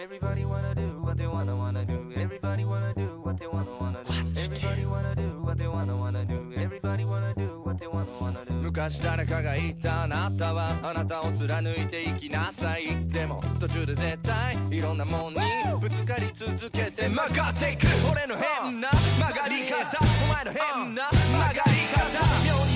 Everybody wanna do what they wanna wanna do. Everybody wanna do what they wanna wanna do. Everybody wanna do what they wanna wanna do. Everybody wanna do what they wanna wanna do. 昔誰かが言ったあなたはあなたを貫いていきなさいでも途中で絶対いろんなもんにぶつかり続けて曲がっていく俺の変な曲がり方お前の変な曲がり方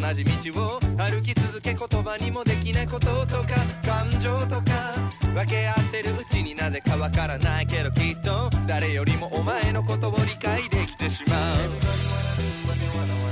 同じ道を歩き続け言葉にもできないこととか感情とか分け合ってるうちになぜかわからないけどきっと誰よりもお前のことを理解できてしまう。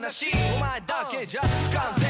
なし。お前だけじゃ不完全。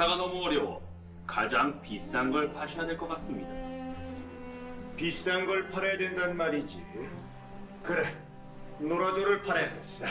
장사가 너무 어려워 가장 비싼 걸 파셔야 될 것 같습니다. 비싼 걸 팔아야 된단 말이지. 그래, 노라조를 팔아야겠어.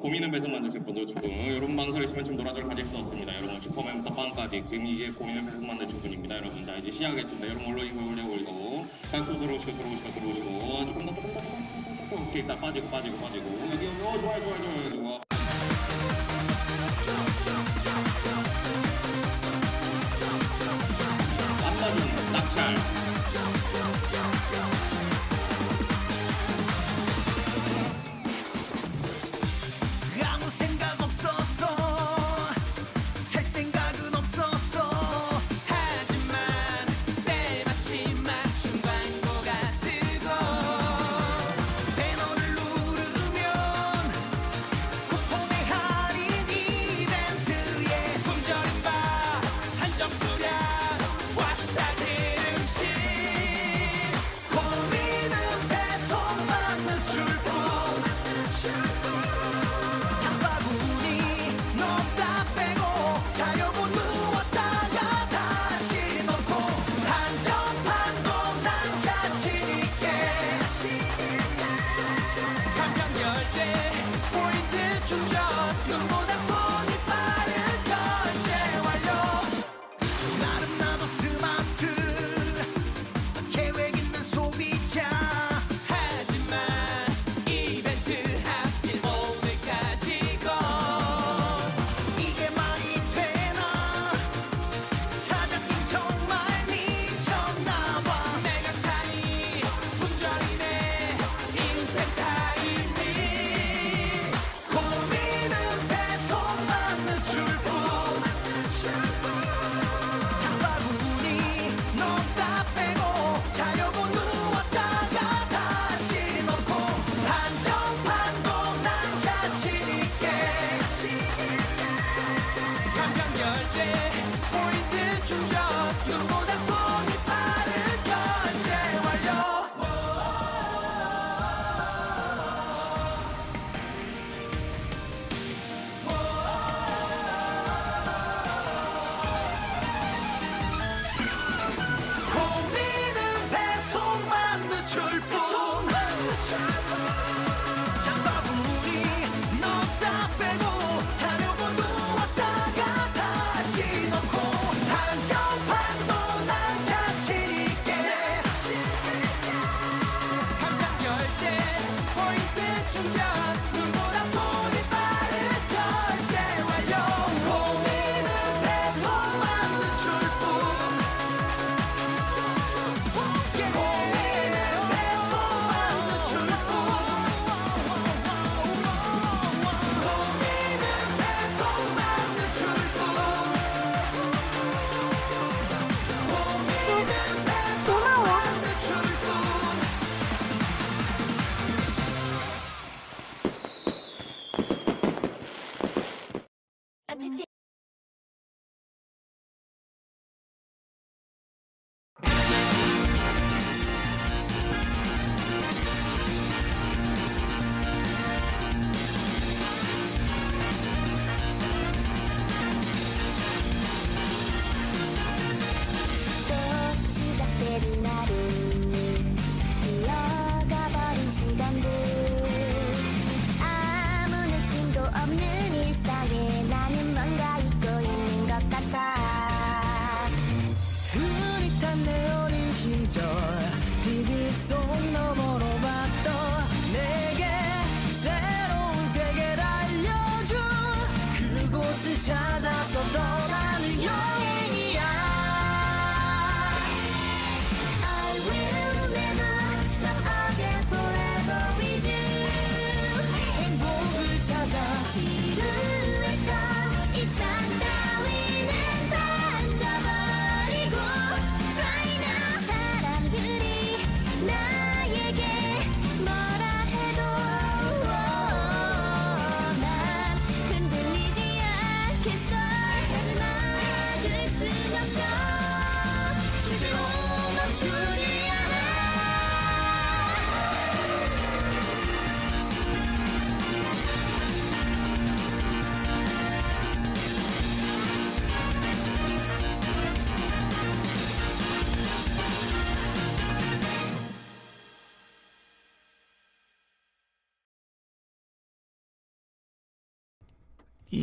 고민을 배송 만드실 분들 조금 이런 망설이 시면좀 놀아줄 가질 수 없습니다. 여러분 슈퍼맨부터 빵까지 지금 이게 고민은 배송만 주실 분입니다. 여러분 자 이제 시작하겠습니다. 여러분 올리고 올리고 올리고 자꾸 들어오시고 들어오시고 들어오시고 조금 더 조금 더 조금 더, 오케이 딱 빠지고 빠지고 빠지고 여기 여기 좋아 좋아 좋아 좋아. 안 맞은 낙찰.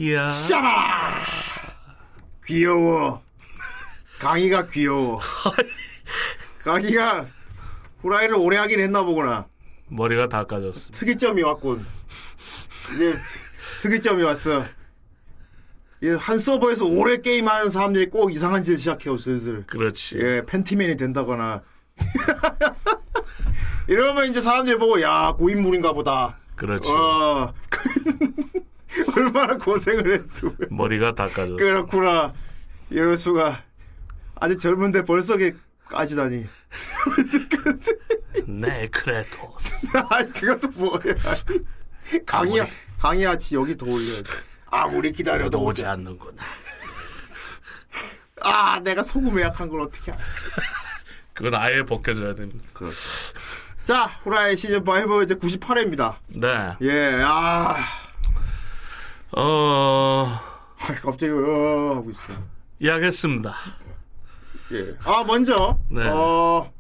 이야. 샤바! 귀여워. 강희가 귀여워. 강희가 후라이를 오래 하긴 했나 보구나. 머리가 다 까졌어. 특이점이 왔군. 이제 특이점이 왔어. 이한 서버에서 오래 게임하는 사람들이 꼭 이상한 짓을 시작해요, 슬슬. 그렇지. 예, 팬티맨이 된다거나. 이러면 이제 사람들이 보고, 야, 고인물인가 보다. 그렇지. 어, 얼마나 고생을 했으면. 머리가 다 까졌어. 그렇구나. 이럴 수가. 아직 젊은데 벌써 게 까지다니. 네, 크레토스. 아니, 그것도 뭐야. 강이야, 강이야치 여기 더 올려야 돼. 아무리 기다려도 오지. 않는구나. 아, 내가 소금 예약한 걸 어떻게 알지? 그건 아예 벗겨져야 됩니다. 자, 후라이 시즌 5 이제 98회입니다. 네. 예, 아. 어, 갑자기, 어, 하고 있어. 이야기했습니다. 예. 아, 먼저, 네. 어,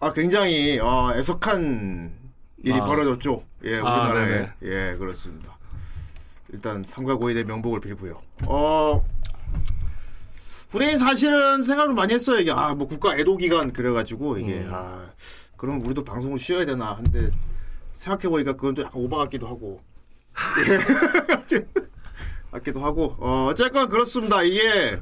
아, 굉장히, 어, 애석한 일이 아. 벌어졌죠. 예, 우리나라에. 네네. 예, 그렇습니다. 일단, 삼가 고인의 명복을 빌고요. 어, 후대인 사실은 생각을 많이 했어요. 이게, 아, 뭐, 국가 애도 기간 그래가지고, 이게, 음. 아, 그럼 우리도 방송을 쉬어야 되나. 근데, 생각해 보니까 그건 또 약간 오바 같기도 하고. 예. 같기도 하고. 어, 어쨌건 그렇습니다. 이게,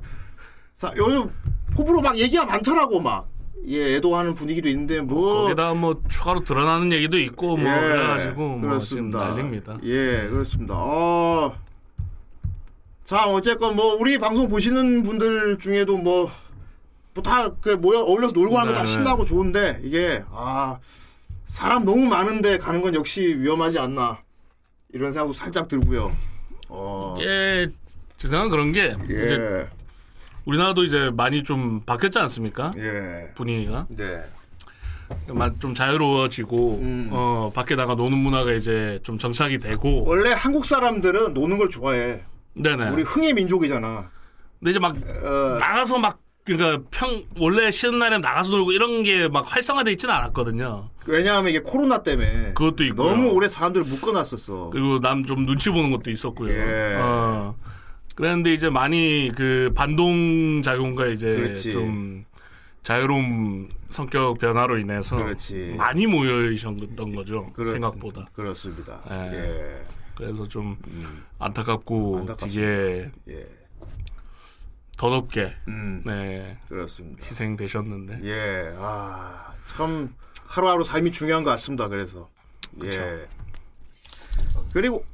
사, 요즘 호불호 막 얘기가 많더라고 막. 예, 애도하는 분위기도 있는데 뭐 거기다 뭐 추가로 드러나는 얘기도 있고 뭐 예, 그래가지고 뭐 그렇습니다. 난립니다. 예, 그렇습니다. 어. 자, 어쨌건 뭐 우리 방송 보시는 분들 중에도 뭐 뭐다그 모여 어울려서 놀고 하는 거다 네. 신나고 좋은데 이게 아 사람 너무 많은데 가는 건 역시 위험하지 않나 이런 생각도 살짝 들고요. 어. 예, 제 생각은 그런 게 이제 예. 우리나라도 이제 많이 좀 바뀌었지 않습니까? 예. 분위기가 네. 마- 좀 자유로워지고 음. 어 밖에 나가 노는 문화가 이제 좀 정착이 되고 원래 한국 사람들은 노는 걸 좋아해. 네네. 우리 흥의 민족이잖아. 근데 이제 막 어, 나가서 막 그러니까 평 원래 쉬는 날에 나가서 놀고 이런 게 막 활성화돼 있지는 않았거든요. 왜냐하면 이게 코로나 때문에 그것도 있고요. 너무 오래 사람들을 묶어놨었어. 그리고 남 좀 눈치 보는 것도 있었고요. 예. 어. 그랬는데 이제 많이 그 반동 작용과 이제 그렇지. 좀 자유로운 성격 변화로 인해서 그렇지. 많이 모여 있었던 거죠. 그렇- 생각보다. 그렇습니다. 예. 예. 그래서 좀 안타깝고 안타깝습니다. 되게 예. 더덥게 음. 네, 그렇습니다. 희생되셨는데. 예. 아, 참 하루하루 삶이 중요한 것 같습니다. 그래서. 예. 그리고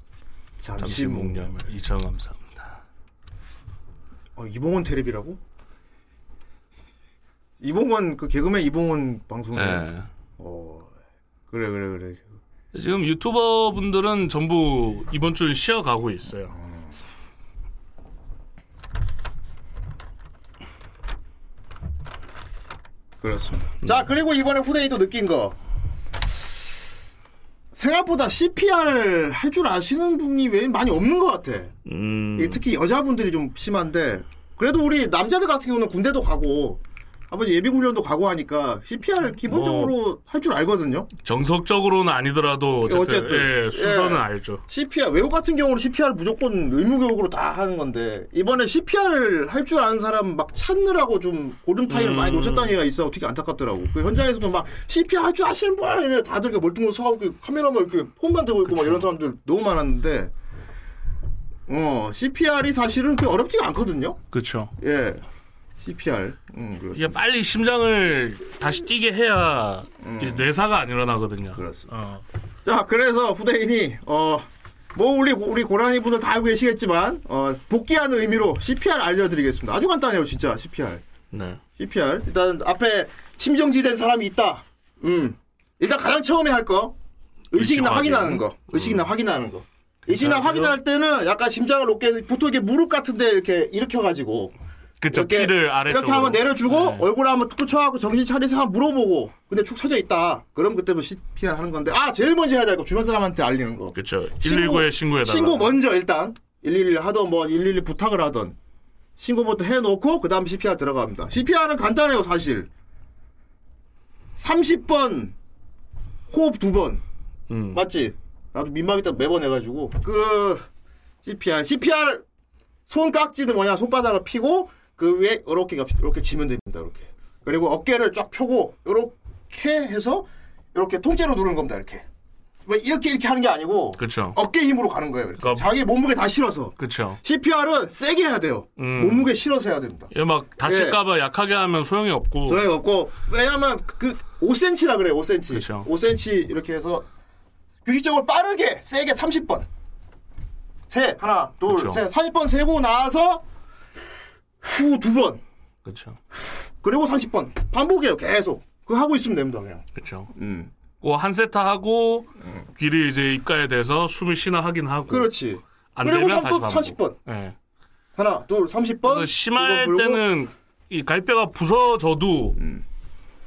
잠시 잠시 묵 묵념을 2천 감사합니다. 어, 이봉원 테레비라고? 이봉원 그 개그맨 이봉원 방송에. 예. 어. 그래 그래 그래. 지금 유튜버 분들은 전부 이번 주는 쉬어가고 있어요. 그렇습니다. 자, 그리고 이번에 후대인도 느낀 거. 생각보다 CPR 할 줄 아시는 분이 왜 많이 없는 것 같아. 음, 특히 여자분들이 좀 심한데, 그래도 우리 남자들 같은 경우는 군대도 가고, 아버지 예비 훈련도 가고 하니까 CPR 기본적으로 할줄 알거든요. 정석적으로는 아니더라도 어쨌든, 어쨌든. 예, 수선은 예. 알죠. CPR, 외국 같은 경우는 CPR 무조건 의무 교육으로 다 하는 건데, 이번에 CPR 할 줄 아는 사람 막 찾느라고 좀 고름타임을 음. 많이 놓쳤다는 얘기가 있어. 되게 안타깝더라고. 그 현장에서도 막 CPR 할 줄 아시는 분! 이래 다들 이렇게 멀뚱멀뚱 이렇게 카메라만 이렇게 폰만 들고 있고 막 이런 사람들 너무 많았는데, 어, CPR이 사실은 그렇게 어렵지가 않거든요. 그렇죠. 예. CPR. 음. 이게 빨리 심장을 다시 뛰게 해야 이제 뇌사가 안 일어나거든요. 음. 그렇습니다. 어, 자, 그래서 후대인이 어. 뭐 우리 우리 고라니 분들 다 알고 계시겠지만 어, 복귀하는 의미로 CPR 알려드리겠습니다. 아주 간단해요, 진짜 CPR. 네. CPR 일단 앞에 심정지된 사람이 있다. 음. 일단 가장 처음에 할 거 의식이나 의식 확인하는 확인. 거. 의식이나 확인하는 거. 의식이나? 확인할 때는 약간 심장을 높게 보통 이게 무릎 같은데 이렇게 일으켜 가지고 그쵸. 이렇게 키를 아래쪽으로. 이렇게 한번 내려주고 네. 얼굴 한번 툭 붙여하고 정신 차려서 한번 물어보고 근데 축 처져 있다. 그럼 그때부터 CPR 하는 건데 아 제일 먼저 해야 될 거 주변 사람한테 알리는 거. 그쵸. 신고- 119에 신고해 달라. 신고 먼저 일단 111 하던 뭐 112 부탁을 하던 신고부터 해놓고 그 다음 CPR 들어갑니다. CPR은 간단해요 사실. 30번 호흡 두 번 음. 맞지? 나도 민망했다 매번 해가지고 그 CPR. CPR 손 깍지도 뭐냐 손바닥을 피고 그 위에 이렇게 이렇게 쥐면 됩니다. 이렇게. 그리고 어깨를 쫙 펴고 이렇게 해서 이렇게 통째로 누르는 겁니다. 이렇게. 뭐 이렇게 이렇게 하는 게 아니고 그쵸. 어깨 힘으로 가는 거예요. 그러니까- 자기 몸무게 다 실어서. 그쵸. CPR은 세게 해야 돼요. 음. 몸무게 실어서 해야 됩니다. 이거 막 다칠까봐 약하게 하면 소용이 없고. 소용이 없고 왜냐면 그 5cm라 그래요. 5cm. 그쵸. 5cm 이렇게 해서 규칙적으로 빠르게 세게 30번. 세 하나 둘. 셋 30번 세고 나서 후 두 번. 그쵸. 그리고 30번 반복이에요. 계속. 그거 하고 있으면 됩니다. 그냥. 그쵸. 음. 그한 세트 하고 귀를 이제 입가에 대서 숨을 쉬나 하긴 하고. 그렇지. 안 그리고 되면 또 다시 반복. 30번. 예. 하나 둘 30번. 그래서 심할 때는 이 갈뼈가 부서져도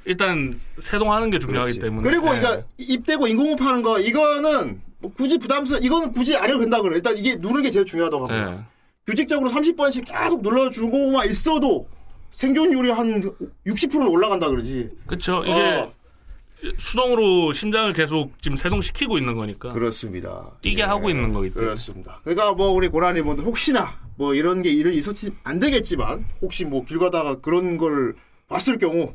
일단 세동하는 게 중요하기 음. 그렇지. 때문에. 그리고 예. 이거 입대고 인공호흡 하는 거 이거는 뭐 굳이 부담스 이거는 굳이 안 해도 된다 그래. 일단 이게 누르는 게 제일 중요하다고 합니다. 예. 규칙적으로 30번씩 계속 눌러주고만 있어도 생존율이 한 60%는 올라간다 그러지. 그쵸. 이게 어. 수동으로 심장을 계속 지금 세동시키고 있는 거니까. 그렇습니다. 뛰게 예. 하고 있는 거기 때문에. 그렇습니다. 그러니까 뭐 우리 고라니 분들 혹시나 뭐 이런 게 일을 있었지 안 되겠지만 혹시 뭐 길 가다가 그런 걸 봤을 경우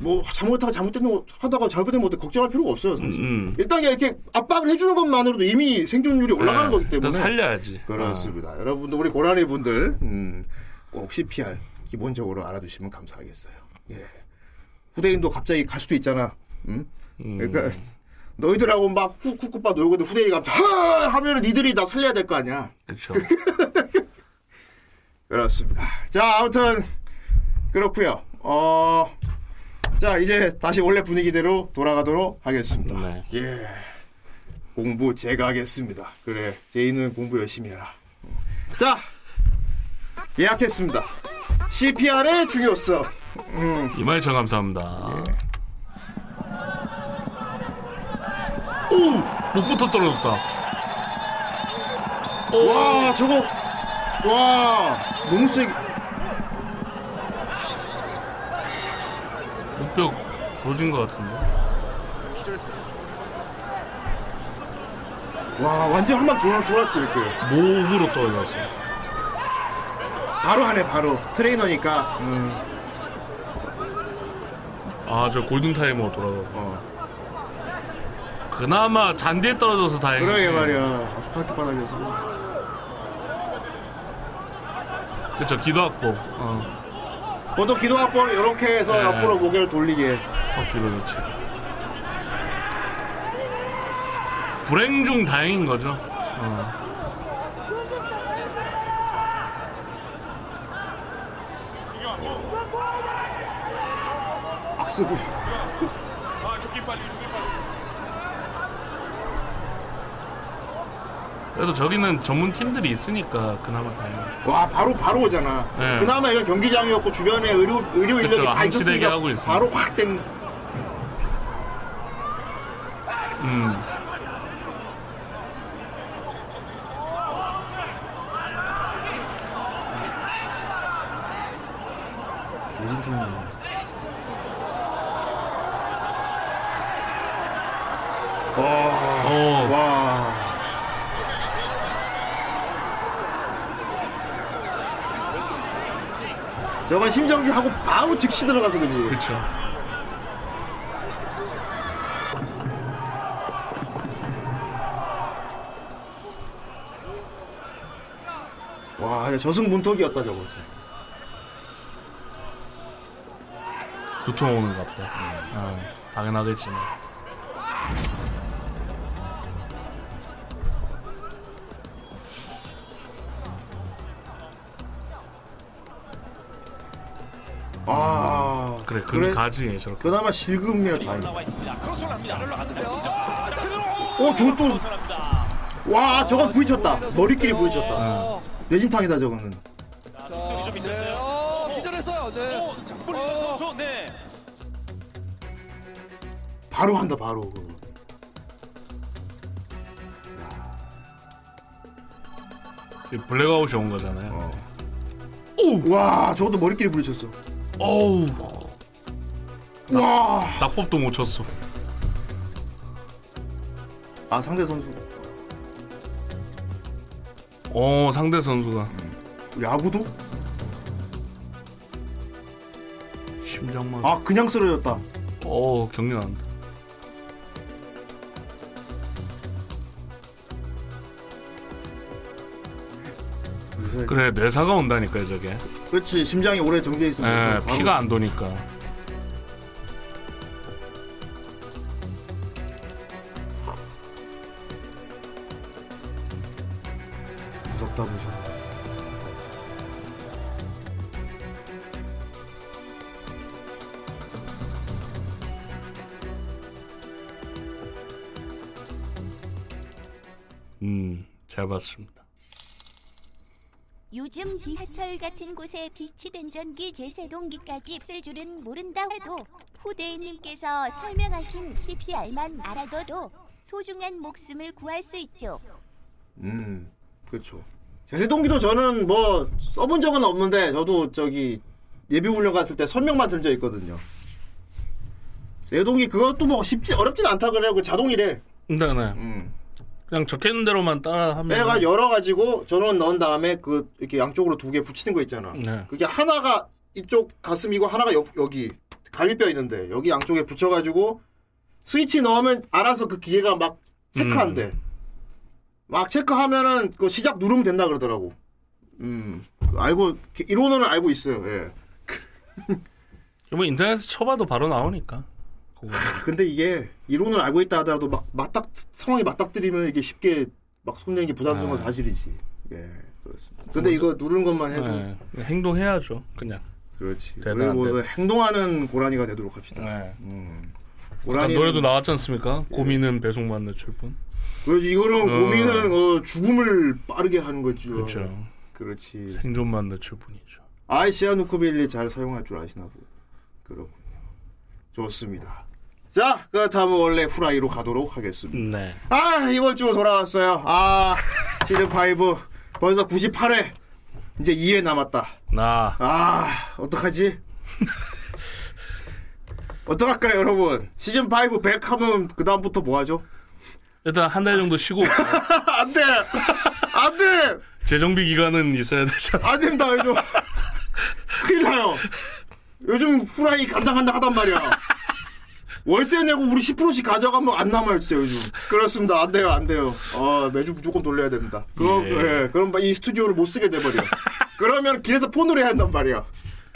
뭐 잘못하다 잘못된 거 하다가 잘못된 것도 걱정할 필요가 없어요. 사실. 음. 일단 이렇게 압박을 해주는 것만으로도 이미 생존율이 올라가는 예. 거기 때문에 살려야지. 그렇습니다. 여러분들 우리 고라니 분들 음, 꼭 CPR 기본적으로 알아두시면 감사하겠어요. 예. 후대인도 갑자기 갈 수도 있잖아. 음? 음. 그러니까 너희들하고 막 쿡쿡쿡 놀고 있는데 후대인이 갑자기 하 하면은 니들이 다 살려야 될 거 아니야. 그쵸. 그렇습니다. 자 아무튼 그렇고요. 어. 자 이제 다시 원래 분위기대로 돌아가도록 하겠습니다. 네. 예. 공부 제가 하겠습니다. 그래. 제이는 공부 열심히 해라. 자. 예약했습니다. CPR의 중요성. 이말청 감사합니다. 예. 오! 목부터 떨어졌다. 와, 저거. 와, 너무 세게. 목벽 부러진 것 같은데. 와, 완전 한방 돌아, 돌았지, 이렇게. 목으로 떨어졌어. 바로 하네, 바로. 트레이너니까. 음, 아, 저 골든타이머 돌아가고. 어. 그나마 잔디에 떨어져서 다행이지. 그러게 말이야. 아스팔트 바닥에서. 그쵸, 기도 학고. 어, 보통 기도학벌 이렇게 해서 네. 옆으로 고개를 돌리게. 턱 뒤로 좋지. 불행 중 다행인 거죠. 어. 악수고. 그래도 저기는 전문 팀들이 있으니까 그나마 다행이야. 와, 바로, 바로 오잖아. 네. 그나마 이건 경기장이었고, 주변에 의료, 의료 인력이 그쵸, 다 있었으니까 하고. 바로 확 땡. 음. 와. 어, 와. 저건 심정지 하고 바로 즉시 들어가서 그지. 그쵸. 와, 저승문턱이었다 저거. 두통 오는 것 같다. 어, 당연하겠지만. 아, 그래, 그 가지, 저렇게. 그나마 실금이라 다행. 나와 있습니다. 크로스를 합니다. 흘러갔는데요. 자, 그대로. 어, 저것도 벗어납니다. 와, 저건 부딪혔다. 머리끼리 부딪혔다. 뇌진탕이다 저거는. 좀 있었어요. 어, 기절했어요. 네. 오, 장볼리 선수, 네. 바로 한다 바로. 그거. 그 블랙아웃이 온 거잖아요. 와, 저것도 머리끼리 부딪혔어. 어우, 와. 낙법도 못 쳤어. 아, 상대 선수. 어 상대 선수가 야구도? 심장만. 아 그냥 쓰러졌다. 어 격려한다. 그래 뇌사가 온다니까요 저게. 그렇지 심장이 오래 정지해 있으면 예, 바로 피가 안 도니까. 무섭다 무서워. 음, 잘 봤습니다. 요즘 지하철 같은 곳에 비치된 전기 제세동기까지 있을 줄은 모른다 해도 후대인님께서 설명하신 CPR만 알아둬도 소중한 목숨을 구할 수 있죠. 음, 그렇죠. 제세동기도 저는 뭐 써본 적은 없는데 저도 저기 예비 훈련 갔을 때 설명만 들은 적 있거든요. 제동기 그것도 뭐 쉽지 어렵진 않다 그래요. 그 자동이래. 네, 네. 음. 그냥 적혀있는 대로만 따라하면. 빼가 열어 가지고 전원 넣은 다음에 그 이렇게 양쪽으로 두 개 붙이는 거 있잖아. 네. 그게 하나가 이쪽 가슴이고 하나가 여, 여기 갈비뼈 있는데 여기 양쪽에 붙여 가지고 스위치 넣으면 알아서 그 기계가 막 체크한대. 막 체크하면은 그 시작 누르면 된다 그러더라고. 음 알고 이론은 알고 있어요. 예. 뭐 인터넷에 쳐봐도 바로 나오니까. 그거. 근데 이게 이론을 알고 있다 하더라도 막 맞닥 상황이 맞닥뜨리면 이게 쉽게 막 손내는 게 부담스러운 건 네. 사실이지. 예 그렇습니다. 근데 이거 누르는 것만 해도 네. 행동해야죠, 그냥. 그렇지. 우리 뭐 행동하는 고라니가 되도록 합시다. 네. 음. 고라니 노래도 나왔지 않습니까? 고민은 배송받는 출분. 그렇지 이거는 어. 고민은 어, 죽음을 빠르게 하는 거죠. 그렇죠. 그렇지. 생존받는 출분이죠. 아이시아 누크빌리 잘 사용할 줄 아시나 보고. 그렇군요. 좋습니다. 자, 그렇다면 원래 후라이로 가도록 하겠습니다. 네. 아, 이번 주 돌아왔어요. 아, 시즌5 벌써 98회. 이제 2회 남았다. 나 아, 어떡하지? 어떡할까요, 여러분? 시즌5 100 하면 그다음부터 뭐 하죠? 일단 한 달 정도 쉬고? 안 돼! 안 돼! 재정비 기간은 있어야 되잖아. 안 된다, 요즘. 큰일 나요. 요즘 후라이 간당간당 하단 말이야. 월세 내고 우리 10%씩 가져가면 안 남아요, 진짜 요즘. 그렇습니다. 안 돼요, 안 돼요. 어, 매주 무조건 돌려야 됩니다. 그럼, 예. 예. 그럼 이 스튜디오를 못 쓰게 돼버려. 그러면 길에서 폰으로 해야 한단 말이야.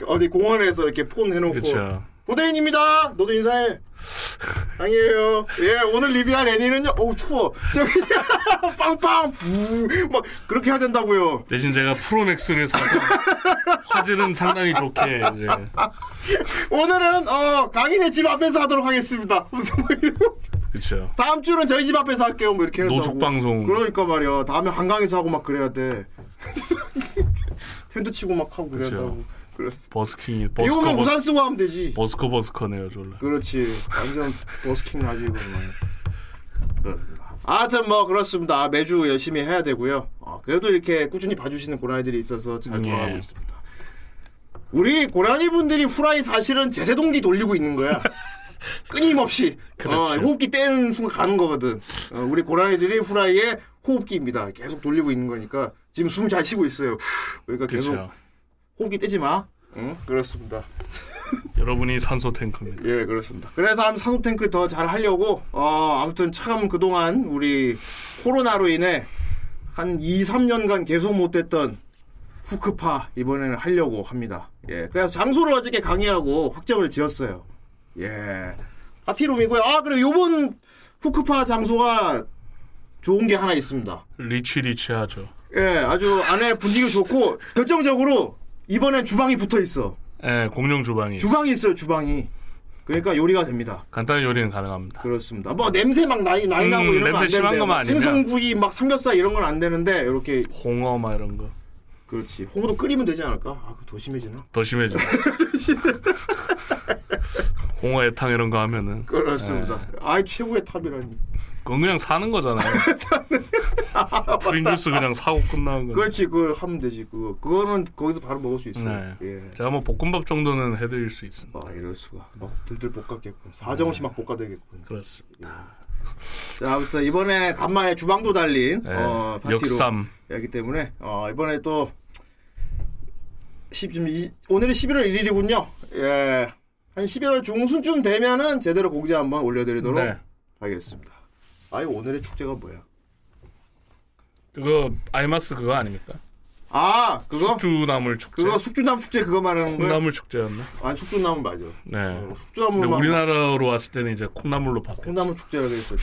어디 공원에서 이렇게 폰 해놓고. 그렇 죠. 고대인입니다. 너도 인사해. 아니에요. 예, 오늘 리뷰할 애니는요. 어우, 추워. 저기, 빵빵, 부. 막, 그렇게 해야 된다고요. 대신 제가 프로맥스를 사서 화질은 상당히 좋게 이제 오늘은, 어, 강인의 집 앞에서 하도록 하겠습니다. 무슨. 그렇죠. 다음 주는 저희 집 앞에서 할게요. 뭐 이렇게 한다고. 노숙 방송. 그러니까 말이야. 다음에 한강에서 하고 막 그래야 돼. 텐트 치고 막 하고 그래야 그쵸. 한다고. 그래서. 버스킹이 비 오면 버스커 우산 쓰고 하면 되지. 버스커 버스커네요, 졸라. 그렇지. 완전 버스킹 나지, 이거는. 그렇습니다. 아무튼 뭐, 그렇습니다. 매주 열심히 해야 되고요. 어, 그래도 이렇게 꾸준히 봐주시는 고라니들이 있어서 잘 돌아가고 예. 있습니다. 우리 고라니 분들이 후라이 사실은 제세동기 돌리고 있는 거야. 끊임없이. 그렇죠. 어, 호흡기 떼는 순간 가는 거거든. 어, 우리 고라니들이 후라이의 호흡기입니다. 계속 돌리고 있는 거니까. 지금 숨 잘 쉬고 있어요. 그러니까 계속 그렇죠. 호흡기 떼지 마. 응? 그렇습니다. 여러분이 산소 탱크입니다. 예, 그렇습니다. 그래서 한 산소 탱크 더 잘 하려고, 어, 아무튼 참 그동안 우리 코로나로 인해 한 2, 3년간 계속 못 했던 후크파 이번에는 하려고 합니다. 예, 그래서 장소를 어저께 강의하고 확정을 지었어요. 예. 파티룸이고요. 아, 그래, 요번 후크파 장소가 좋은 게 하나 있습니다. 리치 리치하죠. 예, 아주 안에 분위기 좋고, 결정적으로 이번엔 주방이 붙어 있어. 예, 공룡 주방이. 주방이 있어요, 주방이. 그러니까 요리가 됩니다. 간단한 요리는 가능합니다. 그렇습니다. 뭐 냄새 막 나이 나이 음, 나고 이런 건 안 되는데 막. 생선구이 막 삼겹살 이런 건 안 되는데 이렇게 홍어 막 이런 거. 그렇지 홍어도 끓이면 되지 않을까? 아, 더 심해지나? 더 심해져. 홍어 애탕 이런 거 하면은 그렇습니다. 네. 아이 최고의 탑이라니. 그건 그냥 사는 거잖아요. 프링글스 그냥 사고 끝나는 거. 그렇지 그걸 하면 되지 그거 그거는 거기서 바로 먹을 수 있어. 네. 예. 제가 뭐 볶음밥 정도는 해드릴 수 있습니다. 아 이럴 수가 막 들들 볶았겠군. 사정없이 막 볶아대겠군. 그렇습니다. 자, 아무튼 이번에 간만에 주방도 달린 네, 어, 파티룸 역삼. 였기 때문에 어, 이번에 또 10, 지금 이- 오늘이 11월 1일이군요. 예. 한 11월 중순쯤 되면은 제대로 공지 한번 올려드리도록 네. 하겠습니다. 아이 오늘의 축제가 뭐야? 그거 아이마스 그거 아닙니까? 아 그거 숙주나물 축제. 그거 숙주나무 축제 그거 말하는 거야? 콩나물 축제였나? 아니 숙주나무 맞아. 네. 어, 숙주나무만 우리나라로 왔을 때는 이제 콩나물로 바뀌었죠. 콩나무 축제라고 했었지.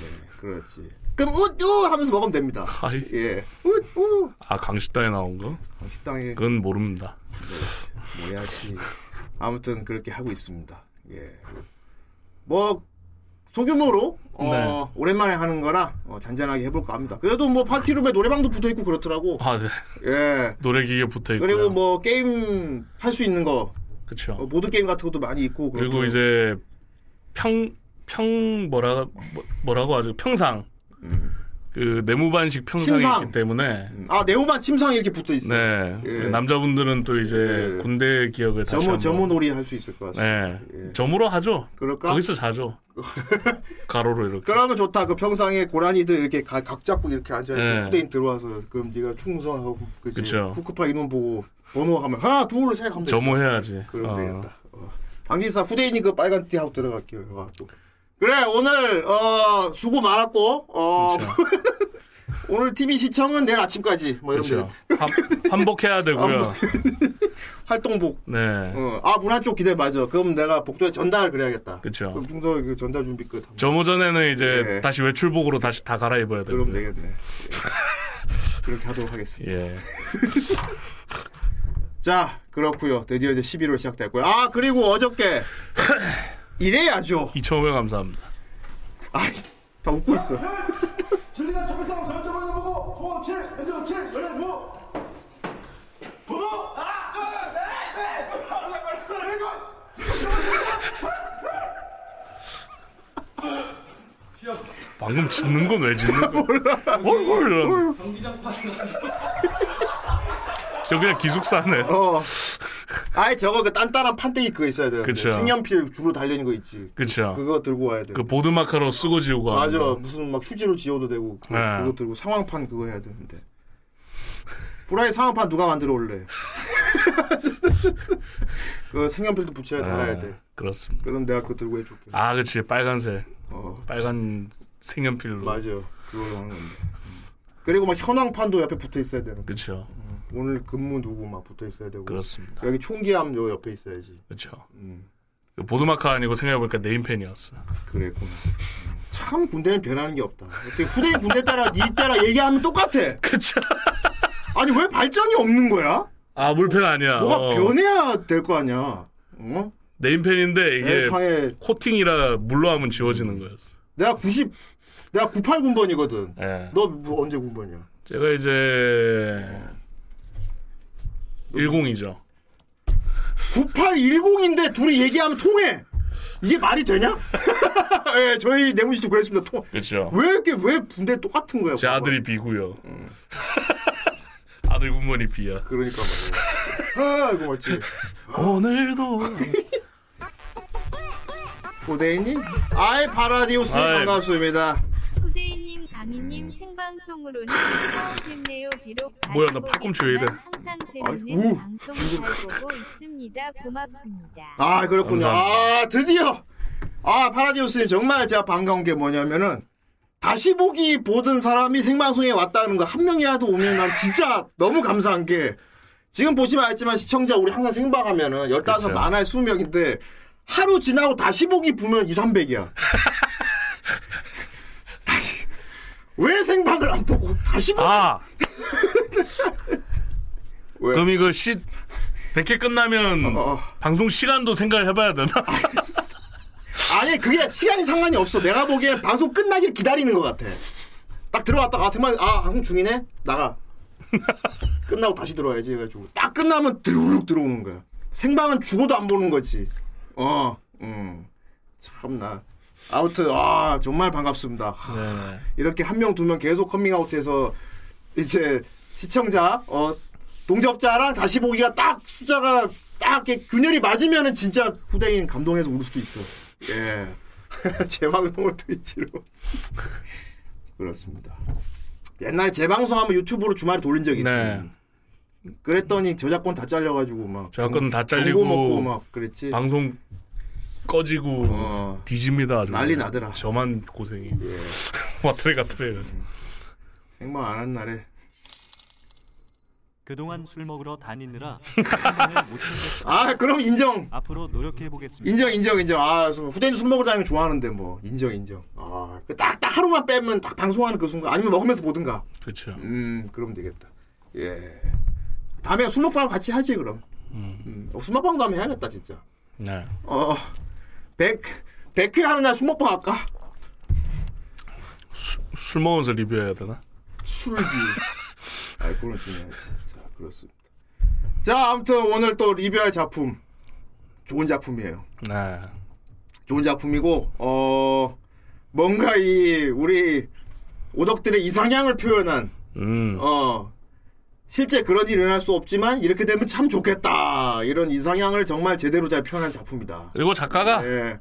네, 그렇지. 그럼 우우 하면서 먹으면 됩니다. 하이. 예. 우우 아 강식당에 나온 거? 식당에 그건 모릅니다. 뭐야지. 아무튼 그렇게 하고 있습니다. 예. 뭐 소규모로 어, 네. 오랜만에 하는 거라 어, 잔잔하게 해볼까 합니다. 그래도 뭐 파티룸에 노래방도 붙어 있고 그렇더라고. 아 네. 예. 노래기계 붙어 있고요. 그리고 뭐 게임 할 수 있는 거 그쵸. 어, 보드 게임 같은 것도 많이 있고 그리고 그렇더라고. 이제 평, 평, 뭐라, 뭐, 뭐라고 하죠? 평상. 그 네모반식 평상이 침상. 있기 때문에. 아 네오만 침상이 이렇게 붙어 있어. 네. 예. 남자분들은 또 이제 예. 군대 기억을 다시 점호 한번. 점호 놀이 할 수 있을 것 같습니다. 네. 예. 점으로 하죠. 그럴까? 거기서 자죠. 가로로 이렇게. 그러면 좋다. 그 평상에 고라니들 이렇게 가- 각 잡고 이렇게 앉아 있고 네. 후대인 들어와서 그럼 네가 충성하고? 그쵸. 쿠크파 인원 보고 번호 하면 하나 둘셋 하면. 점호해야지. 그럼 어. 되겠다. 어. 당기사 후대인이 그 빨간 티 하고 들어갈게요. 해갖고. 그래 오늘 어 수고 많았고 어 오늘 TV 시청은 내일 아침까지 뭐 이런 그렇죠. 거 환- 환복해야 되고요. 활동복. 네. 어, 아 문화 쪽 기대 맞아. 그럼 내가 복도에 전달 그래야겠다. 그쵸. 그럼 중도 그 전달 준비 끝. 점호 전에는 이제 예. 다시 외출복으로 다시 다 갈아입어야 되고. 그럼 되겠네. 예. 그렇게 하도록 하겠습니다. 예. 자, 그렇고요 드디어 이제 11월 시작됐고요. 아, 그리고 어저께 이래야죠. 2,500 감사합니다. 아이, 다 웃고 있어. 진리가 적을상 전점을 보고 소원 7, 현재 7, 연애 뭐 번호 하나, 둘, 셋, 넷, 일곱 방금 짖는 건왜 짖는 거야? 몰라. 몰라. 저 그냥 기숙사네. 어. 아이, 저거 그 단단한 판때기 그거 있어야 돼. 그쵸. 색연필 주로 달려있는 거 있지. 그쵸. 그거 들고 와야 돼. 그 보드 마카로 쓰고 지우고 하는 맞아. 거. 무슨 막 휴지로 지워도 되고. 그거, 네. 그거 들고 상황판 그거 해야 되는데. 후라이 상황판 누가 만들어 올래? 그 색연필도 붙여야 달아야 돼. 그렇습니다. 그럼 내가 그거 들고 해줄게. 아, 그치. 빨간색. 어. 빨간 색연필로. 맞아. 그걸로 하는 건데. 음. 그리고 막 현황판도 옆에 붙어 있어야 되는. 거. 그쵸. 오늘 근무 누구 막 붙어 있어야 되고. 그렇습니다. 여기 총기함 요 옆에 있어야지. 그쵸. 음. 그 보드 마카 아니고 생각해보니까 네임펜이었어. 그랬구나. 음. 참 군대는 변하는 게 없다. 어떻게 후대인 군대 따라 니 따라 얘기하면 똑같아. 그쵸. 아니 왜 발전이 없는 거야? 아, 물펜 아니야. 뭐가 어. 변해야 될 거 아니야. 어? 네임펜인데 이게 세상에 코팅이라 물로 하면 지워지는 거였어. 내가 90 내가 98 군번이거든. 예. 너뭐 언제 군번이야? 제가 이제 10이죠. 9810인데 둘이 얘기하면 통해. 이게 말이 되냐? 예, 저희 내무실도 그랬습니다. 통. 그렇죠. 왜 이렇게 왜 분대 똑같은 거야? 제 봐봐. 아들이 비고요. 아들 군번이 비야. 그러니까 말이야. 아, 이거 맞지. 오늘도 후대인님? 아이 파라디오스 아이. 반갑습니다. 후대인님, 강희님 생방송으로는 처음했네요. 비록 뭐야, 나 팔꿈치 왜 이래? 항상 재밌는 우. 방송 잘 보고 있습니다. 고맙습니다. 아 그렇군요. 감사합니다. 아 드디어 아 파라디오스님 정말 제가 반가운 게 뭐냐면은 다시 보기 보던 사람이 생방송에 왔다는 거 한 명이라도 오면 난 진짜 너무 감사한 게 지금 보시면 알지만 시청자 우리 항상 생방하면은 15 그쵸. 만화에 20명인데 하루 지나고 다시 보기 보면 2, 300이야. 다시 왜 생방을 안 보고 다시 보기 아 왜? 그럼 이거 시 100회 끝나면 어. 방송 시간도 생각을 해봐야 되나? 아니 그게 시간이 상관이 없어. 내가 보기엔 방송 끝나길 기다리는 것 같아. 딱 들어왔다가 아 생방 아 방송 중이네 나가. 끝나고 다시 들어와야지 해가지고 딱 끝나면 드르륵 들어오는 거야. 생방은 죽어도 안 보는 거지. 어, 음, 참나. 아무튼 아 정말 반갑습니다. 하, 네. 이렇게 한 명 두 명 계속 커밍아웃해서 이제 시청자 어 동접자랑 다시 보기가 딱 숫자가 딱 이렇게 균열이 맞으면은 진짜 후대인 감동해서 울 수도 있어. 예. 재방송을 트위치로. 그렇습니다. 옛날에 재방송하면 유튜브로 주말에 돌린 적이 있어요. 네. 그랬더니 저작권 다 잘려가지고 막 저작권 다 잘리고 먹고 막 그랬지. 방송 꺼지고 어. 뒤집니다. 아주. 난리 나더라. 예. 저만 고생이. 와트레 가트레. 생방 안 한 날에 그동안 술 먹으러 다니느라 아 그럼 인정. 앞으로 노력해 보겠습니다. 인정 인정 인정. 아 후대인 술 먹으러 다니면 좋아하는데 뭐. 인정 인정. 아딱딱 하루만 빼면 딱 방송하는 그 순간 아니면 먹으면서 보든가. 그렇죠. 음 그러면 되겠다. 예. 다음에 술 먹방 같이 하지 그럼. 음. 어, 술 먹방도 한번 해야겠다 진짜. 네. 어백 백회 하는 날 술 먹방 할까? 술 먹으면서 리뷰해야 되나? 술기 아 그건 중요하지. 자 그렇습니다 자 아무튼 오늘 또 리뷰할 작품 좋은 작품이에요 네. 좋은 작품이고 어 뭔가 이 우리 오덕들의 이상향을 표현한 음. 어 실제 그런 일이 일어날 수 없지만 이렇게 되면 참 좋겠다 이런 이상향을 정말 제대로 잘 표현한 작품이다. 그리고 작가가 예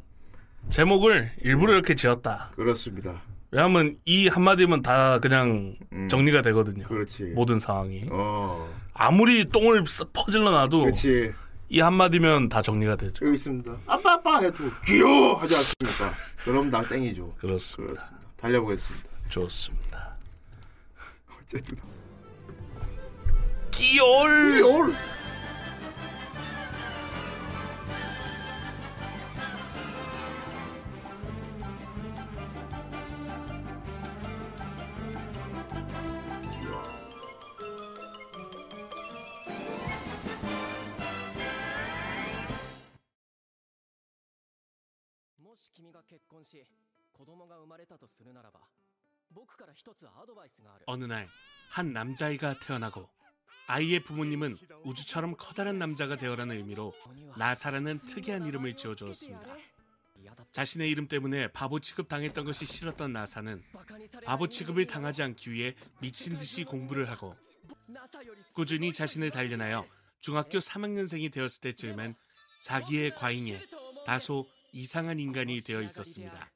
제목을 일부러 이렇게 지었다. 그렇습니다. 왜냐하면 이 한마디면 다 그냥 정리가 되거든요. 음. 그렇지. 모든 상황이. 어 아무리 똥을 써- 퍼질러 놔도 이 한마디면 다 정리가 되죠. 여기 있습니다. 아빠 아빠 해도 귀여워 하지 않습니까? 그럼 난 땡이죠. 그렇습니다. 그렇습니다. 달려보겠습니다. 좋습니다. 어쨌든 끼올 어느 날 한 남자아이가 태어나고 아이의 부모님은 우주처럼 커다란 남자가 되어라는 의미로 나사라는 특이한 이름을 지어주었습니다. 자신의 이름 때문에 바보 취급 당했던 것이 싫었던 나사는 바보 취급을 당하지 않기 위해 미친 듯이 공부를 하고 꾸준히 자신을 단련하여 중학교 3학년생이 되었을 때쯤엔 자기의 과잉에 다소 이상한 인간이 되어 있었습니다.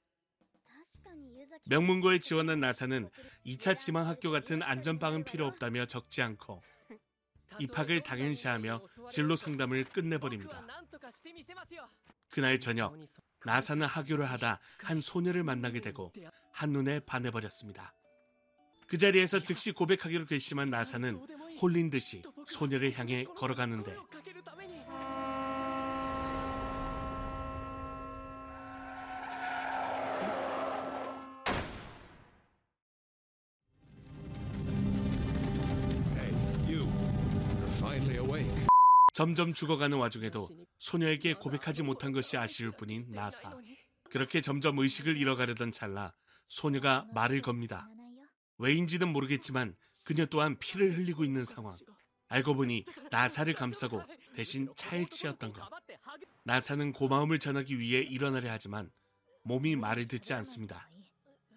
명문고에 지원한 나사는 2차 지망 학교 같은 안전빵은 필요 없다며 적지 않고 입학을 당연시하며 진로 상담을 끝내버립니다. 그날 저녁 나사는 하교를 하다 한 소녀를 만나게 되고 한눈에 반해버렸습니다. 그 자리에서 즉시 고백하기로 결심한 나사는 홀린 듯이 소녀를 향해 걸어가는데 점점 죽어가는 와중에도 소녀에게 고백하지 못한 것이 아쉬울 뿐인 나사. 그렇게 점점 의식을 잃어가려던 찰나 소녀가 말을 겁니다. 왜인지는 모르겠지만 그녀 또한 피를 흘리고 있는 상황. 알고 보니 나사를 감싸고 대신 차에 치였던 것. 나사는 고마움을 전하기 위해 일어나려 하지만 몸이 말을 듣지 않습니다.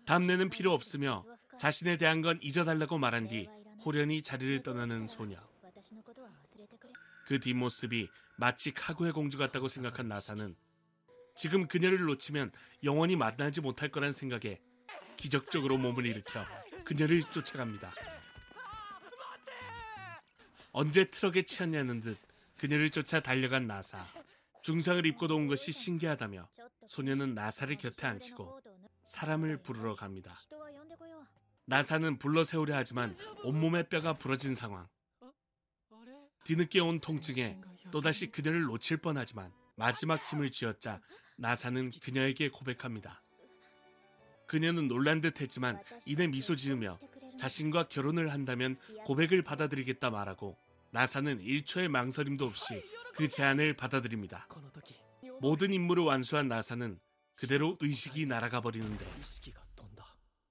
담내는 필요 없으며 자신에 대한 건 잊어달라고 말한 뒤 호련히 자리를 떠나는 소녀. 그 뒷모습이 마치 카구의 공주 같다고 생각한 나사는 지금 그녀를 놓치면 영원히 만나지 못할 거란 생각에 기적적으로 몸을 일으켜 그녀를 쫓아갑니다. 언제 트럭에 치였냐는 듯 그녀를 쫓아 달려간 나사. 중상을 입고 도 온 것이 신기하다며 소녀는 나사를 곁에 앉히고 사람을 부르러 갑니다. 나사는 불러 세우려 하지만 온몸의 뼈가 부러진 상황. 뒤늦게 온 통증에 또다시 그녀를 놓칠 뻔하지만 마지막 힘을 쥐었자 나사는 그녀에게 고백합니다. 그녀는 놀란 듯 했지만 이내 미소 지으며 자신과 결혼을 한다면 고백을 받아들이겠다 말하고 나사는 1초의 망설임도 없이 그 제안을 받아들입니다. 모든 임무를 완수한 나사는 그대로 의식이 날아가 버리는데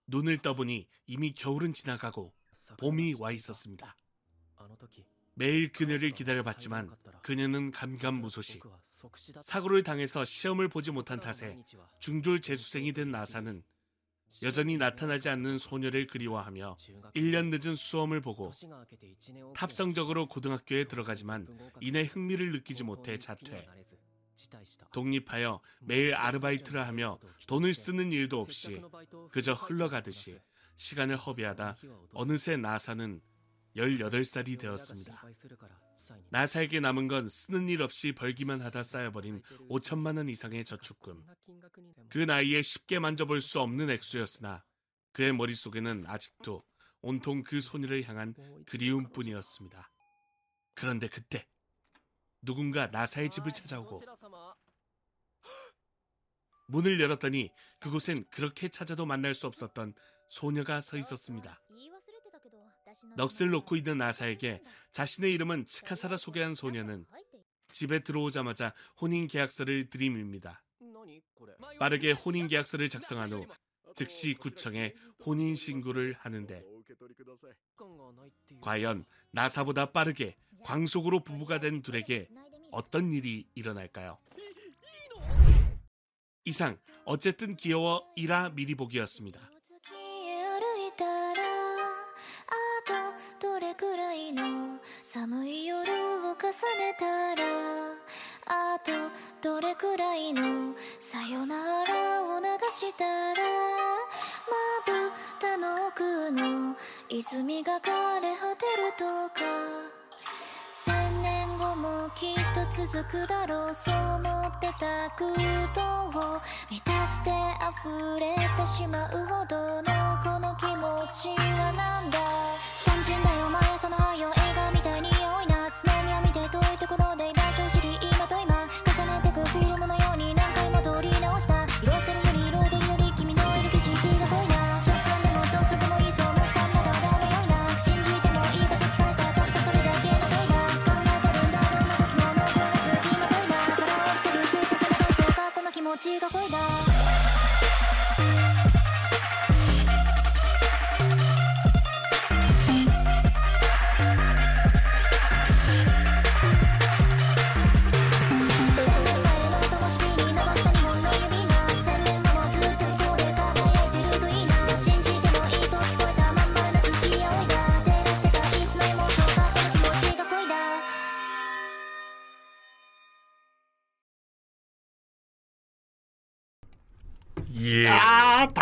눈을 떠보니 이미 겨울은 지나가고 봄이 와 있었습니다. 매일 그녀를 기다려봤지만 그녀는 감감무소식. 사고를 당해서 시험을 보지 못한 탓에 중졸 재수생이 된 나사는 여전히 나타나지 않는 소녀를 그리워하며 1년 늦은 수험을 보고 탑성적으로 고등학교에 들어가지만 이내 흥미를 느끼지 못해 자퇴. 독립하여 매일 아르바이트를 하며 돈을 쓰는 일도 없이 그저 흘러가듯이 시간을 허비하다 어느새 나사는 18살이 되었습니다. 나사에게 남은 건 쓰는 일 없이 벌기만 하다 쌓여버린 5천만 원 이상의 저축금. 그 나이에 쉽게 만져볼 수 없는 액수였으나 그의 머릿속에는 아직도 온통 그 소녀를 향한 그리움뿐이었습니다. 그런데 그때 누군가 나사의 집을 찾아오고 문을 열었더니 그곳엔 그렇게 찾아도 만날 수 없었던 소녀가 서 있었습니다. 넋을 놓고 있는 나사에게 자신의 이름은 치카사라 소개한 소녀는 집에 들어오자마자 혼인 계약서를 들이밉니다. 빠르게 혼인 계약서를 작성한 후 즉시 구청에 혼인 신고를 하는데 과연 나사보다 빠르게 광속으로 부부가 된 둘에게 어떤 일이 일어날까요? 이상 어쨌든 귀여워 이라 미리 보기였습니다. 寒い夜を重ねたらあとどれくらいのさよならを流したらまぶたの奥の泉が枯れ果てるとか。千年後もきっと続くだろうそう思ってた空洞を満たして溢れてしまうほどのこの気持ちはなんだ。単純だよ毎持ちが恋だ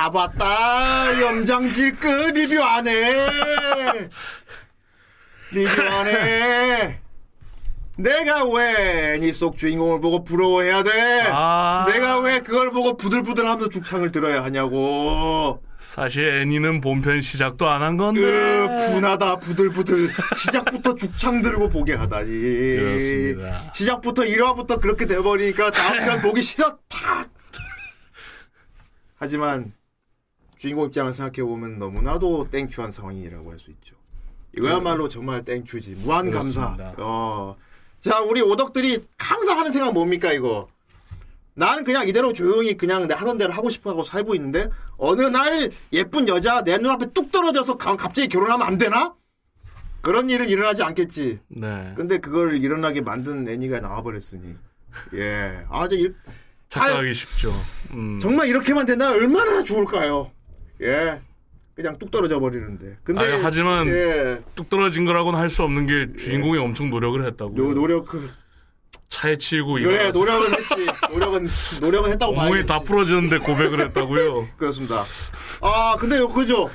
아, 다 봤다. 염장질 끝 리뷰 안 해. 리뷰 안 해. 내가 왜니속 주인공을 보고 부러워해야 돼? 아. 내가 왜 그걸 보고 부들부들하면서 죽창을 들어야 하냐고. 사실 애니는 본편 시작도 안 한 건데. 으, 분하다 부들부들 시작부터 죽창 들고 보게 하다니. 그렇습니다. 시작부터 1화부터 그렇게 돼버리니까 다음 편 보기 싫어 탁. 하지만 주인공 입장을 생각해 보면 너무나도 thank you한 상황이라고 할 수 있죠. 이거야말로 정말 thank you지 무한 감사. 어. 자 우리 오덕들이 항상 하는 생각 뭡니까 이거? 나는 그냥 이대로 조용히 그냥 내 하던 대로 하고 싶어 하고 살고 있는데 어느 날 예쁜 여자 내 눈앞에 뚝 떨어져서 가- 갑자기 결혼하면 안 되나? 그런 일은 일어나지 않겠지. 네. 근데 그걸 일어나게 만든 애니가 나와버렸으니. 예. 아주 일, 착각하기 쉽죠. 음. 정말 이렇게만 된다면 얼마나 좋을까요? 예. 그냥 뚝 떨어져 버리는데. 근데 아니, 하지만 예. 뚝 떨어진 거라고는 할 수 없는 게 주인공이 엄청 노력을 했다고. 노, 노력 그 차에 치이고 그래 노력은 했지. 노력은 노력은 했다고 봐야겠지. 다 부러지는데 고백을 했다고요. 그렇습니다. 아 근데 요- 그죠?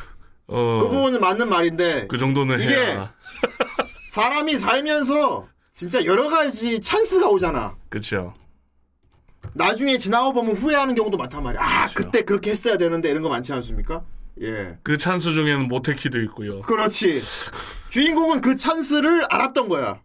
어, 그 부분은 맞는 말인데 그 정도는 이게 해야. 사람이 살면서 진짜 여러 가지 찬스가 오잖아. 그렇죠. 나중에 지나고 보면 후회하는 경우도 많단 말이야. 아 그때 그렇게 했어야 되는데 이런 거 많지 않습니까? 예. 그 찬스 중에는 모테키도 있고요. 그렇지. 주인공은 그 찬스를 알았던 거야.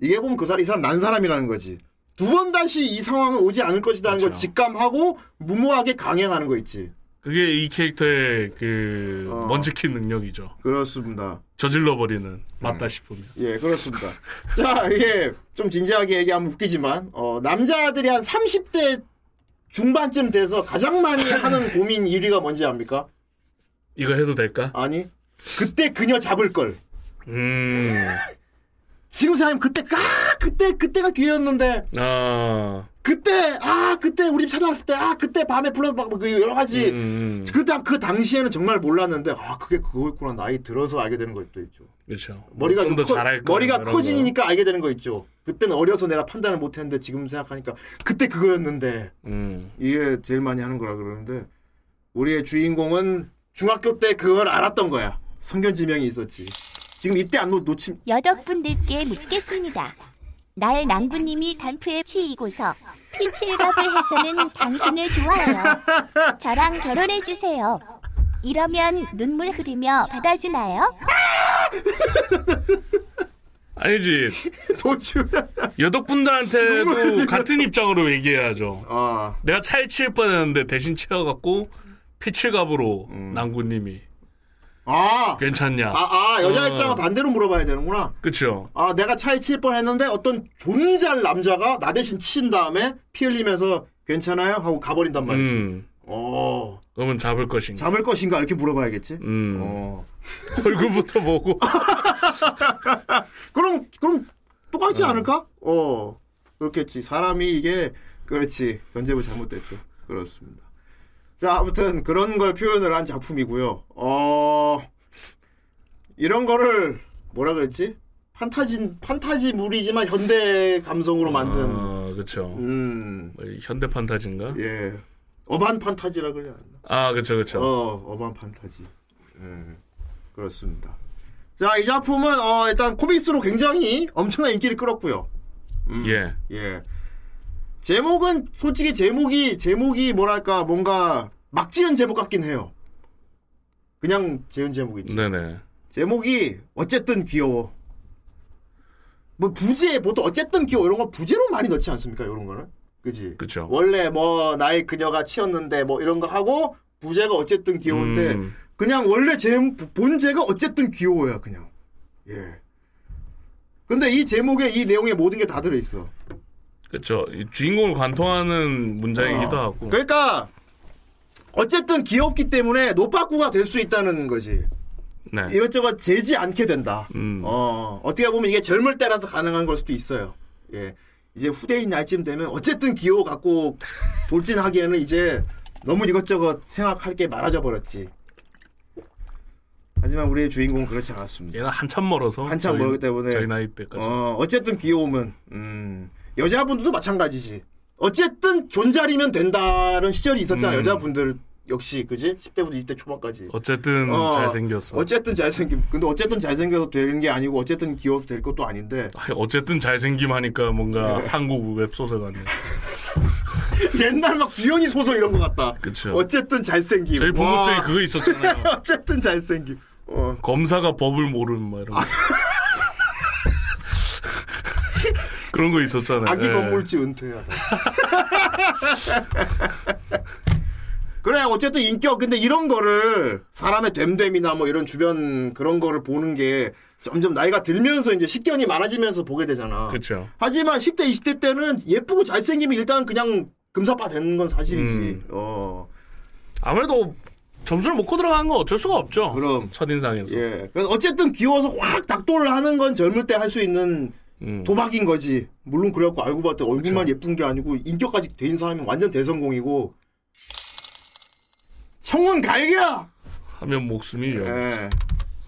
이게 보면 그 사람, 이 사람 난 사람이라는 거지. 두 번 다시 이 상황은 오지 않을 것이라는 걸 직감하고 무모하게 강행하는 거 있지. 그게 이 캐릭터의 그 어. 먼지킨 능력이죠. 그렇습니다. 저질러 버리는 맞다 싶으면. 예, 그렇습니다. 자, 이게 좀 진지하게 얘기하면 웃기지만, 어, 남자들이 한 30대 중반쯤 돼서 가장 많이 하는 고민 1위가 뭔지 압니까? 이거 해도 될까? 아니, 그때 그녀 잡을 걸. 음. 지금 생각하면 그때, 아, 그때, 그때가 기회였는데, 아. 그때, 아, 그때 우리 집 찾아왔을 때, 아, 그때 밤에 불러, 막, 그 여러 가지. 음. 그, 당- 그 당시에는 정말 몰랐는데, 아, 그게 그거였구나. 나이 들어서 알게 되는 것도 있죠. 그렇죠. 머리가 좀더 커- 잘할 거 머리가. 커지니까 알게 되는 거 있죠. 그때는 어려서 내가 판단을 못했는데 지금 생각하니까 그때 그거였는데 음. 이게 제일 많이 하는 거라 그러는데 우리의 주인공은 중학교 때 그걸 알았던 거야. 성견지명이 있었지. 지금 이때 안 놓, 놓침 여덕분들께 묻겠습니다. 나의 낭구님이 단프에 치이고서 피칠갑을 해서는 당신을 좋아해요. 저랑 결혼해주세요. 이러면 눈물 흐르며 받아주나요? 아니지. 도주. 여덕분들한테도 같은 입장으로 얘기해야죠. 아. 내가 차에 칠 뻔했는데 대신 치워갖고 피칠갑으로 낭구님이 아. 괜찮냐? 아, 아 여자 어. 입장은 반대로 물어봐야 되는구나. 그쵸. 아, 내가 차에 칠 뻔했는데 어떤 존잘 남자가 나 대신 친 다음에 피 흘리면서 괜찮아요? 하고 가버린단 말이지. 음. 어. 그러면 잡을 것인가? 잡을 것인가 이렇게 물어봐야겠지. 음. 어. 얼굴부터 보고. 그럼 그럼 똑같지 않을까? 어. 그렇겠지. 사람이 이게 그렇지. 전제부 잘못됐죠. 그렇습니다. 자, 아무튼 그런 걸 표현을 한 작품이고요. 어. 이런 거를 뭐라 그랬지? 판타지 판타지물이지만 현대 감성으로 만든 아, 그쵸. 음. 뭐, 현대 판타지인가? 예. 어반 판타지라 그래야 하나? 아, 그쵸, 그쵸. 어, 어반 판타지. 예. 그렇습니다. 자, 이 작품은 어, 일단 코믹스로 굉장히 엄청난 인기를 끌었고요. 음, 예. 예. 제목은 솔직히 제목이 제목이 뭐랄까 뭔가 막 지은 제목 같긴 해요. 그냥 지은 제목이지. 네네. 제목이 어쨌든 귀여워. 뭐 부제 보통 어쨌든 귀여워 이런 거 부제로 많이 넣지 않습니까? 이런 거는. 그지? 그쵸. 원래 뭐 나의 그녀가 치였는데 뭐 이런 거 하고 부제가 어쨌든 귀여운데 음. 그냥 원래 제 본제가 어쨌든 귀여워요 그냥. 예. 근데 이 제목에 이 내용에 모든 게 다 들어 있어. 이 주인공을 관통하는 문장이기도 어. 하고. 그러니까 어쨌든 귀엽기 때문에 노빠꾸가 될 수 있다는 거지. 네. 이것저것 재지 않게 된다. 음. 어, 어떻게 보면 이게 젊을 때라서 가능한 걸 수도 있어요. 예. 이제 후대인 날쯤 되면 어쨌든 기호 갖고 돌진하기에는 이제 너무 이것저것 생각할 게 많아져 버렸지. 하지만 우리의 주인공은 그렇지 않았습니다. 얘가 한참 멀어서. 한참 저희- 멀기 때문에 저희 나이 때까지. 어, 어쨌든 귀여우면 음, 여자분들도 마찬가지지. 어쨌든 존잘이면 된다는 시절이 있었잖아. 음. 여자분들 역시 그지? 10대부터 20대 초반까지. 어쨌든 어, 잘생겼어. 어쨌든 잘생김. 근데 어쨌든 잘생겨서 되는 게 아니고 어쨌든 귀여워서 될 것도 아닌데 아니, 어쨌든 잘생김 하니까 뭔가 네. 한국 웹소설 같네. 옛날 막 주연이 소설 이런 것 같다. 그쵸. 어쨌든 잘생김. 저희 와. 본급적에 그거 있었잖아요. 어쨌든 잘생김. 어. 검사가 법을 모르는 막 이런 거. 그런 거 있었잖아요. 아기 예. 건물주 은퇴하다. 그래 어쨌든 인격 근데 이런 거를 사람의 됨됨이나 뭐 이런 주변 그런 거를 보는 게 점점 나이가 들면서 이제 식견이 많아지면서 보게 되잖아. 그쵸. 하지만 10대 20대 때는 예쁘고 잘생기면 일단 그냥 금사빠 되는 건 사실이지. 음. 어. 아무래도 점수를 먹고 들어가는 건 어쩔 수가 없죠. 그럼. 첫인상에서. 예. 그래서 어쨌든 귀여워서 확 닥돌을 하는 건 젊을 때 할 수 있는 음. 도박인 거지. 물론 그래갖고 알고 봤더니 얼굴만 예쁜 게 아니고 인격까지 돼 있는 사람이 완전 대성공이고. 청은 갈기야! 하면 목숨이요. 예.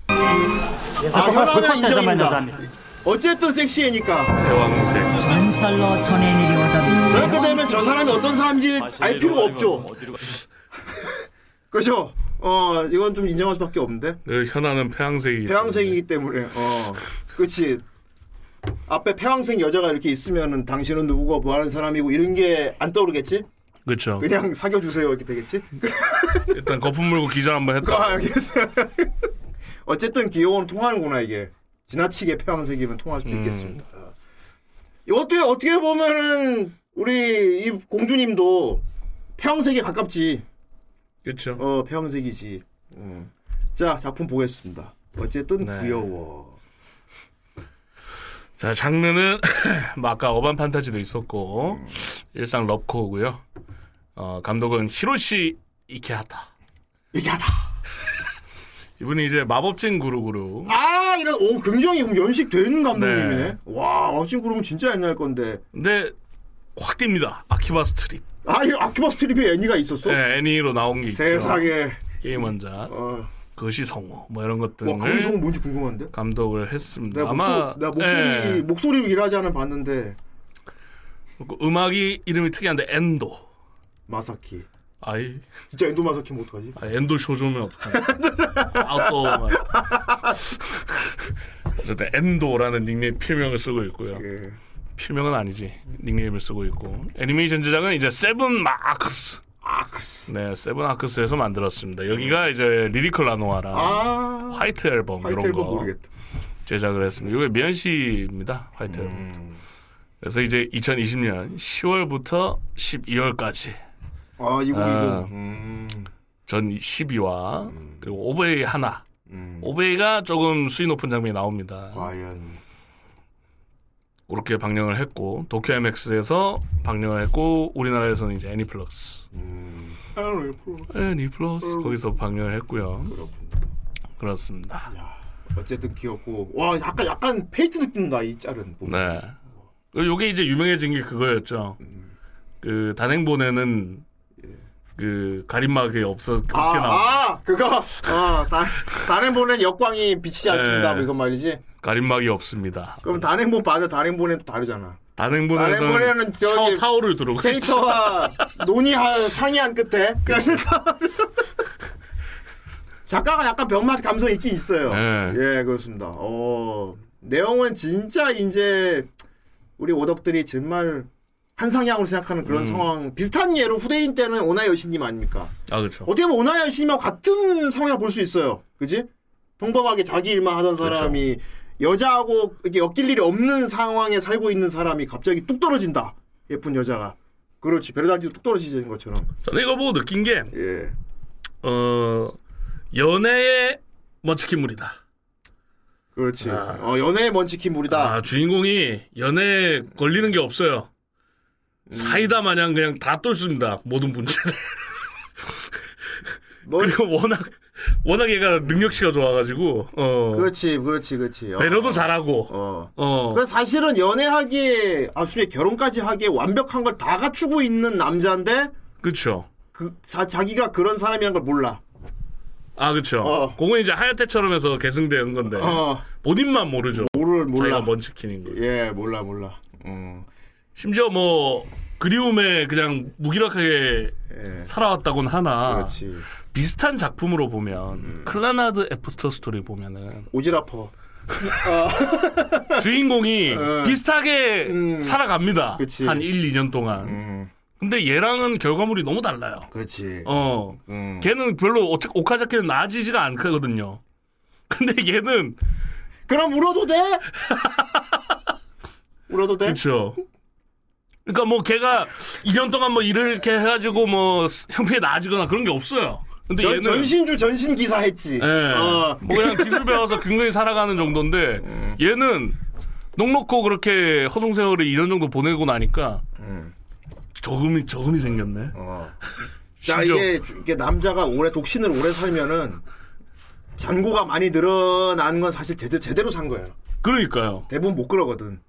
아, 현아는 인정입니다. 어쨌든 섹시해니까. 대왕색. 전설로 전해 내려오던 저렇게 되면 저 사람이 어떤 사람인지 알 필요가 없죠. 그죠? 어, 이건 좀 인정할 수밖에 없는데. 그 현아는 폐양색이. 폐왕색이기 때문에, 어, 그치. 앞에 폐왕색 여자가 이렇게 있으면은 당신은 누구고 뭐 하는 사람이고 이런 게 안 떠오르겠지? 그렇죠. 그냥 사귀어주세요 이렇게 되겠지? 일단 거품 물고 기절 한번 했다. 아. 어쨌든 귀여운 통하는구나 이게. 지나치게 폐왕색이면 통할 수도 음. 있겠습니다. 어떻게 어떻게 보면은 우리 이 공주님도 폐왕색에 가깝지. 그렇죠. 어 폐왕색이지. 음. 자 작품 보겠습니다. 어쨌든 네. 귀여워. 자, 장르는 뭐 아까 어반 판타지도 있었고 일상 럽코고요. 어, 감독은 히로시 이케하타. 이케하타. 이분이 이제 마법진 그룹으로 아 이런 오 굉장히 연식 되는 감독님이네. 네. 와 어찌 그러면 진짜 옛날 건데. 근데 확 뜁니다. 아키바 스트립. 아 이 아키바 스트립에 애니가 있었어? 네, 애니로 나온 게 있죠. 세상에. 게임 원작. 어. 그것이 성우 뭐 이런 것들을 와, 거기서 뭔지 궁금한데? 감독을 했습니다. 내가 아마 목소, 내가 목소리 예. 목소리로 일하지 않은 봤는데 그 음악이 이름이 특이한데 엔도. 마사키. 아이 진짜 엔도 마사키면 어떡하지? 아, 엔도 쇼조면 어떡하냐. 아또 어쨌든 엔도라는 닉네임 필명을 쓰고 있고요. 예. 필명은 아니지. 닉네임을 쓰고 있고. 애니메이션 제작은 이제 세븐 마크스. 아크스. 네, 세븐 아크스에서 만들었습니다. 여기가 이제 리리컬 나노하랑 아. 화이트 앨범 화이트 이런 앨범 거 모르겠다. 제작을 했습니다. 이게 미연시입니다. 화이트 앨범. 음. 그래서 이제 2020년 10월부터 12월까지 아 이거 아. 이거. 음. 전 12화 그리고 OVA 하나 음. OVA가 조금 수위 높은 장면이 나옵니다. 과연 그렇게 방영을 했고 도쿄 MX에서 방영을 했고 우리나라에서는 이제 애니플러스 음. 애니플러스 거기서 방영을 했고요. 그렇습니다. 어쨌든 귀엽고 와 약간 약간 페이트 느낌 나이 짤은. 보면. 네. 요게 이제 유명해진 게 그거였죠. 그 단행본에는 그 가림막이 없어 없게 아, 나와. 아 그거 어 다, 단행본엔 역광이 비치지 않습니다. 네. 뭐 이건 말이지. 가림막이 없습니다. 그럼 단행본 봐도 단행본엔 또 다르잖아. 단행본에는 단행본에는 샤워 타올을 두르고 캐릭터가 논의한 상의한 끝에 작가가 약간 병맛 감성이 있긴 있어요. 네. 예, 그렇습니다. 어, 내용은 진짜 이제 우리 오덕들이 정말 한상향으로 생각하는 그런 음. 상황 비슷한 예로 후대인 때는 오나이 여신님 아닙니까? 아 그렇죠. 어떻게 보면 오나이 여신님하고 같은 상황을 볼 수 있어요. 그지? 평범하게 자기 일만 하던 그렇죠. 사람이 여자하고 이렇게 엮일 일이 없는 상황에 살고 있는 사람이 갑자기 뚝 떨어진다. 예쁜 여자가. 그렇지. 베르다디도 뚝 떨어지는 것처럼. 저는 이거 보고 느낀 게 예. 어, 연애의 먼치킨 물이다. 그렇지. 어, 연애의 먼치킨 물이다. 아, 주인공이 연애에 걸리는 게 없어요. 음. 사이다 마냥 그냥 다 뚫습니다. 모든 문제를. 뭐, 그리고 워낙, 워낙 얘가 능력치가 좋아가지고, 어. 그렇지, 그렇지, 그렇지. 어. 배려도 잘하고, 어. 어. 그 사실은 연애하기에, 아수에 결혼까지 하기에 완벽한 걸 다 갖추고 있는 남자인데, 그쵸. 그, 자, 자기가 그런 사람이란 걸 몰라. 아, 그쵸. 어. 그건 이제 하야테처럼 해서 계승된 건데, 어. 본인만 모르죠. 모를, 몰라. 자기가 먼치킨인 거. 예, 몰라, 몰라. 음. 심지어 뭐, 그리움에 그냥 무기력하게 예. 살아왔다곤 하나, 그렇지. 비슷한 작품으로 보면, 클라나드 애프터 스토리 보면은, 오지라퍼. 주인공이 어. 비슷하게 음. 살아갑니다. 그치. 한 1, 2년 동안. 음. 근데 얘랑은 결과물이 너무 달라요. 그렇지. 어. 음. 걔는 별로 오카- 오카자키는 나아지지가 않거든요. 근데 얘는 그럼 울어도 돼? 울어도 돼? 그렇죠. 그러니까 뭐 걔가 2년 동안 뭐 일을 이렇게 해가지고 뭐 형편이 나아지거나 그런 게 없어요. 근데 전, 얘는 전신주 전신 기사 했지. 예. 어. 뭐 그냥 기술 배워서 굉장히 살아가는 정도인데 얘는 넉넉고 그렇게 허송 세월을 2년 정도 보내고 나니까 저금이 저금이 생겼네. 어. 자, 심지어- 이게, 주- 이게 남자가 오래, 독신을 오래 살면은, 잔고가 많이 늘어나는 건 사실 제대로, 제대로 산 거예요. 그러니까요. 대부분 못 그러거든.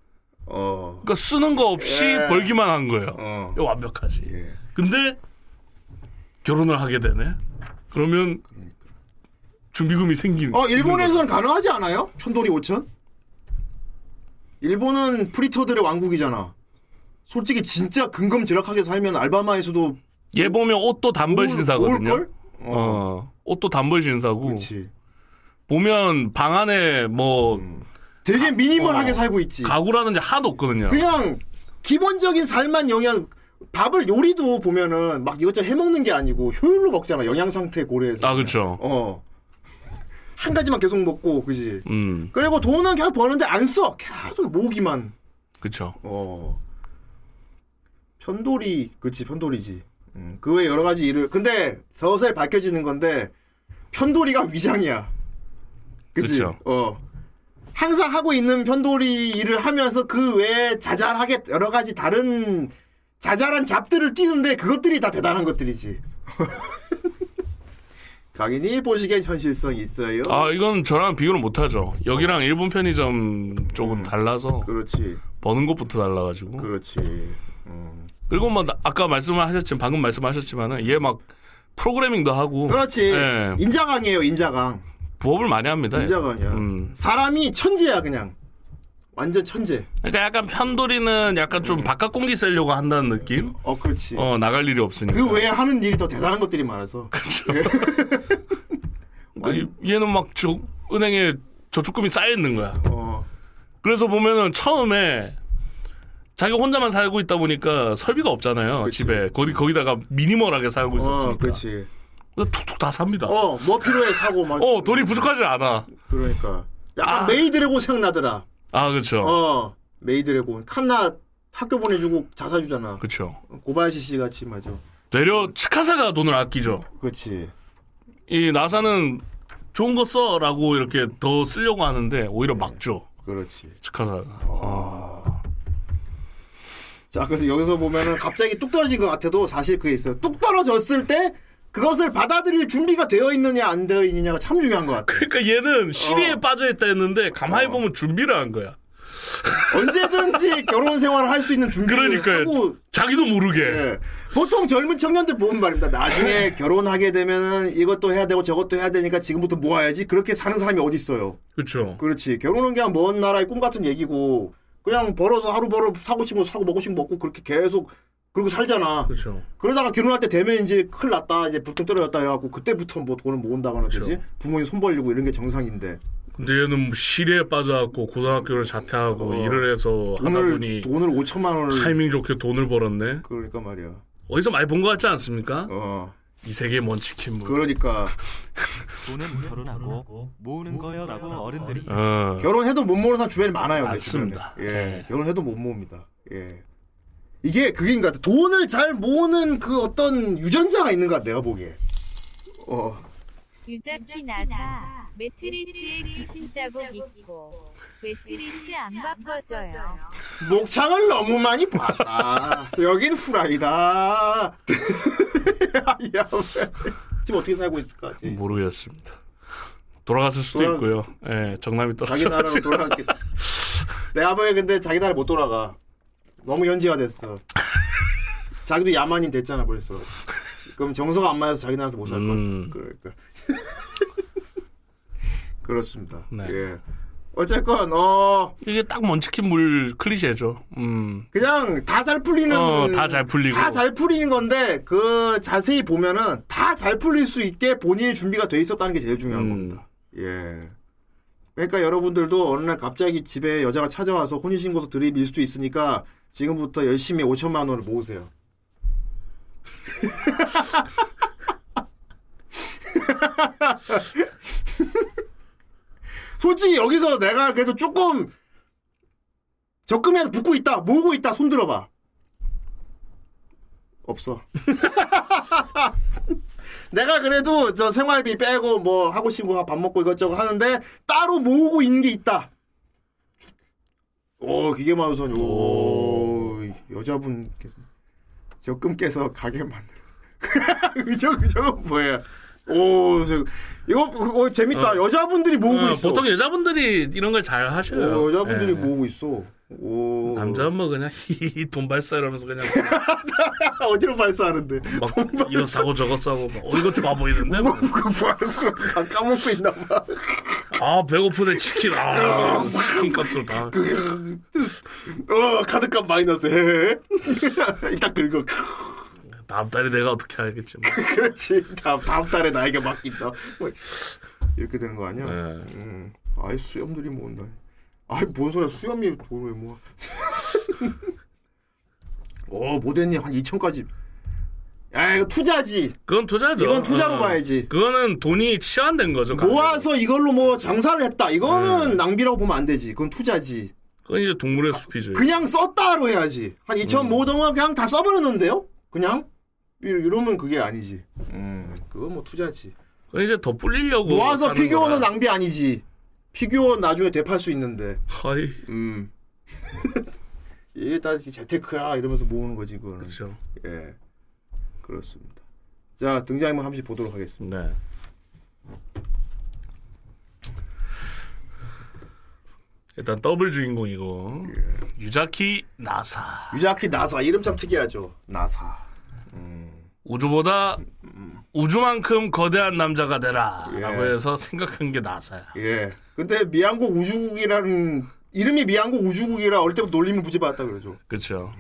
어. 그러니까 쓰는 거 없이 예. 벌기만 한 거예요. 어. 완벽하지. 예. 근데 결혼을 하게 되네. 그러면 준비금이 생기는. 어, 일본에서는 가능하지 않아요? 편돌이 5천? 일본은 프리터들의 왕국이잖아. 솔직히 진짜 근검절약하게 살면 알바마에서도 얘 보면 옷도 단벌 신사거든요. 모을걸? 어. 옷도 단벌 신사고. 그렇지. 보면 방 안에 뭐 되게 미니멀하게 어. 살고 있지. 가구라는 게 하나도 없거든요. 그냥 기본적인 살만 영양 밥을 요리도 보면은 막 이것저것 해 먹는 게 아니고 효율로 먹잖아 영양 상태 고려해서 아 그렇죠. 어 한 가지만 계속 먹고 그지 음 그리고 돈은 계속 버는데 안 써 계속 모으기만 그렇죠. 어 편돌이 그치 편돌이지 음, 그 외에 여러 가지 일을 근데 서서히 밝혀지는 건데 편돌이가 위장이야 그치 그쵸. 어 항상 하고 있는 편돌이 일을 하면서 그 외에 자잘하게 여러 가지 다른 자잘한 잡들을 띄는데 그것들이 다 대단한 것들이지 강인이 보시기엔 현실성이 있어요 아 이건 저랑 비교를 못하죠. 여기랑 일본 편의점 조금 달라서 음. 그렇지 버는 것부터 달라가지고. 그렇지 음. 그리고 뭐 나- 아까 말씀을 하셨지만 방금 말씀하셨지만은 얘 막 프로그래밍도 하고. 그렇지. 예. 인자강이에요, 인자강. 부업을 많이 합니다. 인자강이야. 음. 사람이 천재야, 그냥. 완전 천재. 그러니까 약간 편돌이는 약간 좀 바깥 공기 쓰려고 한다는 느낌? 어, 그렇지. 어, 나갈 일이 없으니까. 그 외에 하는 일이 더 대단한 것들이 많아서. 그러니까 얘는 막 저, 은행에 저축금이 쌓여 있는 거야. 어. 그래서 보면은 처음에 자기 혼자만 살고 있다 보니까 설비가 없잖아요. 집에. 거기, 거기다가 미니멀하게 살고 있었으니까. 어, 그렇지. 툭툭 다 삽니다. 어, 뭐 필요해 사고 막. 어, 돈이 부족하지 않아. 그러니까. 약간 아. 메이드래곤 생각나더라. 아, 그렇죠. 어, 메이드래곤. 칸나 학교 보내주고 자사 주잖아. 그렇죠. 고바야시 씨 같이 맞아. 되려 츠카사가 돈을 아끼죠. 그렇지. 이 나사는 좋은 거 써라고 이렇게 더 쓰려고 하는데 오히려 막죠. 그렇지. 치카사가. 어. 자, 그래서 여기서 보면은 갑자기 뚝 떨어진 것 같아도 사실 그게 있어요. 뚝 떨어졌을 때 그것을 받아들일 준비가 되어 있느냐 안 되어 있느냐가 참 중요한 것 같아. 그러니까 얘는 시리에 빠져 있다 했는데 가만히 어. 보면 준비를 한 거야. 언제든지 결혼 생활을 할 수 있는 준비를 그러니까요. 하고 자기도 모르게. 예. 보통 젊은 청년들 보면 말입니다. 나중에 결혼하게 되면은 이것도 해야 되고 저것도 해야 되니까 지금부터 모아야지. 그렇게 사는 사람이 어디 있어요? 그렇죠. 그렇지. 결혼은 그냥 먼 나라의 꿈 같은 얘기고 그냥 벌어서 하루 벌어 사고 싶은 거 사고 먹고 싶은 거 먹고 그렇게 계속 그러고 살잖아. 그렇죠. 그러다가 결혼할 때 되면 이제 큰일 났다. 이제 불통 떨어졌다 해갖고 그때부터 뭐 돈을 모은다거나 그렇죠. 되지. 부모님 손 벌리고 이런 게 정상인데. 근데 얘는 뭐 시리에 빠져갖고 고등학교를 자퇴하고 일을 해서 하다 어. 돈을 보니 돈을 5천만 원을 타이밍 좋게 돈을 벌었네. 그러니까 말이야. 어디서 많이 본 것 같지 않습니까? 어. 이 세계 먼 치킨 무. 그러니까 돈은 결혼하고 모으는 거여라고 어른들이 어. 결혼해도 못 모으는 사람 주변에 많아요. 내 많습니다. 주변에. 예. 결혼해도 못 모읍니다. 예. 이게 그게인 것 같아. 돈을 잘 모으는 그 어떤 유전자가 있는 것 같아. 내가 보기에. 어. 유자키 나사 매트리스에 귀신 자국 있고 매트리스 안 바꿔줘요. 목창을 너무 많이 봤다. 여긴 후라이다. 야, 왜. 지금 어떻게 살고 있을까? 쟤? 모르겠습니다. 돌아갔을 수도 돌아- 있고요. 예, 정남이 자기 나라로 떨어져. 돌아갈게. 내 아버지 근데 자기 나라 못 돌아가. 너무 현지화 됐어. 자기도 야만인 됐잖아 벌써. 그럼 정서가 안 맞아서 자기 나라에서 못살 걸. 음. 그러니까. 그렇습니다. 네. 예. 어쨌건 어 이게 딱 먼치킨 물 클리셰죠. 음. 그냥 다 잘 풀리는 어, 다잘 풀리고. 다 잘 풀리는 건데 그 자세히 보면은 다 잘 풀릴 수 있게 본인의 준비가 돼 있었다는 게 제일 중요한 음. 겁니다. 예. 그러니까 여러분들도 어느 날 갑자기 집에 여자가 찾아와서 혼인신고서 들이밀 수도 있으니까 지금부터 열심히 5천만 원을 모으세요. 솔직히 여기서 내가 그래도 조금 적금이라도 붙고 있다, 모으고 있다, 손 들어봐. 없어. 내가 그래도 저 생활비 빼고 뭐 하고 싶은 거밥 먹고 이것저것 하는데 따로 모으고 있는 게 있다. 오 기계 마우선 오 여자분께서 적금 깨서 가게 만들었어. 그죠 그죠 뭐야? 오 저, 이거 그거 재밌다. 어. 여자분들이 모으고 어, 있어. 보통 여자분들이 이런 걸 잘 하셔요. 오, 여자분들이 예. 모으고 있어. 오 남자는 뭐 그냥 히히 돈 발사 이러면서 그냥 어디로 발사하는데? 막 이거 사고 저거 사고 막, 어 이거 좋아 보이는데 뭐. 아, 까먹고 있나 봐. 아 배고프네 치킨 아 치킨 값으로 다 어 카드값 마이너스 해. 딱 긁어. 다음 달에 내가 어떻게 하겠지 뭐. 그렇지. 다음, 다음 달에 나에게 맡긴다. 뭐, 이렇게 되는 거 아니야? 네. 음. 아이, 수염들이 모은다. 아이, 뭔 소리야. 수염이 돈을 모아. 어, 모델님 한 2천까지. 야, 이거 투자지. 그건 투자죠. 이건 투자로 어. 봐야지. 그거는 돈이 치환된 거죠. 모아서 이걸로 뭐 장사를 했다. 이거는 낭비라고 보면 안 되지. 그건 투자지. 그건 이제 동물의 숲이죠. 그냥 썼다로 해야지. 한 2천 모으던 거 그냥 다 써버렸는데요? 그냥? 이- 이러면 그게 아니지. 음, 그건 뭐 투자지. 그건 이제 더 불리려고 모아서 피규어는. 낭비 아니지. 피규어 나중에 되팔 수 있는데. はい. 음. 이게 다 재테크야 이러면서 모으는 거지 그거는. 그렇죠. 예. 그렇습니다. 자 등장인물 한 번씩 보도록 하겠습니다. 네. 일단 더블 주인공이고 예. 유자키 나사 유자키 나사 이름 참 특이하죠. 나사. 우주보다 우주만큼 거대한 남자가 되라라고 예. 해서 생각한 게 나사야. 예. 근데 미양국 우주국이라는 이름이 미양국 우주국이라 어릴 때부터 놀림을 부지받았다 그러죠. 그렇죠.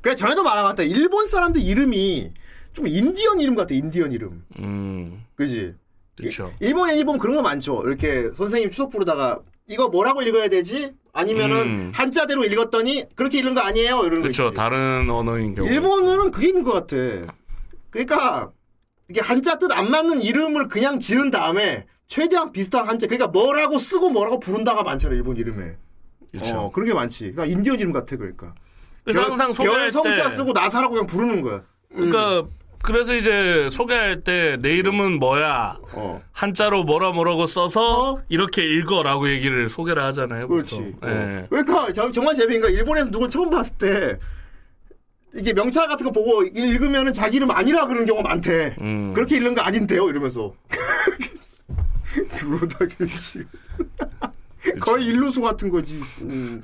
그래 전에도 말한 것 같아. 일본 사람들 이름이 좀 인디언 이름 같아. 인디언 이름. 음, 그지? 그렇죠. 일본 애니 보면 그런 거 많죠. 이렇게 선생님 추석 부르다가 이거 뭐라고 읽어야 되지? 아니면은 음. 한자대로 읽었더니 그렇게 읽은 거 아니에요? 이러는 거 그렇죠. 다른 언어인 경우. 일본어는 그게 있는 것 같아. 그러니까 이게 한자 뜻 안 맞는 이름을 그냥 지은 다음에 최대한 비슷한 한자. 그러니까 뭐라고 쓰고 뭐라고 부른다가 많잖아 일본 이름에. 그렇죠. 어, 그런 게 많지. 그러니까 인디언 이름 같아 그러니까. 그래서 별- 항상 소개할 별 성자 때- 쓰고 나사라고 그냥 부르는 거야. 그러니까 그래서 이제 소개할 때 내 이름은 뭐야 어. 한자로 뭐라 뭐라고 써서 이렇게 읽어라고 얘기를 소개를 하잖아요. 그렇지. 어. 예. 그러니까 정- 정말 재미있는 거 일본에서 누굴 처음 봤을 때 이게 명찰 같은 거 보고 읽으면은 자기 이름 아니라 그러는 경우가 많대. 음. 그렇게 읽는 거 아닌데요 이러면서. 그러다겠지. 거의 일루수 같은 거지. 음.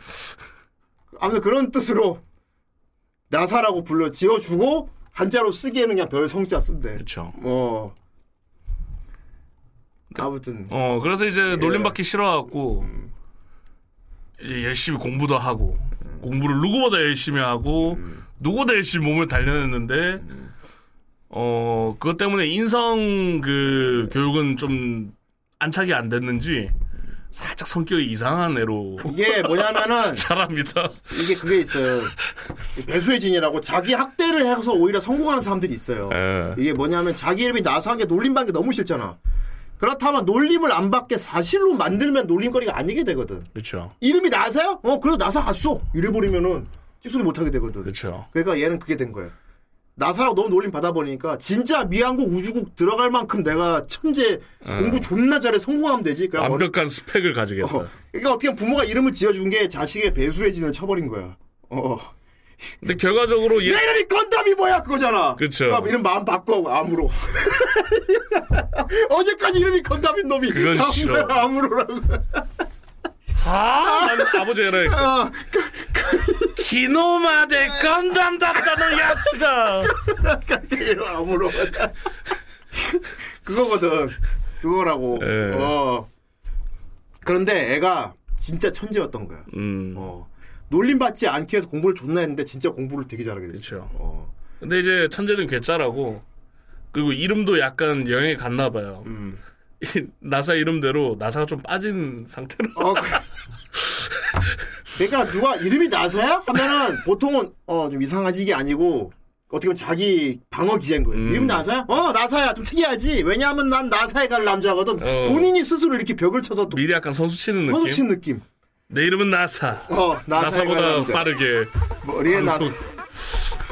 아무튼 그런 뜻으로 나사라고 불러 지어주고 한자로 쓰기에는 그냥 별 성자 쓴대. 그렇죠. 어. 아무튼 어, 그래서 예. 이제 놀림받기 싫어갖고, 이제 열심히 공부도 하고, 공부를 누구보다 열심히 하고, 누 구보다 열심히 몸을 단련했는데, 어, 그것 때문에 인성 그 교육은 좀 안착이 안 됐는지, 살짝 성격이 이상한 애로. 이게 뭐냐면은 잘합니다. 이게 그게 있어요. 이 배수의 진이라고 자기 학대를 해서 오히려 성공하는 사람들이 있어요. 예. 이게 뭐냐면 자기 이름이 나사한 게 놀림받는 게 너무 싫잖아. 그렇다면 놀림을 안 받게 사실로 만들면 놀림거리가 아니게 되거든. 그렇죠. 이름이 나사야? 어, 그래도 나사 갔어. 이래버리면은 찍소리 못하게 되거든. 그렇죠. 그러니까 얘는 그게 된 거예요. 나사라고 너무 놀림 받아버리니까 진짜 미한국 우주국 들어갈 만큼 내가 천재 음. 공부 존나 잘해 성공하면 되지. 그럼 완벽한 스펙을 가지겠다. 어, 그러니까 어떻게 보면 부모가 이름을 지어준 게 자식의 배수의 진을 쳐버린 거야. 어. 근데 결과적으로 얘, 내 이름이 건담이 뭐야 그거잖아. 그럼 이름 마음 바꿔 암으로. 어제까지 이름이 건담인 놈이 그건 싫어. 암으로라고. 아, 난 아버지가 이러니까. 어, 야츠가. 이름 암으로. 그거거든. 그거라고. 예. 어. 그런데 애가 진짜 천재였던 거야. 음. 어. 놀림 받지 않기 위해서 공부를 존나 했는데 진짜 공부를 되게 잘하게 됐어. 어. 근데 이제 천재는 괴짜라고 그리고 이름도 약간 영향이 갔나 봐요. 음. 이 나사 이름대로 나사가 좀 빠진 상태로. 어, 그- 그러니까 누가 이름이 나사야? 하면은 보통은 어 좀 이상하지 이게 아니고 어떻게 보면 자기 방어 기제인 거예요. 음. 이름 나사야? 어 나사야 좀 특이하지. 왜냐하면 난 나사에 갈 남자거든. 어. 본인이 스스로 이렇게 벽을 쳐서 또 미리 약간 선수 치는 느낌. 선수 친 느낌. 내 이름은 나사. 어 나사에 갈 나사보다 남자. 빠르게. 머리에 나사.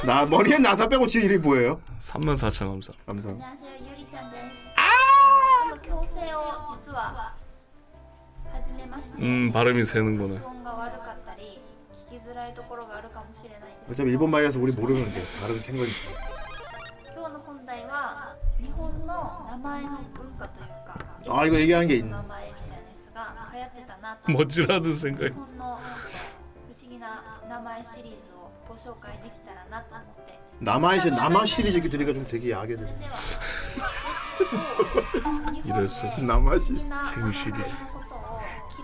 나 머리에 나사 빼고 지 이름이 뭐예요? 3만 4천 감사. 감사. 음 발음이 새는구나. 어차피 일본 말이라서 우리 모르면 돼. 발음 센 건지. 아 이거 얘기하는 게 있네. 뭐지라는 생각이. 남아의 시 남아 시리즈 이렇게 들으니까 좀 되게 야하게 들려. 이랬어. 남아 시 생시리즈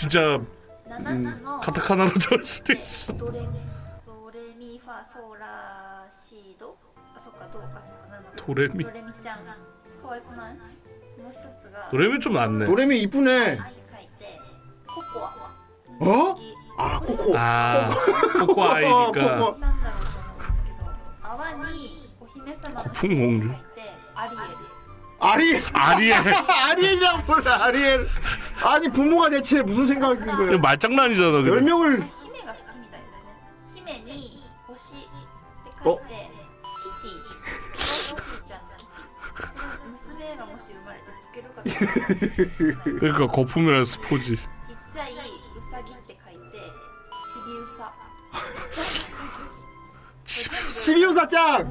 진짜 음, 카타카나로 될 수도 있어. 도레미. 도레미 좀 낫네. 도레미 이쁘네. 어? 아 코코. 아 코코 아이니까. 코코. 거풍공주. 아리 아리엘. 아리엘이라고 불러, 아리엘. 아니, 부모가 대체 무슨 생각인 거예요? 말장난이잖아. 그래. 열명을. 어? 그러니까 거품이라 스포지. 지비 우사. 12호사장!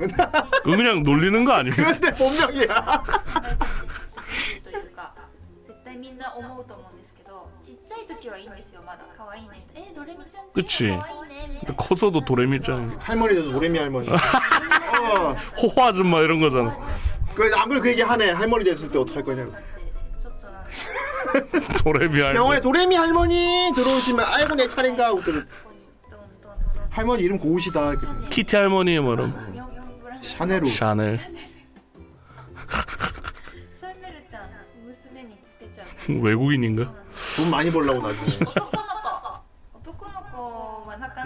그건 그냥 놀리는 거 아니에요? 그런데 본명이야. 그치. 근데 커서도 도레미짱 할머니 돼서 노래미 할머니. 어, 호화 아줌마 이런 거잖아 그, 안 그래도 그 얘기 하네. 할머니 됐을 때 어떡할 거냐고. な感じでちょっとなんか 병원에 도레미 할머니 들어오시면 아이고 내 차례인가 하고 들 할머니 이름 고우시다. 키티 할머니의 뭐름 샤넬로. 샤넬. 외국인인가? 돈 많이 벌라고 나중에.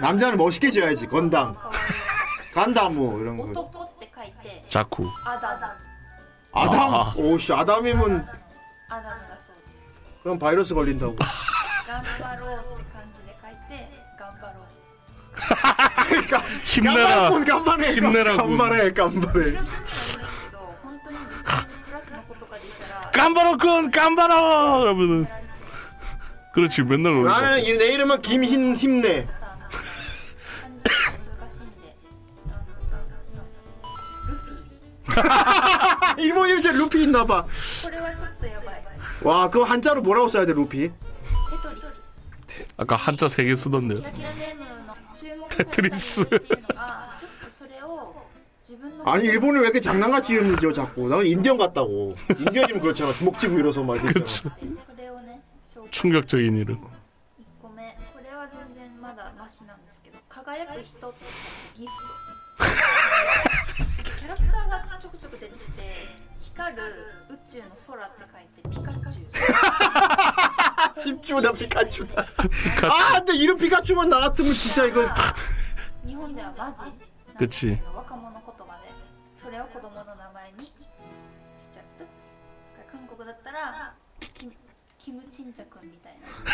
남자는 멋있게 지어야지. 건담. 간다무 뭐 이런 거. 자쿠. 아담. 아. 오씨 아담이면 그럼 바이러스 걸린다고. 힘내라. 깜바레 깜바레 힘내라고. 깜바레 깜바레. 本当に実際にクラスの子とかでいたら 깜바로군 깜바로 이러면은 그렇지 맨날 놀려. 나는 이- 내 이름은 김흰 힘내. 難しいんで 일본 이름 진짜 루피 있나봐. これはちょっとやばい 와 그럼 한자로 뭐라고 써야 돼 루피? テトリス 아까 한자 세 개 쓰던데요. キラキラネームの注目された理由 테트리스. 아니 일본이 왜 이렇게 장난같이 이름이죠 자꾸. 나 인디언 같다고. 인디언이면 그렇잖아. 주먹 쥐고 일어서 막 그렇죠. 충격적인 이름. 집주다 피카츄다. 피카츄. 아 근데 이런 피카츄만 나왔으면 진짜 이거. 그치.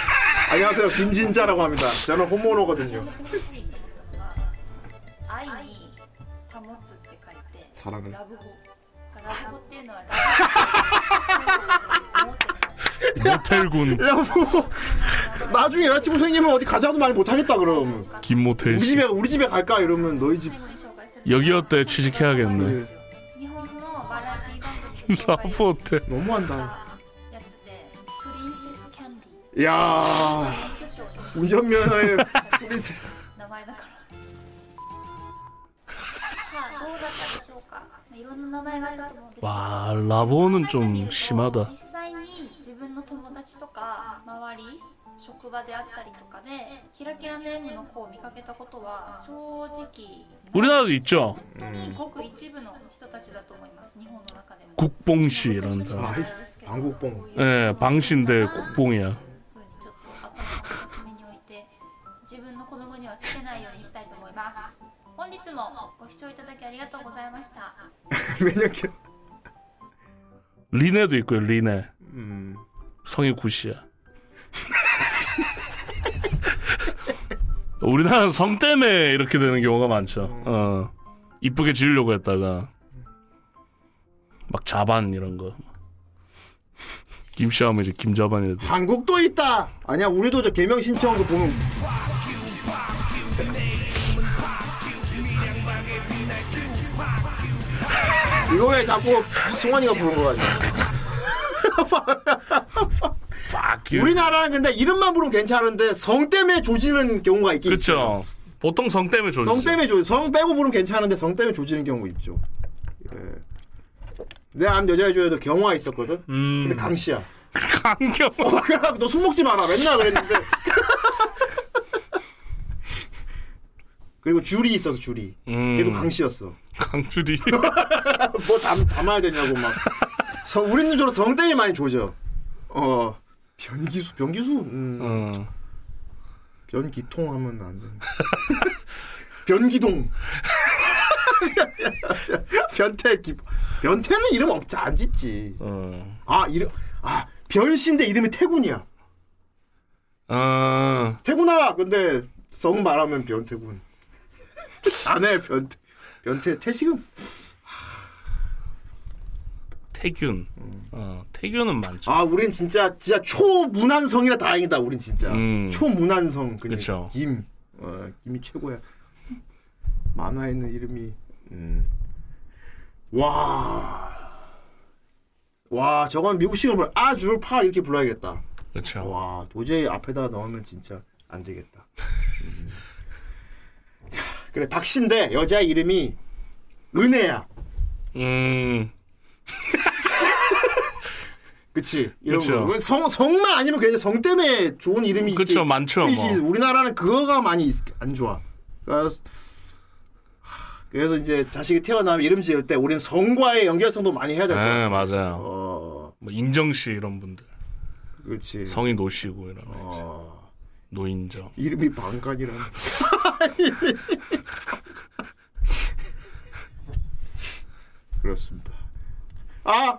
안녕하세요 김진자라고 합니다. 저는 호모노거든요. 사랑을. 모텔군. 야, 뭐. 나중에 여자친구 생기면 어디 가자도 말 못하겠다, 그럼. 김모텔. 우리 집에, 우리 집에 갈까? 이러면 너희 집. 여기어때 취직해야겠네. 라포텔. 너무한다. 야 운전면허에 프린세스. 와, 라보는 좀 심하다. 実際に自分の友達とか周り職場であったりとかでキラキラネームの子を見かけたことは正直 우리나라도 있죠. 本当にごく一部の人たちだと思います日本の中でも 국봉씨 이런 사람. 방국봉. 예, 방신데 국봉이야. 片隅に置いて自分の子供にはつけないようにしたいと思います本日もご視聴いただきありがとうございました 매년 리네도 있고요. 리네. 음. 성이 구시야. 우리나라는 성 때문에 이렇게 되는 경우가 많죠. 어. 이쁘게 지으려고 했다가 막 자반 이런 거. 김씨 하면 이제 김자반이 돼. 한국도 있다. 아니야 우리도 저 개명 신청한 거 보면 이거 왜 자꾸 승환이가 부른 거 같냐? 우리나라는 근데 이름만 부르면 괜찮은데 성 때문에 조지는 경우가 있긴 그쵸. 있어요. 보통 성 때문에 조지. 성 때문에 조, 성 빼고 부르면 괜찮은데 성 때문에 조지는 경우 있죠. 예. 내 아는 여자애 중에도 경화 있었거든. 음. 근데 강 씨야. 강경. 어, 그래, 너술 먹지 마라. 맨날 그랬는데. 그리고 줄이 있어서 줄이. 음. 걔도 강 씨였어. 강줄이. 뭐 담, 담아야 되냐고 막. 성, 우리는 주로 성 때문에 많이 조져. 어. 변기수, 변기수? 음. 어. 변기통 하면 안 돼. 변기동. 변태 기 변태는 이름 없지 안 짓지. 어. 아 이름 아 변씨인데 이름이 태군이야. 어. 태군아 근데 성 말하면 변태군. 자네 변태 변태 태식은 태균. 어, 태균은 많죠. 아, 우린 진짜 진짜 초문안성이라 다행이다. 우린 진짜 음. 초문안성 그냥 그쵸. 김. 어, 김이 최고야. 만화에 있는 이름이 음. 와. 와, 저건 미국식으로 불러. 아줄 파 이렇게 불러야겠다. 그렇죠. 와, 도저히 앞에다가 넣으면 진짜 안 되겠다. 음. 그래, 박씨인데 여자 이름이 은혜야. 음. 그치. 이런 그쵸. 거. 성, 성만 아니면 그냥 성 때문에 좋은 이름이 그쵸, 있지. 많죠, 있지. 뭐. 우리나라는 그거가 많이 있- 안 좋아. 그래서, 하, 그래서 이제 자식이 태어나면 이름 지을 때 우리는 성과의 연결성도 많이 해야 될것 네, 같아. 맞아요. 어, 뭐 인정 씨 이런 분들. 그렇지. 성이 노시고 이런. 어, 노인정. 이름이 방간이라는. 그렇습니다. 아,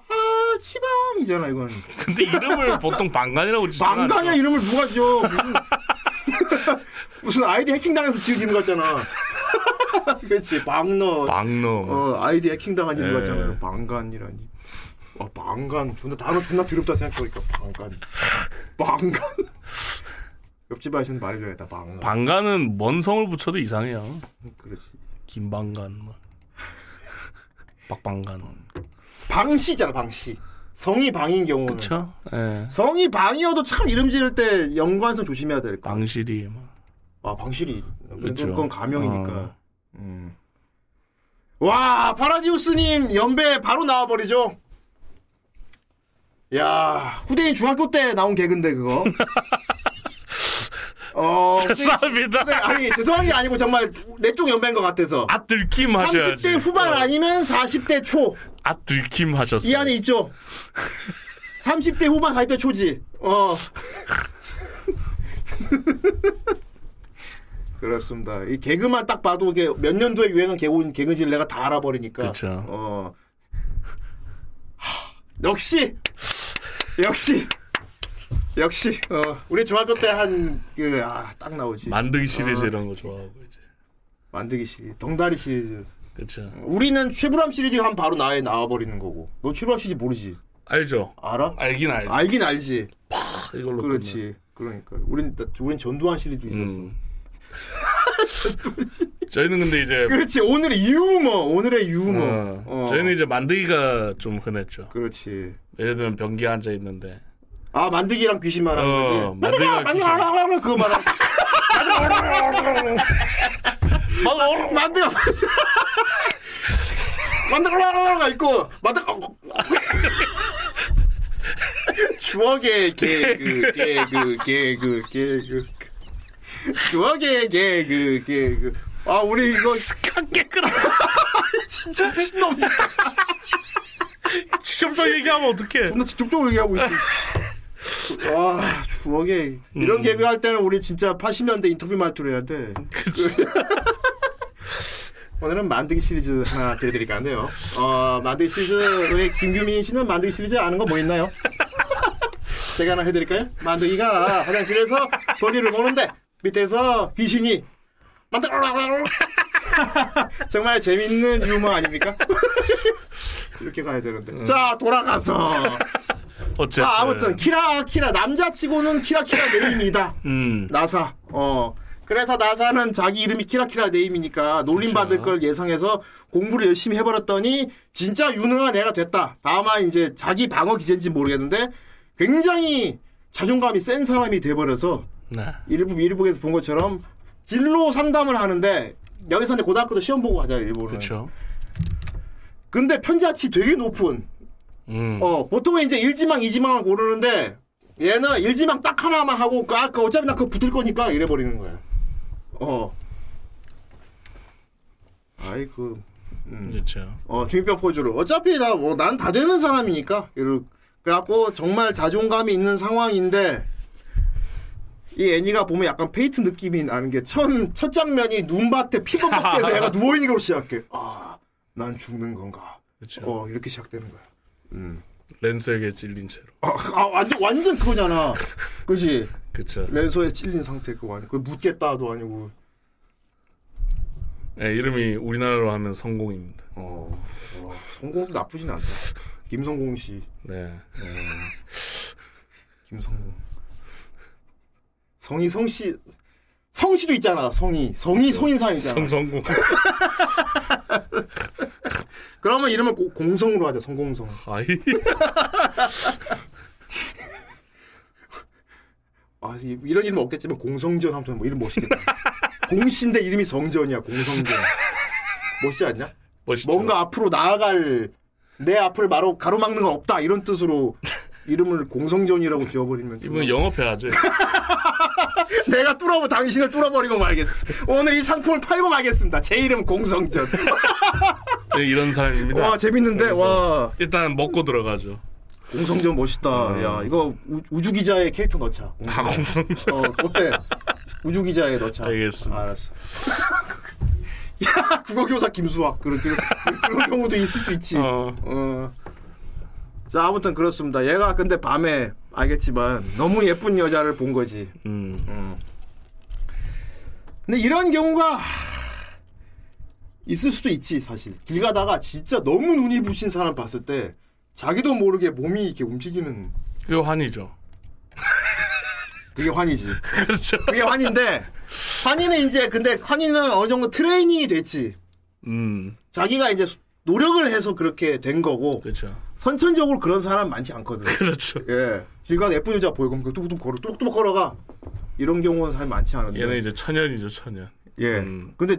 아, 치방이잖아, 이건. 근데 이름을 보통 방간이라고 짓지 방간이야 이름을 누가 지어? 무슨 무슨 아이디 해킹 당해서 지은 이름 같잖아. 그렇지 방너. 방너. 어 아이디 해킹 당한 이름 예. 같잖아요. 방간이라니. 와 방간 존나 단어 존나 더럽다 생각하니까 방간 방간 옆집 아저씨는 말해줘야겠다 방너 방간은 뭔 성을 붙여도 이상해요. 그렇지. 김방간 뭐. 박방간. 방씨잖아 방씨 성이 방인 경우는 그쵸? 예. 성이 방이어도 참 이름 지을 때 연관성 조심해야 될 거야 방실이 뭐. 아 방실이 그렇죠. 그건 가명이니까 어. 음. 와 파라디우스님 연배 바로 나와버리죠 야 후대인 중학교 때 나온 개그인데 그거 어 죄송합니다. 네, 아니 죄송한 게 아니고 정말 내 쪽 연배인 것 같아서 아 들킴 하셔야지. 30대 후반 아니면 40대 초이 아 들킴 하셨어요. 안에 있죠 30대 후반 40대 초지 어 그렇습니다. 이 개그만 딱 봐도 이게 몇 년도에 유행한 개그, 개그지를 내가 다 알아버리니까. 그쵸. 어. 하, 역시! 역시! 역시, 어, 우리 중학교 때 한, 그, 아, 딱 나오지. 만들기 시리즈 어, 이런 거 좋아하고 이제. 만들기 시리즈. 덩다리 시리즈. 그쵸. 우리는 최불암 시리즈가 한 바로 나에 나와버리는 거고. 너 최불암 시리즈 모르지? 알죠. 알아? 알긴 알지. 알긴 알지. 이걸로 그렇지. 그러니까. 우린, 우린 전두환 시리즈 있었어. 음. 저희는 근데 이제 그렇지. 오늘의 유머. 오늘의 유머. 어, 어. 저희는 이제 만들기가 좀 흔했죠. 그렇지. 예를 들면 변기에 앉아 있는데 아 만드기랑 귀신 말하는 어, 거지. 만드기랑 귀신. 그거 말하 는. 만드가 만드가 있고 만드 추억의 개그 개그 개그 개그 추억의 개그 개그. 아 우리 이거 개그라 진짜 미친놈 직접적 얘기하면 어떡해. 존나 직접적으로 얘기하고 있어 와 추억의 이런 음. 개그 할 때는 우리 진짜 80년대 인터뷰 말투를 해야 돼 오늘은 만들기 시리즈 하나 들려드릴까 하네요 어 만득이 시리즈 우리 김규민 씨는 만득이 시리즈 아는 거 뭐 있나요? 제가 하나 해드릴까요? 만득이가 화장실에서 볼일을 보는데 밑에서 귀신이 만득 정말 재밌는 유머 아닙니까? 이렇게 가야 되는데 자 돌아가서 어쨌든 자, 아무튼 キラキラ 남자치고는 키라 키라 네임이다. 음 나사. 어. 그래서 나사는 자기 이름이 키라키라 네임이니까 놀림 받을 걸 예상해서 공부를 열심히 해버렸더니 진짜 유능한 애가 됐다. 다만 이제 자기 방어 기제인지 모르겠는데 굉장히 자존감이 센 사람이 돼버려서 네. 일부 일부에서 본 것처럼 진로 상담을 하는데 여기서 이제 고등학교도 시험 보고 가잖아요 일본은. 그렇죠. 근데 편자치 되게 높은 음. 어, 보통은 이제 1지망, 2지망을 고르는데, 얘는 1지망 딱 하나만 하고, 아, 그 어차피 나 그거 붙을 거니까, 이래 버리는 거야. 어. 아이고, 음. 그렇죠. 어, 중이병 포즈로. 어차피 나, 뭐, 난 다 되는 사람이니까. 이러, 그래갖고, 정말 자존감이 있는 상황인데, 이 애니가 보면 약간 페이트 느낌이 나는 게, 첫, 첫 장면이 눈밭에 피범벅돼서 얘가 누워 있는 걸로 시작해. 아, 난 죽는 건가. 그렇죠. 어, 이렇게 시작되는 거야. 음. 랜서에게 찔린 채로. 아, 아, 완전 완전 그거잖아. 그지? 그렇죠. 랜서에 찔린 상태 그거 아니고 그 묻겠다도 아니고. 네, 이름이 우리나라로 하면 성공입니다. 어, 어 성공 나쁘진 않다. 김성공 씨. 네. 김성공. 성이 성씨 성씨도 있잖아. 성이 성이 성인상이잖아. 성성공. 그러면 이름을 고- 공성으로 하자. 성공성. 아이. 아 이- 이런 이름 없겠지만 공성전 하면 뭐 이름 멋있겠다. 공신데 이름이 성전이야. 공성전. 멋있지 않냐? 멋있죠. 뭔가 앞으로 나아갈 내 앞을 바로 가로막는 건 없다 이런 뜻으로 이름을 공성전이라고 지어버리면 좀- 이분 영업해야죠. 내가 뚫어버 당신을 뚫어버리고 말겠어. 오늘 이 상품을 팔고 말겠습니다. 제 이름 공성전. 네, 이런 사람입니다. 와, 재밌는데? 와. 일단 먹고 들어가죠. 공성전 멋있다. 야 이거 우, 주 기자의 캐릭터 넣자. 아, 공성전. 어 어때? 우주 기자에 넣자. 알겠습니다. 알았어. 야 국어교사 김수학 그런 그런, 그런 경우도 있을 수 있지. 어. 자 아무튼 그렇습니다. 얘가 근데 밤에 알겠지만 너무 예쁜 여자를 본 거지. 음. 근데 이런 경우가 하, 있을 수도 있지 사실. 길 가다가 진짜 너무 눈이 부신 사람 봤을 때 자기도 모르게 몸이 이렇게 움직이는 그게 환이죠. 그게 환이지. 그렇죠. 그게 환인데 환이는 이제 근데 환이는 어느 정도 트레이닝이 됐지. 음. 자기가 이제 수- 노력을 해서 그렇게 된 거고. 그렇죠. 선천적으로 그런 사람 많지 않거든. 그렇죠. 예. 길 가다 예쁜 여자 보이고 그럼 뚝뚝 걸어 뚝뚝 걸어가. 이런 경우는 사실 많지 않은데. 얘는 이제 천연이죠, 천연. 예. 음. 근데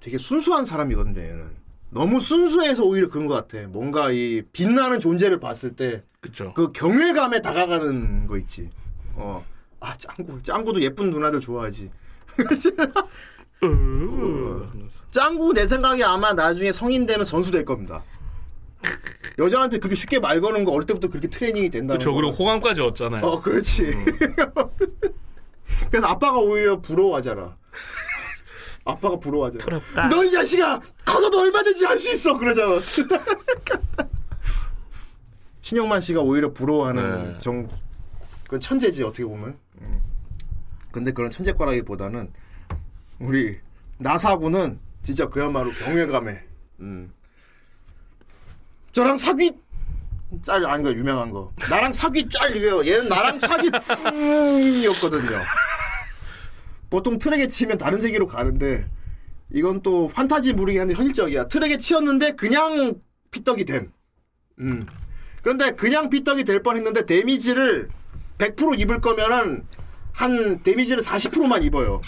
되게 순수한 사람이거든요, 얘는. 너무 순수해서 오히려 그런 것 같아. 뭔가 이 빛나는 존재를 봤을 때. 그쵸. 그 경외감에 다가가는 거 있지. 어. 아, 짱구. 짱구도 예쁜 누나들 좋아하지. 어. 짱구 내 생각에 아마 나중에 성인 되면 선수 될 겁니다. 여자한테 그렇게 쉽게 말 거는 거 어릴 때부터 그렇게 트레이닝이 된다는 그렇죠. 거. 그리고 호감까지 얻잖아요. 어, 그렇지. 그래서 아빠가 오히려 부러워하잖아. 아빠가 부러워하잖아. 부럽다. 너 이 자식아! 커서도 얼마든지 할 수 있어! 그러잖아. 신영만 씨가 오히려 부러워하는 네. 정, 그 천재지, 어떻게 보면. 음. 근데 그런 천재과라기보다는 우리 나사구는 진짜 그야말로 경외감에, 음. 저랑 사귀 짤 아닌 거 유명한 거. 나랑 사귀 짤 이거 얘는 나랑 사귀 funk이었거든요. 보통 트랙에 치면 다른 세계로 가는데 이건 또 판타지 무리긴 한데 현실적이야. 트랙에 치였는데 그냥 피떡이 됨. 음. 그런데 그냥 피떡이 될 뻔했는데 데미지를 100% 입을 거면은 한 데미지를 40%만 입어요.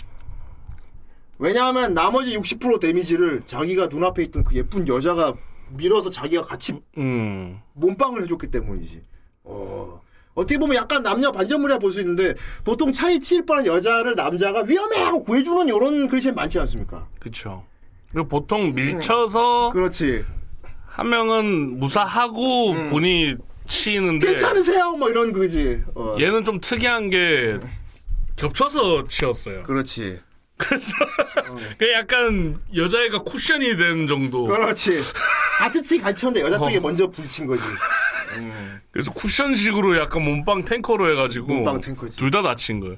왜냐하면 나머지 60% 데미지를 자기가 눈앞에 있던 그 예쁜 여자가 밀어서 자기가 같이 음. 몸빵을 해줬기 때문이지. 어. 어떻게 보면 약간 남녀 반전물이라 볼 수 있는데 보통 차에 치일 뻔한 여자를 남자가 위험해 하고 구해주는 이런 글씨 많지 않습니까? 그렇죠. 그리고 보통 밀쳐서 그렇지. 한 명은 무사하고 본이 치이는데 괜찮으세요? 뭐 이런 거지. 어. 얘는 좀 특이한 게 겹쳐서 치었어요. 그렇지. 그래서 그 약간 여자애가 쿠션이 된 정도. 그렇지. 같이 치 같이 쳤는데 여자 쪽에 어. 먼저 부딪힌 거지. 그래서 쿠션식으로 약간 몸빵 탱커로 해가지고 몸빵 탱커지. 둘 다 다친 거예요.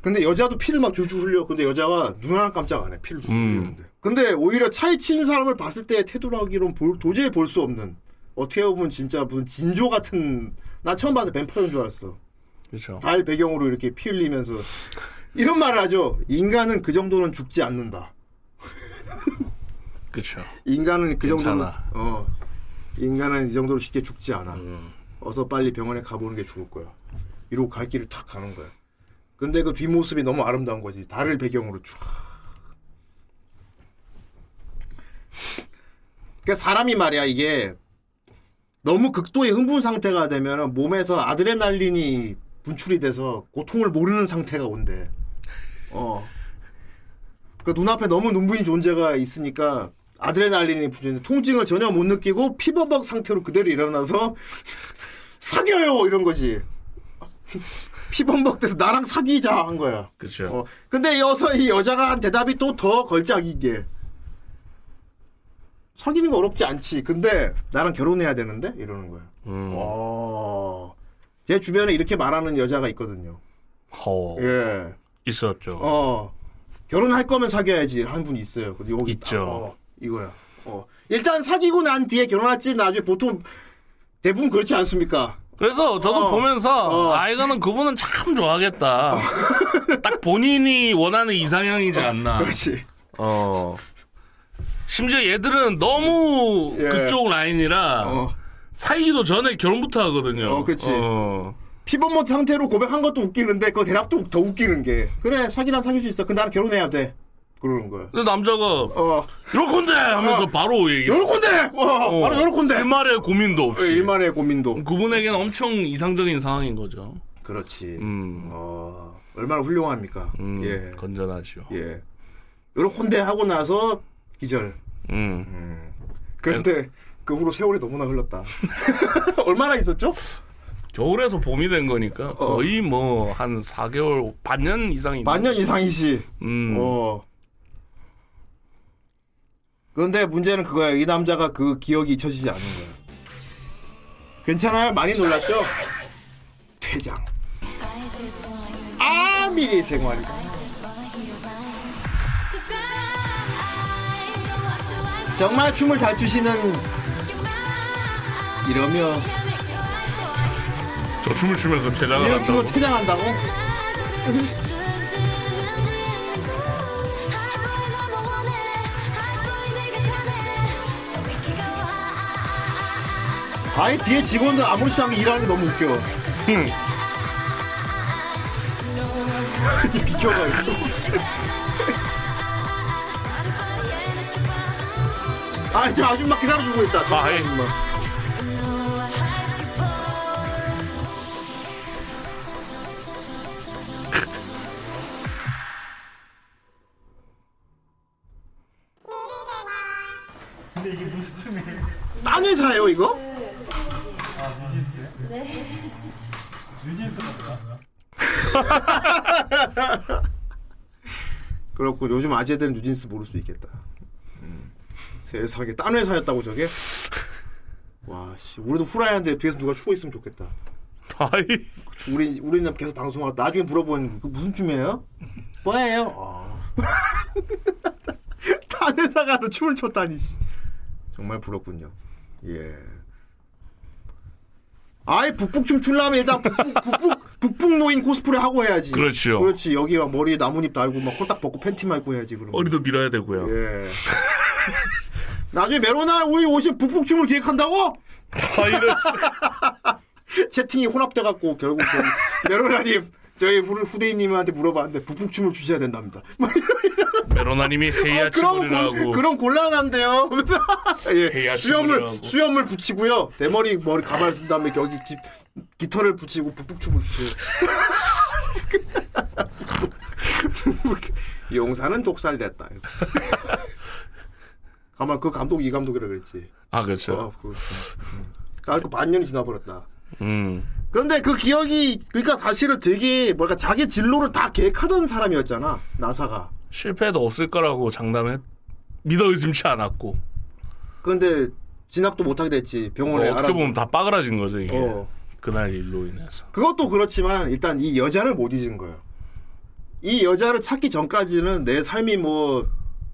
근데 여자도 피를 막 줄줄 흘려. 근데 여자가 눈 하나 깜짝 안 해. 피를 줄줄 음. 흘리는데. 근데 오히려 차에 친 사람을 봤을 때 태도라기로는 볼- 도저히 볼 수 없는. 어떻게 보면 진짜 무슨 진조 같은. 나 처음 봤을 때 뱀파이어인 줄 알았어. 그렇죠. 달 배경으로 이렇게 피 흘리면서. 이런 말을 하죠. 인간은 그 정도는 죽지 않는다. 그렇죠. 인간은 그 정도는. 어 인간은 이 정도로 쉽게 죽지 않아. 음. 어서 빨리 병원에 가보는 게 좋을 거야. 이러고 갈 길을 탁 가는 거야. 근데 그 뒷모습이 너무 아름다운 거지. 달을 배경으로 쫙. 그러니까 사람이 말이야 이게 너무 극도의 흥분 상태가 되면 몸에서 아드레날린이 분출이 돼서 고통을 모르는 상태가 온대. 어. 그 눈앞에 너무 눈부인 존재가 있으니까 아드레날린이 분출돼 통증을 전혀 못 느끼고 피버벅 상태로 그대로 일어나서 사겨요 이런 거지. 피범벅 돼서 나랑 사귀자 한 거야. 그렇죠. 어, 근데 여서 이 여자가 한 대답이 또 더 걸작인 게 사귀는 거 어렵지 않지. 근데 나랑 결혼해야 되는데 이러는 거야. 음. 어. 제 주변에 이렇게 말하는 여자가 있거든요. 허. 예. 있었죠. 어. 결혼할 거면 사귀어야지 한 분이 있어요. 근데 여기 있죠. 딱, 어, 이거야. 어. 일단 사귀고 난 뒤에 결혼할지 나중에 보통 대부분 그렇지 않습니까? 그래서 저도 어. 보면서 어. 아 이거는 그분은 참 좋아하겠다. 딱 본인이 원하는 이상형이지 않나. 그렇지. 어. 심지어 얘들은 너무 예. 그쪽 라인이라 사귀기도 전에 결혼부터 하거든요. 어. 어. 피범모 상태로 고백한 것도 웃기는데 그 대답도 더 웃기는 게 그래 사귀란 사귈 수 있어. 근데 나는 결혼해야 돼. 그러는 거야. 근데 남자가 어. 이럴 건데 하면서 어. 바로 얘기. 요럴 건데! 어, 바로 요럴 건데! 일말의 고민도 없이. 예, 일만의 고민도. 그분에게는 엄청 이상적인 상황인 거죠. 그렇지. 음. 어, 얼마나 훌륭합니까? 음, 예. 건전하죠. 예. 혼대 하고 나서 기절. 음. 그런데 그 후로 세월이 너무나 흘렀다. 얼마나 있었죠? 겨울에서 봄이 된 거니까 거의 뭐한 4개월 반년 이상이 만년 이상이시. 음. 어. 그런데 문제는 그거야. 이 남자가 그 기억이 잊혀지지 않는 거야. 괜찮아요? 많이 놀랐죠? 퇴장. 아, 미리 생활이. 정말 춤을 잘 추시는 이러며 저 춤을 추면서 퇴장을 이런 한다고. 춤을 퇴장한다고? 아예 뒤에 직원들 아무렇지도 않게 일하는 게 너무 웃겨. 비켜가지고. 아, 저 아줌마 기다려주고 있다. 저 아, 예. 아줌마. 회사예요, 이거? 아, 뉴진스요? 네. 뉴진스가 뭐야? 그렇고 요즘 아재들은 뉴진스 모를 수 있겠다. 음. 세상에 딴 회사였다고 저게? 와, 씨, 우리도 후라이한데 뒤에서 누가 추고 있으면 좋겠다. 아이. 우리 우리는 계속 방송하고 나중에 물어보는 그 무슨 춤이에요? 뭐예요? 어. 딴 회사 가서 춤을 췄다니. 씨. 정말 부럽군요. 예. 아예 북북 춤 출라면 일단 북북, 북북, 북북 노인 코스프레 하고 해야지. 그렇죠. 그렇지. 여기 막 머리에 나뭇잎 달고 막 홀딱 벗고 팬티만 입고 해야지. 그럼. 머리도 밀어야 되고요. 예. 나중에 메로나 우리 오신 북북 춤을 기획한다고? 바이러스. 채팅이 혼합돼갖고 결국 메로나님 저희 후- 후대인님한테 물어봤는데 북북춤을 주셔야 된답니다. 메로나님이 어, 그럼 머리를 곤- 하고. 그럼 곤란한데요. 예, 수염을 하고. 수염을 붙이고요. 대머리 머리 가발 쓴 다음에 여기 기, 깃털을 붙이고 북북춤을 주세요. 용사는 독살됐다. 가만 그 감독 이 감독이라 그랬지. 아, 그렇죠. 어, 그, 음. 아, 그 반년이 지나버렸다. 음. 그 런데 그 기억이 그러니까 사실은 되게 뭐랄까 자기 진로를 다 계획하던 사람이었잖아 나사가. 실패도 없을 거라고 장담했, 믿어 의심치 않았고. 그런데 진학도 못하게 됐지 병원에 어, 어떻게 알아. 보면 다 빠그라진 거죠, 이게. 어. 그날 일로 인해서. 그것도 그렇지만 일단 이 여자를 못 잊은 거예요. 이 여자를 찾기 전까지는 내 삶이 뭐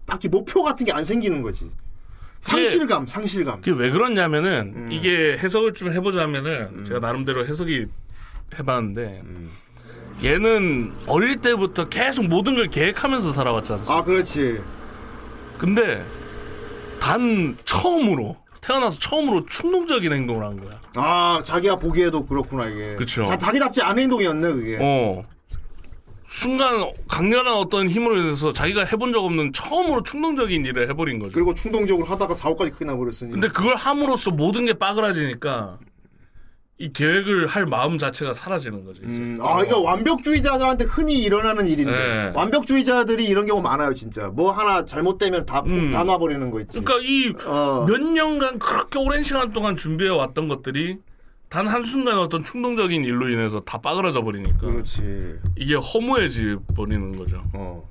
딱히 목표 같은 게 안 생기는 거지. 상실감, 상실감. 그게 왜 그러냐면은, 음. 이게 해석을 좀 해보자면은, 제가 나름대로 해석이 해봤는데, 얘는 어릴 때부터 계속 모든 걸 계획하면서 살아왔지 않습니까? 아, 그렇지. 근데, 단 처음으로, 태어나서 처음으로 충동적인 행동을 한 거야. 아, 자기가 보기에도 그렇구나 이게. 자, 자기답지 않은 행동이었네 그게. 어. 순간 강렬한 어떤 힘으로 인해서 자기가 해본 적 없는 처음으로 충동적인 일을 해버린 거죠. 그리고 충동적으로 하다가 사고까지 크게 나버렸으니. 근데 그걸 함으로써 모든 게 빠그라지니까 이 계획을 할 마음 자체가 사라지는 거죠. 이제. 아, 이거 완벽주의자들한테 흔히 일어나는 일인데. 네. 완벽주의자들이 이런 경우 많아요, 진짜. 뭐 하나 잘못되면 다, 다 놔버리는 거 있지. 그러니까 이 어. 몇 년간 그렇게 오랜 시간 동안 준비해 왔던 것들이 단 한순간 어떤 충동적인 일로 인해서 다 빠그라져 버리니까 그렇지. 이게 허무해지 버리는 거죠. 어.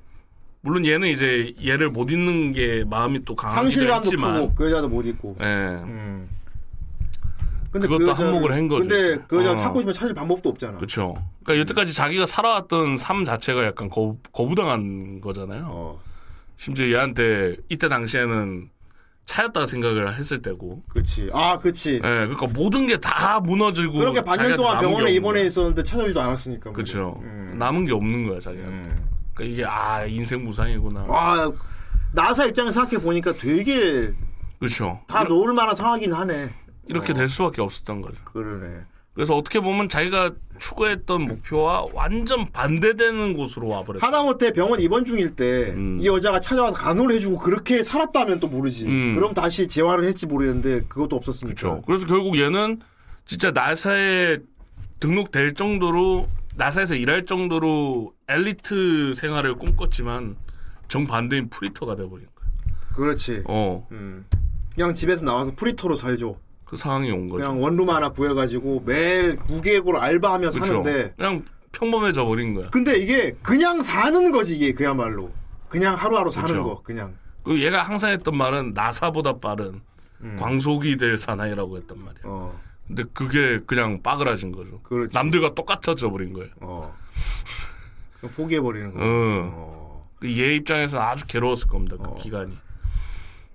물론 얘는 이제 얘를 못 잊는 게 마음이 또 강하기도 했지만 크고, 그 여자도 못 잊고. 예. 음. 근데 그것도 여자를- 한몫을 한 거죠. 근데 그 여자 어. 찾고 싶으면 찾을 방법도 없잖아. 그렇죠. 그러니까 여태까지 자기가 살아왔던 삶 자체가 약간 거, 거부당한 거잖아요. 어. 심지어 얘한테 이때 당시에는 차였다 생각을 했을 때고. 그렇지. 아, 그렇지. 예, 그러니까 모든 게 다 무너지고. 그렇게 반년 동안 병원에 입원해. 있었는데 찾아오지도 않았으니까. 뭐. 그렇죠. 남은 게 없는 거야 자기한테. 그러니까 이게 아 인생 무상이구나. 아, 나사 입장에 서 생각해 보니까 되게 그렇죠. 다 놓을 만한 상황이긴 하네. 이렇게 어. 될 수밖에 없었던 거죠. 그러네. 그래서 어떻게 보면 자기가 추구했던 목표와 완전 반대되는 곳으로 와버렸어. 하다못해 병원 입원 중일 때이 여자가 찾아와서 간호를 해주고 그렇게 살았다면 또 모르지. 음. 그럼 다시 재활을 했지 모르겠는데 그것도 없었으니까. 그렇죠. 그래서 결국 얘는 진짜 나사에 등록될 정도로 나사에서 일할 정도로 엘리트 생활을 꿈꿨지만 정반대인 프리터가 돼버린 거야. 그렇지. 어. 음. 그냥 집에서 나와서 프리터로 살죠. 그 상황이 온 거죠. 그냥 원룸 하나 구해가지고 매일 무계획으로 알바하며 그쵸. 사는데 그냥 평범해져 버린 거야. 근데 이게 그냥 사는 거지 이게 그야말로 그냥 하루하루 사는 그쵸. 거 그냥 그리고 얘가 항상 했던 말은 나사보다 빠른 음. 광속이 될 사나이라고 했단 말이야. 어. 근데 그게 그냥 빠그라진 거죠. 남들과 똑같아져 버린 거예요. 어. 포기해 버리는 거. 어. 얘 입장에서는 아주 괴로웠을 겁니다. 어. 그 기간이.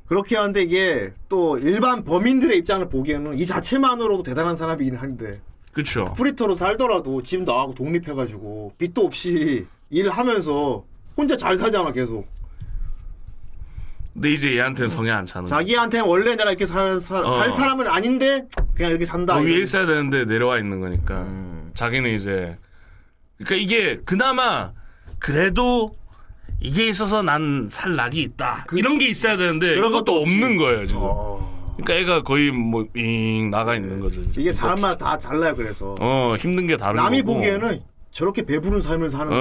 그렇게 하는데 이게 또 일반 범인들의 입장을 보기에는 이 자체만으로도 대단한 사람이긴 한데 그렇죠. 프리터로 살더라도 집 나가고 독립해가지고 빚도 없이 일하면서 혼자 잘 살잖아 계속. 근데 이제 얘한테는 성에 안 차는 거야. 자기한테 원래 내가 이렇게 살, 살, 어. 살 사람은 아닌데 그냥 이렇게 산다. 너 위에. 있어야 되는데 내려와 있는 거니까. 음. 자기는 이제 그러니까 이게 그나마 그래도 이게 있어서 난 살 낙이 있다. 이런 게 있어야 되는데 그런 것도. 없는 거예요 지금. 그러니까 애가 거의 뭐잉 나가 있는 거죠. 이제. 이게 사람마다 다 달라요 그래서. 어 힘든 게 다른 남이 거고. 보기에는 저렇게 배부른 삶을 사는 거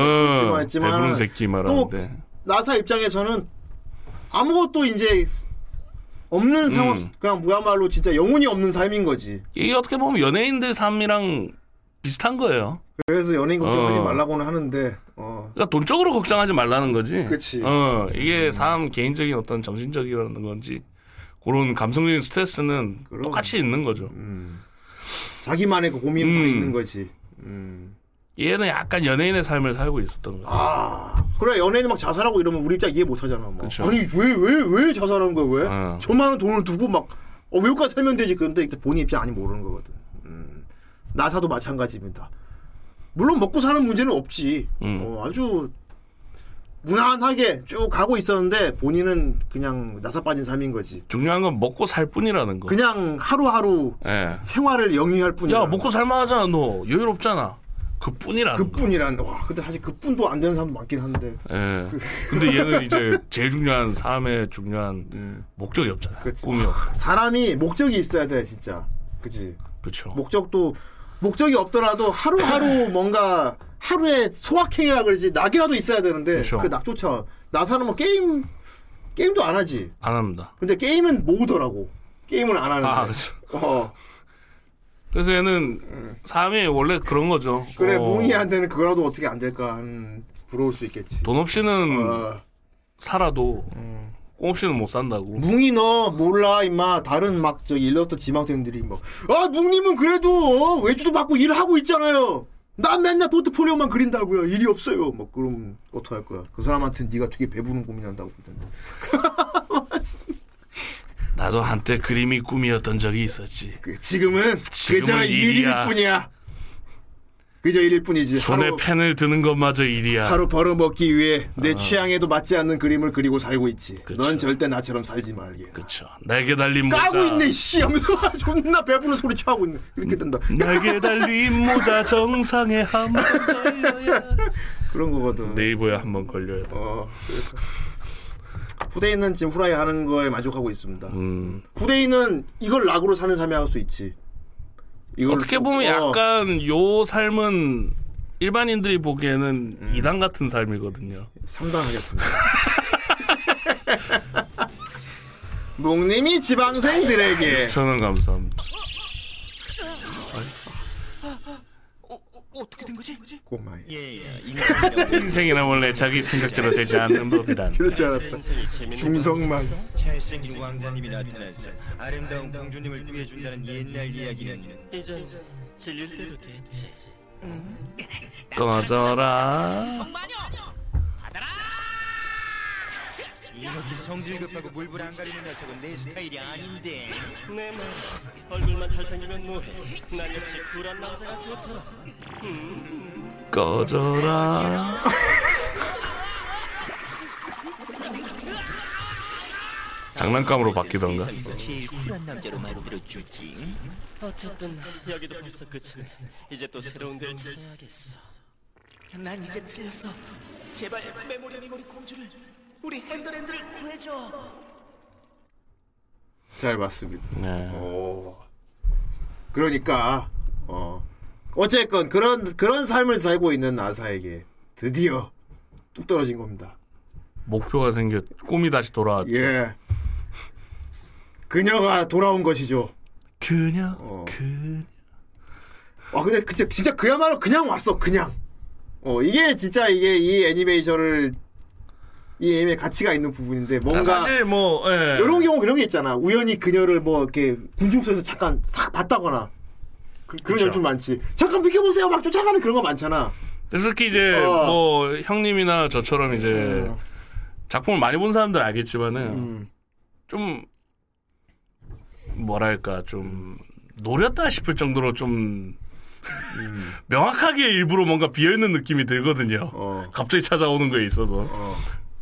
어, 했지만 배부른 새끼 또 말하는데. 나사 입장에서는 아무것도 이제 없는 상황 음. 그냥 뭐야말로 진짜 영혼이 없는 삶인 거지. 이게 어떻게 보면 연예인들 삶이랑 비슷한 거예요. 그래서 연예인 걱정하지 어. 말라고는 하는데 어. 그러니까 돈적으로 걱정하지 말라는 거지. 그치. 어, 이게 사람 개인적인 어떤 정신적이라는 건지 그런 감성적인 스트레스는 똑같이 있는 거죠. 자기만의 그 고민은 다 음. 있는 거지. 음. 얘는 약간 연예인의 삶을 살고 있었던 거야. 아, 그래 연예인이 막 자살하고 이러면 우리 입장 이해 못 하잖아. 막. 그쵸. 아니 왜 왜 왜 자살한 거야 왜? 어. 저 많은 돈을 두고 막 어, 외국까지 살면 되지. 이때 본인 입장 아니 모르는 거거든. 음. 나사도 마찬가지입니다. 물론 먹고 사는 문제는 없지. 음. 어, 아주 무난하게 쭉 가고 있었는데 본인은 그냥 나사 빠진 삶인 거지. 중요한 건 먹고 살 뿐이라는 거. 그냥 하루하루 예. 생활을 영위할 뿐이야. 야, 먹고 살만하잖아, 너. 여유롭잖아. 그 뿐이라는 거. 그뿐이란 와 근데 사실 그 뿐도 안 되는 사람도 많긴 한데 예. 근데 얘는 이제 제일 중요한 삶의 중요한 목적이 없잖아. 꿈이 없. 사람이 목적이 있어야 돼 진짜 그치 그렇죠. 목적도 목적이 없더라도 하루하루 뭔가 하루에 소확행이라 그러지 낙이라도 있어야 되는데 그쵸. 그 낙조차 나 사는 뭐 게임 게임도 안 하지 안 합니다. 근데 게임은 모으더라고 게임을 안 하는데 아, 그렇죠. 어 그래서 얘는 삶이 원래 그런 거죠. 그래 어, 뭉이한테는 그거라도 어떻게 안 될까 음, 부러울 수 있겠지 돈 없이는 어. 살아도 꿈 없이는 못 산다고. 뭉이 너 몰라 임마. 다른 막 저기 일러스트 지망생들이 막아 뭉님은 그래도 어, 외주도 받고 일하고 있잖아요. 난 맨날 포트폴리오만 그린다고요. 일이 없어요. 뭐 그럼 어떡할 거야? 그 사람한테 네가 되게 배부른 고민한다고 그러던데. 나도 한때 그림이 꿈이었던 적이 있었지. 그 지금은 그저 일일. 뿐이야 그저 일일 뿐이지 손에 하루, 펜을 드는 것마저 일이야. 하루 벌어먹기 위해 내 어. 취향에도 맞지 않는 그림을 그리고 살고 있지 넌 절대 나처럼 살지 말게 그렇죠. 날개 달린 모자. 까고 있네 씨 하면서 존나 배부른 소리 취하고 있네 이렇게 된다 날개 달린 모자 정상에 한 번 걸려야. 그런 거거든 네이버에 한 번 걸려야 돼. 어, 그래서. 후대인은 지금 후라이 하는 거에 만족하고 있습니다. 음. 후대인은 이걸 낙으로 사는 삶이 할 수 있지. 어떻게 좀- 보면 어, 약간 요 삶은 일반인들이 보기에는 음. 이단 같은 삶이거든요. 상당하겠습니다. 목님이 지방생들에게 저는 감사합니다. 어떻게 된 거지? 고마워. 예, 인생이란 원래 자기 생각대로 되지 않는 법이란. 그렇지 않았다. 중성만. 잘생긴 왕자님이 나타나서 아름다운 공주님을 구해준다는 옛날 이야기는 이제 질릴 때도 됐지. 꺼져라. 이렇게 성질 급하고 물불 안 가리는 녀석은 내 스타일이 아닌데. 내 말. 얼굴만 잘생기면 뭐해? 난 역시 쿨한 남자가 좋더라. 꺼져라. 장난감으로 바뀌던가. 세상에서 제일 쿨한 남자로 만들어주지. 어쨌든 여기도 벌써 끝이네. 이제 또 새로운 데를 찾아야겠어. 난 이제 틀렸어. 제발 메모리 메모리 공주를 우리 핸들핸들을 구해줘. 잘 봤습니다. 네. 오. 그러니까 어 어쨌건 그런 그런 삶을 살고 있는 나사에게 드디어 뚝 떨어진 겁니다. 목표가 생겨 꿈이 다시 돌아왔죠. 예. 그녀가 돌아온 것이죠. 그녀, 어. 그와 근데 진짜 진짜 그야말로 그냥 왔어 그냥. 어 이게 진짜 이게 이 애니메이션을 이 애니메 가치가 있는 부분인데 뭔가 사실 뭐 예. 이런 경우 그런 게 있잖아. 우연히 그녀를 뭐 이렇게 군중소에서 잠깐 싹 봤다거나 그, 런. 연출 많지. 잠깐 비켜보세요. 막 쫓아가는 그런 거 많잖아. 특히 이제 어. 뭐 형님이나 저처럼 이제 작품을 많이 본 사람들 알겠지만은 음. 좀 뭐랄까 좀 노렸다 싶을 정도로 좀 음. 명확하게 일부러 뭔가 비어 있는 느낌이 들거든요. 어. 갑자기 찾아오는 거에 있어서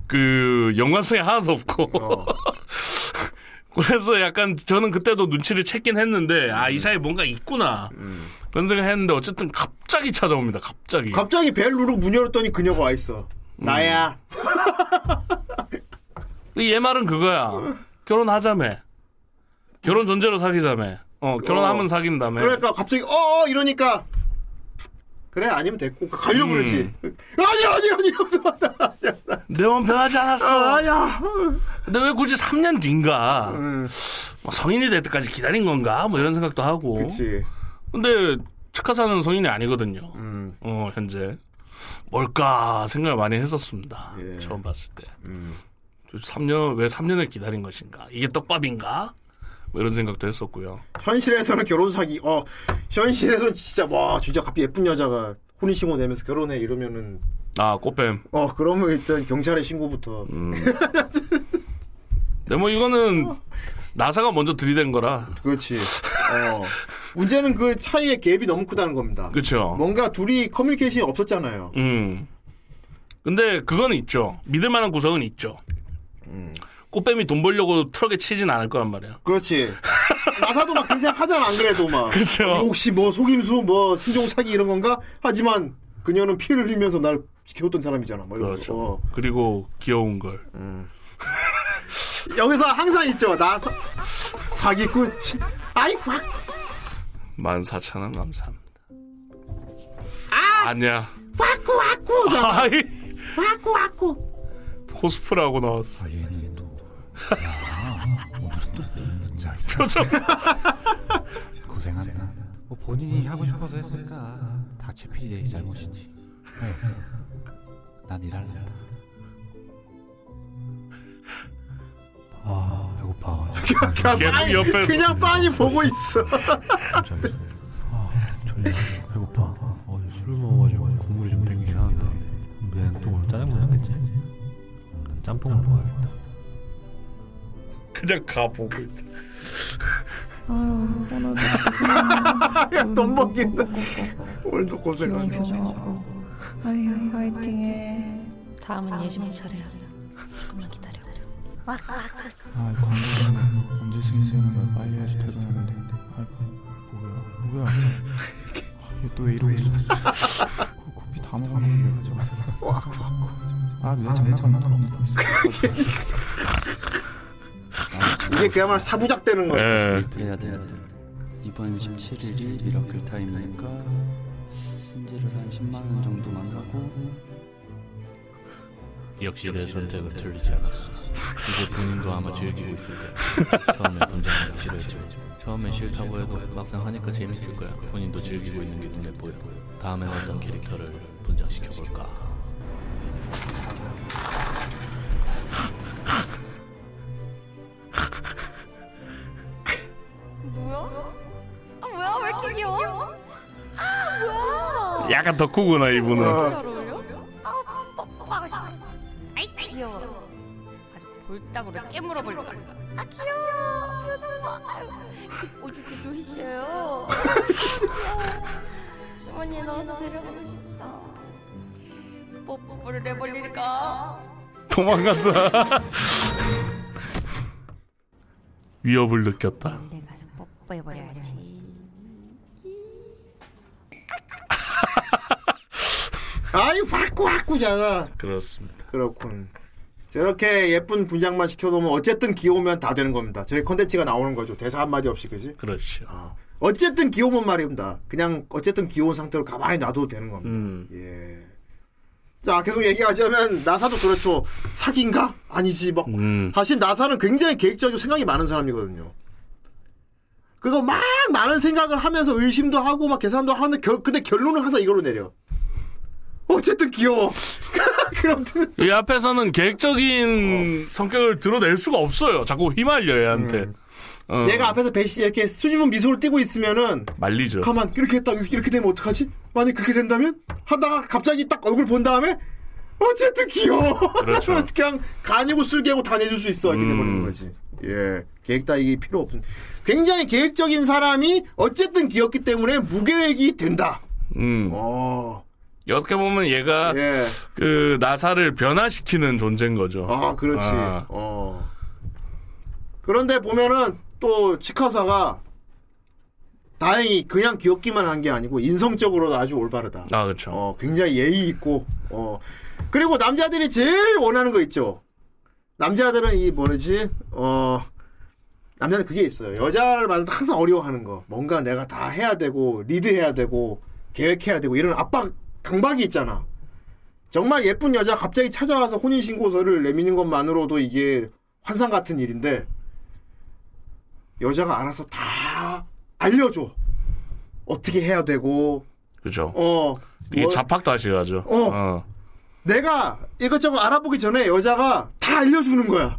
그 연관성이 하나도 없고. 어. 그래서 약간 저는 그때도 눈치를 채긴 했는데 아 이 사이에 뭔가 있구나 그런 생각 했는데 어쨌든 갑자기 찾아옵니다 갑자기 갑자기 벨 누르고 문 열었더니 그녀가 와 있어. 나야. 얘 말은 그거야 결혼하자며 결혼 전제로 사귀자며 어 결혼하면 어. 사귄다며 그러니까 갑자기 어 이러니까 그래 아니면 됐고 가려고 음. 그러지. 아니 아니 아니 이러면서 내 마음 변하지 않았어 아, 아야. 근데 왜 굳이 3년 뒤인가 음. 뭐 성인이 될 때까지 기다린 건가 뭐 이런 생각도 하고 그치. 근데 치카사는 성인이 아니거든요 음. 어 현재 뭘까 생각을 많이 했었습니다 예. 처음 봤을 때 음. 3년 왜 3년을 기다린 것인가? 이게 떡밥인가? 뭐 이런 생각도 했었고요. 현실에서는 결혼 사기. 어 현실에서는 진짜 와 진짜 갑자기 예쁜 여자가 혼인 신고 내면서 결혼해 이러면은 아 꽃뱀. 어 그러면 일단 경찰에 신고부터. 음. 근데 뭐 이거는 나사가 먼저 들이댄 거라. 그렇지. 어 문제는 그 차이의 갭이 너무 크다는 겁니다. 그렇죠. 뭔가 둘이 커뮤니케이션이 없었잖아요. 음. 근데 그거는 있죠. 믿을 만한 구석은 있죠. 꽃뱀이 돈 벌려고 트럭에 치진 않을 거란 말이야. 그렇지. 나사도 막 그런 생각 하잖아, 안 그래도 막. 그쵸. 이거 혹시 뭐 속임수, 뭐 신종 사기 이런 건가? 하지만 그녀는 피를 흘리면서 날 지켜줬던 사람이잖아. 뭐 이러면서. 그렇죠. 어. 그리고 귀여운 걸. 여기서 항상 있죠. 나 사, 사기꾼. 시- 아이고, 아, 14,000원 감사합니다. 아! 아니야. 와꾸, 와꾸. 아이, 와꾸, 와꾸. 코스프레하고 나왔어. 표정. 고생한다. 뭐 본인이 하고 싶어서 했으니까 다 최PJ 잘못이지. 난 일할래. 아 배고파. 계속 옆에- 그냥 빤히 보고 있어. 배고파. 어, 술 먹어가지고 국물이 좀 땡기긴 하는데. 얘는 또 오늘 짜장면 하겠지? 난 짬뽕을 먹어야겠다. 그냥 가보고 있다. 아유, 오늘도 돈 먹긴다. 오늘도 고생하네. 아유, 화이팅해. 다음은 예지몽 차례야. 조금만 기다려. 아, 관계는 언제 승인되면 빨리 해야지 퇴근하는데. 아, 뭐야, 뭐야. 아, 얘또왜 이러고 있어? 고- 고기 다 먹었는데 왜 저거. 아, 내 장난감 또 먹고 있어. 이게 그야말로 사부작 되는 거야. 예. 해야 돼, 해야 돼. 이번 17일이 miracle time이니까 현질을 한 10만 원 정도만 하고 역시 내 선택은 틀리지 않았어. 이제 본인도 아마 즐기고 있을 거야. 처음에 분장하기 싫어했죠. 처음엔 싫다고 해도 막상 하니까 재밌을 거야. 본인도 즐기고 있는 게 눈에 보여. 다음엔 어떤 캐릭터를 분장시켜볼까. 뭐야? 아 뭐야 왜 이렇게 귀여워? 아 뭐야? 약간 덕후구나 이분은. 잘 어울려? 아 뽀뽀하고 싶어. 아이 귀여워. 아주 볼따구를 깨물어 버릴 거야. 아 귀여워. 그래서 아유 오죽 좋으시요. 주머니에 넣어서 데려가고 싶다. 뽀뽀를 해버릴까? 도망간다. 위협을 느꼈다. 뽀뽀해버려야지. 아이 화꾸잖아. 그렇습니다. 그렇군. 저렇게 예쁜 분장만 시켜놓으면 어쨌든 귀여우면 다 되는 겁니다. 저희 컨텐츠가 나오는 거죠. 대사 한마디 없이 그지? 그렇죠. 어쨌든 귀여우면 말입니다. 그냥 어쨌든 귀여운 상태로 가만히 놔둬도 되는 겁니다. 음. 예. 자 계속 얘기하자면 나사도 그렇죠. 사기인가? 아니지 막 음. 사실 나사는 굉장히 계획적이고 생각이 많은 사람이거든요. 그거 막 많은 생각을 하면서 의심도 하고 막 계산도 하는데 결, 근데 결론은 항상 이걸로 내려. 어쨌든 귀여워. 그럼 이 앞에서는 계획적인 성격을 드러낼 수가 없어요. 자꾸 휘말려 얘한테. 어, 얘가 앞에서 배시 이렇게 수줍은 미소를 띠고 있으면은 말리죠. 가만 이렇게 했다 이렇게 되면 어떡하지? 만약 그렇게 된다면 하다가 갑자기 딱 얼굴 본 다음에 어쨌든 귀여워. 그렇죠. 그냥 간이고 쓸개고 다 내줄 수 있어 이렇게 음. 돼버리는 거지. 예, 계획 따위기 필요 없음. 굉장히 계획적인 사람이 어쨌든 귀엽기 때문에 무계획이 된다. 음. 어. 어떻게 보면 얘가 그 나사를 변화시키는 존재인 거죠. 아, 그렇지. 아. 어. 그런데 보면은 또 치카사가 다행히 그냥 귀엽기만 한 게 아니고 인성적으로도 아주 올바르다. 아, 그렇죠. 어, 굉장히 예의 있고 어. 그리고 남자들이 제일 원하는 거 있죠. 남자들은 이 뭐지? 어. 남자는 그게 있어요. 여자를 만나서 항상 어려워하는 거. 뭔가 내가 다 해야 되고 리드해야 되고 계획해야 되고 이런 압박 강박이 있잖아. 정말 예쁜 여자 갑자기 찾아와서 혼인신고서를 내미는 것만으로도 이게 환상 같은 일인데 여자가 알아서 다 알려줘. 어떻게 해야 되고 그죠. 어 이게 뭐- 자팍 다시 가죠. 어. 내가 이것저것 알아보기 전에 여자가 다 알려주는 거야.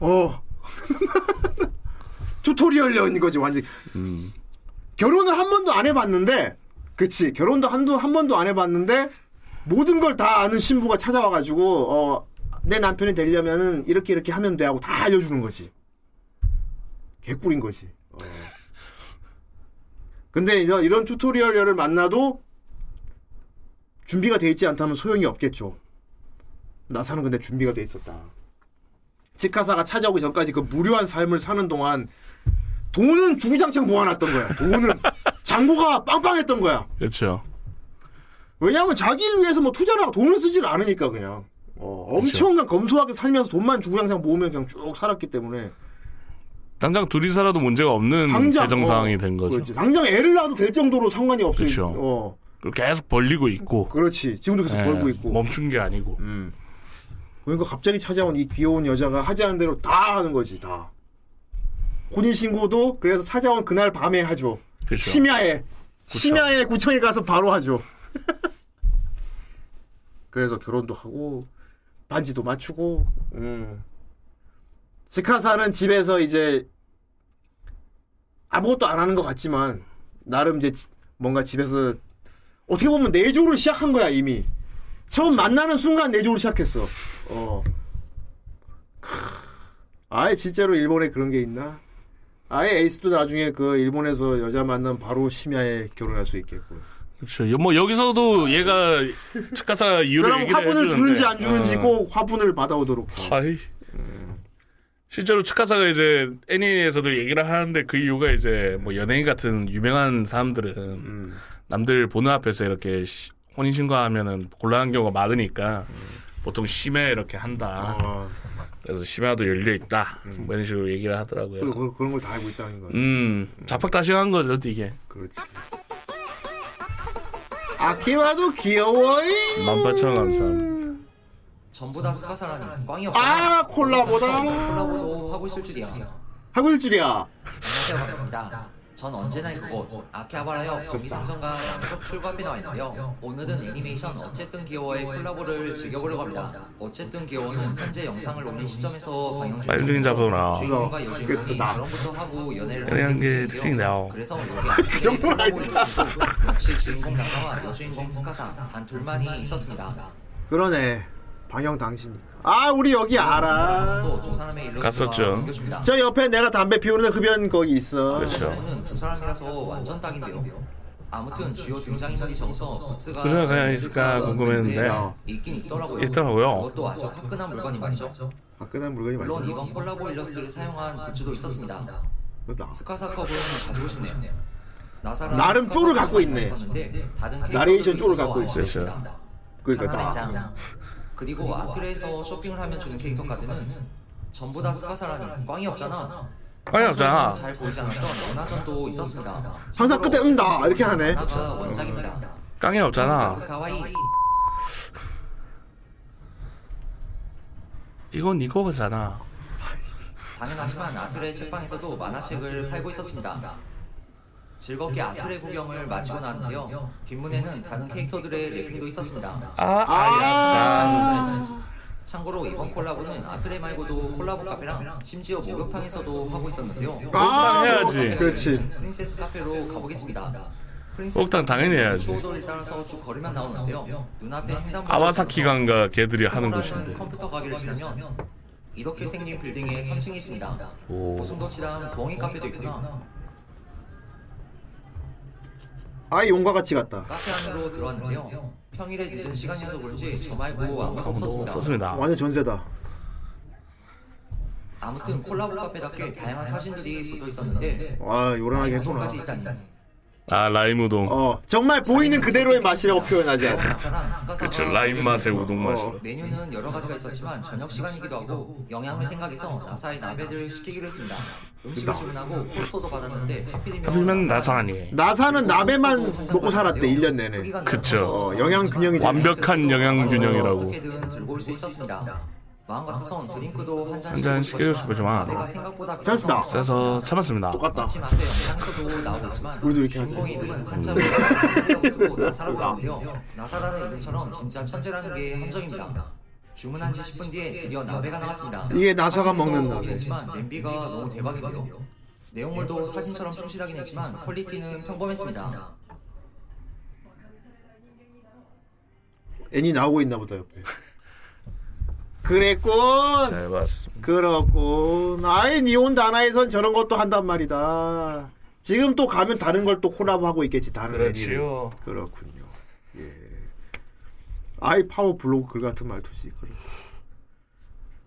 어. 튜토리얼 연인 거지 완전. 음. 결혼을 한 번도 안 해봤는데, 그치 결혼도 한두 한 번도 안 해봤는데 모든 걸 다 아는 신부가 찾아와가지고 어, 내 남편이 되려면은 이렇게 이렇게 하면 돼 하고 다 알려주는 거지. 개꿀인 거지. 어. 근데 이런, 이런 튜토리얼을 만나도 준비가 돼 있지 않다면 소용이 없겠죠. 나사는 근데 준비가 돼 있었다. 치카사가 찾아오기 전까지 그 무료한 삶을 사는 동안 돈은 주구장창 모아놨던 거야. 돈은 잔고가 빵빵했던 거야. 그렇죠. 왜냐하면 자기를 위해서 뭐 투자를 하고 돈을 쓰질 않으니까 그냥 어, 엄청난 검소하게 살면서 돈만 주구장창 모으면 그냥 쭉 살았기 때문에 당장 둘이 살아도 문제가 없는 당장, 재정 어, 상황이 된 거죠. 그렇지. 당장 애를 낳아도 될 정도로 상관이 없어요. 그렇죠. 어, 계속 벌리고 있고. 그렇지. 지금도 계속 예, 벌고 있고. 음. 멈춘 게 아니고. 그러니까 갑자기 찾아온 이 귀여운 여자가 하지 않은 대로 다 하는 거지 다. 혼인 신고도 그래서 찾아온 그날 밤에 하죠. 그렇죠. 심야에 심야에 구청에 가서 바로 하죠. 그래서 결혼도 하고 반지도 맞추고. 음. 스카사는 집에서 이제 아무것도 안 하는 것 같지만 나름 이제 지- 뭔가 집에서 어떻게 보면 내조를 시작한 거야 이미. 처음 만나는 순간 내조를 시작했어. 어. 크. 아예 실제로 일본에 그런 게 있나? 아예 에이스도 나중에 그 일본에서 여자 만나면 바로 심야에 결혼할 수 있겠고. 그렇죠. 뭐 여기서도 얘가 측가사 이유를 그럼 화분을. 주는지 안 주는지 어. 꼭 화분을 받아오도록. 해. 하이. 실제로 측가사가 이제 애니에서도 얘기를 하는데 그 이유가 이제 뭐 연예인 같은 유명한 사람들은 음. 남들 보는 앞에서 이렇게 시- 혼인 신고하면은 곤란한 경우가 많으니까 보통 심야 이렇게 한다. 어. 그래서 심야도 열려 있다. 뭐 이런 식으로 얘기를 하더라고요. 그, 그, 그런 걸 다 알고 있다는 거야. 음, 자팍다식한 거죠, 이게. 그렇지. 아키와도 귀여워이. 18,000원 감사합니다. 전부 다 스카사라니 꽝이 없어. 아 콜라보다. 콜라보도 하고 있을 줄이야. 하고 있을 줄이야. 안녕하세요 반갑습니다. 전 언제나 이곳 아키하바라역 정비상선과 양쪽 출구앞에 나와 있는데요. 오늘은 애니메이션 어쨌든 귀여워의 콜라보를 즐겨보려고 합니다. 어쨌든 귀여워는 현재 영상을 올린 시점에서 방영 빨리 잡아라. 주인공과 여주인공이. 결혼부터 하고 연애를 하는 게게 특징이네요. 그래서 여기 그 정도는 아니다. 역시 주인공 나사와 여주인공 스카사 단 둘만이 있었습니다. 그러네. 방영 당시니까. 아 우리 여기 알아. 갔었죠. 저 옆에 내가 담배 피우는 흡연 거기 있어. 그렇죠. 는두 사람이라서 완전 딱인데요. 아무튼 주요 등장인물이 적어서 부츠가 그냥 있을까 궁금했는데. 있긴 있더라고요. 있더라고요. 그것도 아주 화끈한 물건이 말이죠. 화끈한 물건이 물론 말이죠. 이번 콜라보 일러스트를 사용한 굿즈도 있었습니다. 그렇다. 스카사 컵은 가지고 싶네요. 나름 스카사 쪼를 갖고 컵은 있네. 나레이션 쪼를 갖고 있어. 아쉽습니다. 그러니까 다. 짱. 그리고 아트레에서 쇼핑을 하면 주는 캐릭터 카드는 전부 다 스카사라니 꽝이 없잖아. 꽝이 없잖아. 잘 보이지 않았던 연화전도 있었습니다. 항상 끝에 음다 이렇게 하네. 하나가 원작입니다. 깡이 없잖아. 이건 이거잖아. 당연하지만 아트레 책방에서도 만화책을 팔고 있었습니다. 즐겁게 아트레 구경을 마치고 나는데요. 뒷문에는 다른 캐릭터들의 랩핑도 있었습니다. 아, 아야사. 참고로 이번 콜라보는 아트레 말고도 콜라보 카페랑 심지어 목욕탕에서도 하고 있었는데요. 목욕탕 해야지. 그렇지. 프린세스 카페로 가보겠습니다. 목욕탕 당연히 해야지. 추오도를 따라서 쭉 거리만 나오는데요. 눈앞에 횡단보도 아와사키 강가 걔들이 하는 곳인데. 컴퓨터 가게를 지나면 이렇게 생긴 빌딩에 3층이 있습니다. 오. 고슴도치랑 부엉이 카페도 있구나. 아 용과 같이 갔다. 카페 안으로 들어왔는데요. 평일에 늦은 시간이어서 그런지 저 말고 아무도 없었습니다. 없었습니다. 완전 전세다. 아무튼 콜라보 카페답게 다양한 사진들이 붙어 있었는데 와 요란하게 했구나. 까지 있다니. 아 라임 우동. 어 정말 보이는 그대로의 맛이라고 표현하지 않아. 그쵸 라임 맛의 우동 맛이. 어. 메뉴는 여러 가지가 있었지만 저녁 시간이기도 하고 영양을 생각해서 나사의 나베를 시키기로 했습니다. 음식을 주문하고 포스터도 받았는데 하필이면 나사 아니에요. 나사는 나베만 먹고 살았대 1년 내내. 그쵸. 어, 영양 균형이 완벽한 영양 균형이라고. 어떻게든 들고 올 수 있었습니다. 마음 같아선 드링크도 한잔 시켜줄 싶지만 내가 생각보다 찬스다. 그래서 참았습니다. 똑같다. 마침 앞에 영상에서도 나오겠지만 우리도 이렇게 하지. 주인공 이름은 한자로 쓰고 나사라고. 나사라는 이름처럼 진짜 천재라는 게 함정입니다. 주문한 지 10분 뒤에 드디어 나베가 나왔습니다. 이게 나사가 먹는 나베. 했지만 냄비가 너무 대박인데요. 내용물도 사진처럼 충실하긴 했지만 퀄리티는 평범했습니다. 애니 나오고 있나 보다 옆에. 그랬군. 잘 봤습니다. 그렇군. 아예 니온 다나에선 저런 것도 한단 말이다. 지금 또 가면 다른 걸 또 콜라보 하고 있겠지 다른 그렇지요. 애니를. 그렇군요. 예. 아이 파워 블로그 글 같은 말투지. 그렇다.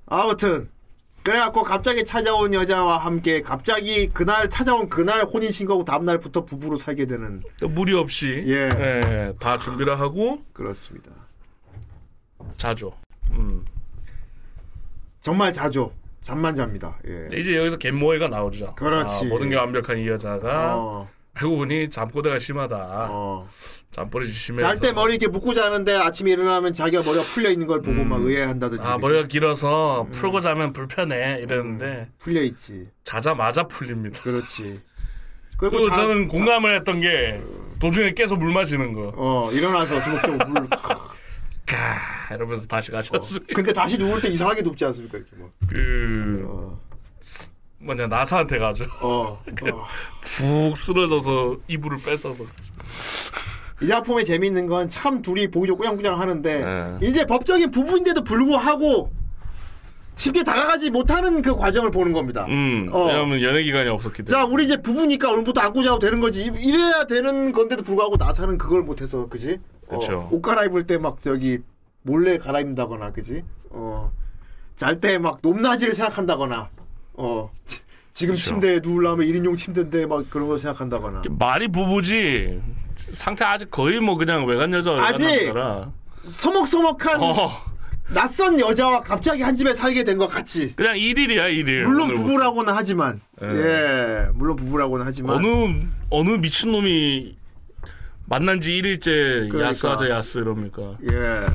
아무튼 그래갖고 갑자기 찾아온 여자와 함께 갑자기 그날 찾아온 그날 혼인 신고하고 다음 날부터 부부로 살게 되는 무리 없이 예. 예, 다 준비를 하고 그렇습니다. 자죠. 음. 정말 자죠. 잠만 잡니다. 예. 근데 이제 여기서 갯모애가 나오죠. 그렇지. 아, 모든 게 완벽한 이 여자가 어. 알고 보니 잠꼬대가 심하다. 잠버릇이 심해서. 잘 때 머리 이렇게 묶고 자는데 아침에 일어나면 자기가 머리가 풀려 있는 걸 보고 막 의아해한다든지. 아 머리가 길어서 풀고 자면 불편해 이랬는데 풀려 있지. 자자마자 풀립니다. 그렇지. 그리고, 그리고 자- 저는 공감을 했던 게 도중에 깨서 물 마시는 거. 어 일어나서 주먹적으로 물. 가 이러면서 다시 가셨어요. 근데 다시 누울 때 이상하게 눕지 않습니까 이렇게 막. 그 뭐냐 나사한테 가죠. 어. 푹 쓰러져서 이불을 뺏어서. 이 작품의 재미있는 건 참 둘이 보기도 꾸냥꾸냥 하는데 네. 이제 법적인 부부인데도 불구하고 쉽게 다가가지 못하는 그 과정을 보는 겁니다. 음, 어. 왜냐면 연애 기간이 없었기 때문에. 자, 우리 이제 부부니까 오늘부터 안고 자도 되는 거지. 이- 이래야 되는 건데도 불구하고 나사는 그걸 못해서, 그지? 어, 그쵸. 옷 갈아입을 때 막 저기 몰래 갈아입는다거나, 그지? 어, 잘 때 막 높낮이를 생각한다거나, 어, 지- 지금 침대에 누우려면 1인용 침대인데 막 그런 거 생각한다거나. 말이 부부지. 상태 아직 거의 뭐 그냥 외간 여자 외간 아직 남자라. 서먹서먹한 어. 낯선 여자와 갑자기 한 집에 살게 된 것 같지. 그냥 일일이야 일일. 물론. 부부라고는 하지만, 예. 예, 물론 부부라고는 하지만. 어느 어느 미친 놈이 만난 지 1일째 그러니까. 야스하자 야스 이럽니까? 예.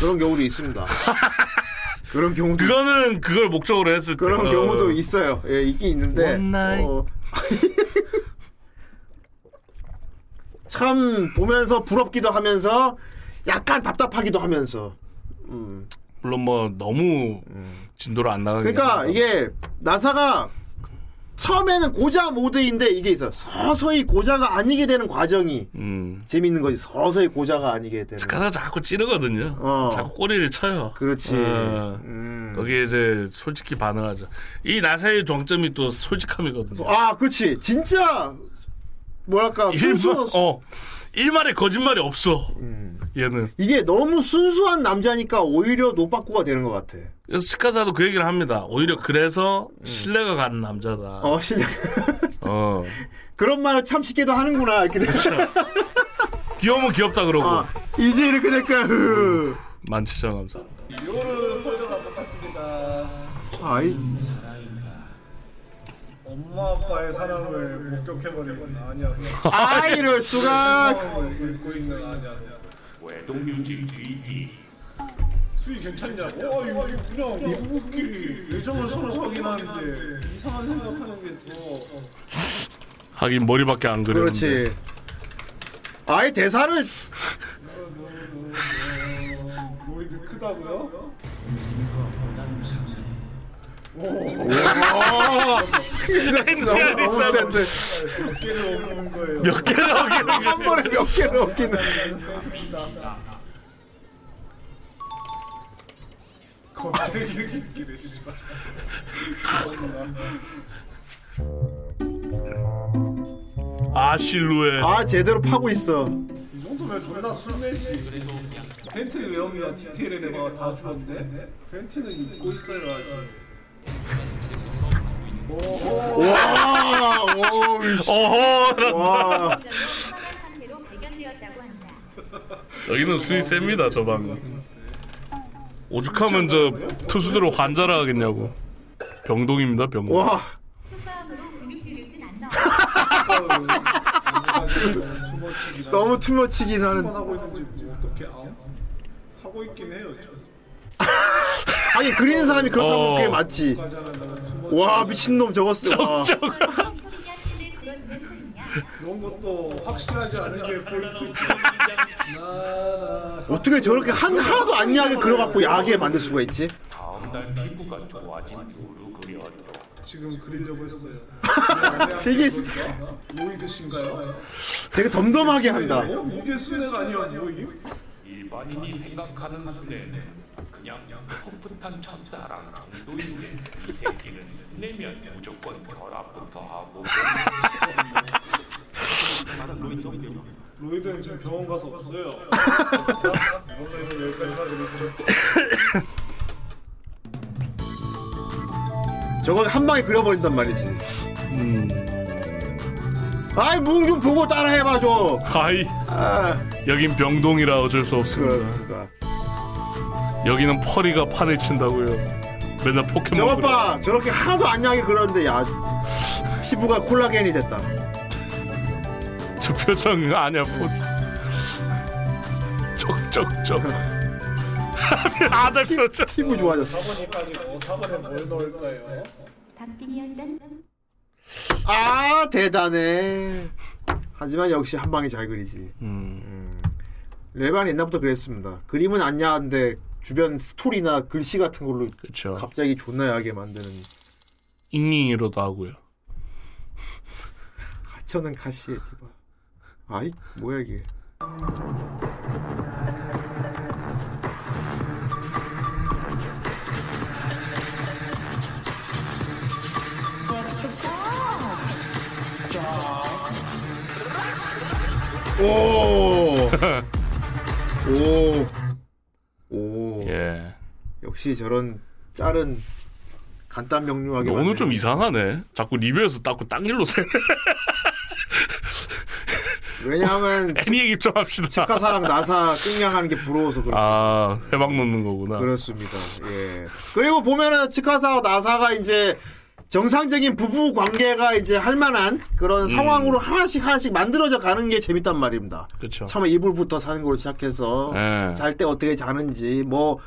그런 경우도 있습니다. 그런 경우도 그거는 그걸 목적으로 했을 때 그런 어. 경우도 있어요. 예, 있긴 있는데. 어. 참 보면서 부럽기도 하면서 약간 답답하기도 하면서. 음. 물론 뭐 너무 진도를 안 나가게. 그러니까. 이게 나사가 처음에는 고자 모드인데 이게 있어. 서서히 고자가 아니게 되는 과정이 음. 재밌는 거지. 서서히 고자가 아니게 되는. 가사가 자꾸 찌르거든요. 어. 자꾸 꼬리를 쳐요. 그렇지. 어. 음. 거기에 이제 솔직히 반응하죠. 이 나사의 정점이 또 솔직함이거든요. 아, 그렇지. 진짜 뭐랄까 순수. 일말, 어, 일말에 거짓말이 없어. 음. 얘는. 이게 너무 순수한 남자니까 오히려 노빠꾸가 되는 것 같아. 그래서 치카사도 그 얘기를 합니다. 오히려 그래서 신뢰가 가는 남자다. 음. 어, 실력. 어. 그런 말을 참 쉽게도 하는구나 이렇게 돼. 귀여우면 귀엽다 그러고. 아, 이제 이렇게 될까? 흐. 만취천 감사. 요르 포즈가 똑같습니다. 아이. 엄마 아빠의 사랑을 목격해버리는 아니야. 아, 이럴 수가. 읽고 있는 아니야. GD 수위 괜찮냐고? 어, 이거 이거 그냥 부부끼리 예정을 서로 확인하는데 이상한 생각하는 게 더. 하긴 머리밖에 안 그려. 그렇지. 아예 대사를 로이드 크다고요? 너무 센데. 몇 개를 얻는 거예요. 몇 개를 얻기는 한 번에 몇 개를 새끼를 씨발. 아 실루엣. 아 제대로 파고 있어. 이 정도면 존나 술매지. 벤트 외형이나 디테일에 내가 다 좋은데 벤트는 입고 있어야지. 와, 오, 씨. 어허. 와. 상태로 발견되었다고 한다. 여기는 수위 셉니다 저 방. 오죽하면 저 투수들을 환자라 하겠냐고. 병동입니다 병동. 와. 너무 투머치긴 하는. 아, 하고 있긴 해요. 아니 그리는 사람이 그렇다고 어. 그게 맞지. 와 미친놈 저거 써. 와. 이런 것도 확실하지 않은 게 포인트. 어떻게 저렇게 한 하나도 안 야하게 그려갖고 야하게 만들 수가 있지? 다음 날 피부가 좋아진 누르 그려줘 지금 그리려고 했어요. 되게 로이드 씨인가요? 되게 덤덤하게 한다. 어? 이게 순애가 아니야 로이? 일반인이 생각하는 순애 는 그냥 풋풋한 첫사랑 정도인데 이 새끼는 내면 무조건 결합부터 하고 로이드는 지금 병원 가서 없어요. 오늘 여기까지만 드리죠. 저걸 한 방에 그려버린단 말이지. 음. 아이 뭉좀 보고 따라해봐 줘. 하이. 아. 여긴 병동이라 어쩔 수 없습니다. 그렇습니다. 여기는 펄이가 판을 친다고요. 맨날 포켓몬. 저것. 봐 저렇게 하나도 안 야하게 그렸는데 야 피부가 콜라겐이 됐다. 저 표정 아니야 포. 쩍쩍쩍. 아들 표정. 피부 좋아졌어. 4번이 빠지고 4번에 뭘 넣을까요? 박빙이었던 아 대단해. 하지만 역시 한 방에 잘 그리지. 음. 레반 옛날부터 그랬습니다. 그림은 안 야한데 주변 스토리나 글씨 같은 걸로 그쵸. 갑자기 존나 야하게 만드는 잉잉이로도 하고요. 가천은 가시에 디바. 아이 뭐야 이게. 오. 오. 오. 예. 역시 저런 짤은 간단 명료하게. 오늘 좀 이상하네. 자꾸 리뷰에서 닦고 딴 길로 새. 왜냐하면 애니 얘기 좀 합시다. 치카사랑 나사 끙냥하는 게 부러워서 그래. 아, 해방 놓는 거구나. 그렇습니다. 예. 그리고 보면은 치카사와 나사가 이제 정상적인 부부 관계가 이제 할 만한 그런 음. 상황으로 하나씩 하나씩 만들어져 가는 게 재밌단 말입니다. 그렇죠. 처음에 이불부터 사는 걸로 시작해서 예. 잘때 어떻게 자는지 뭐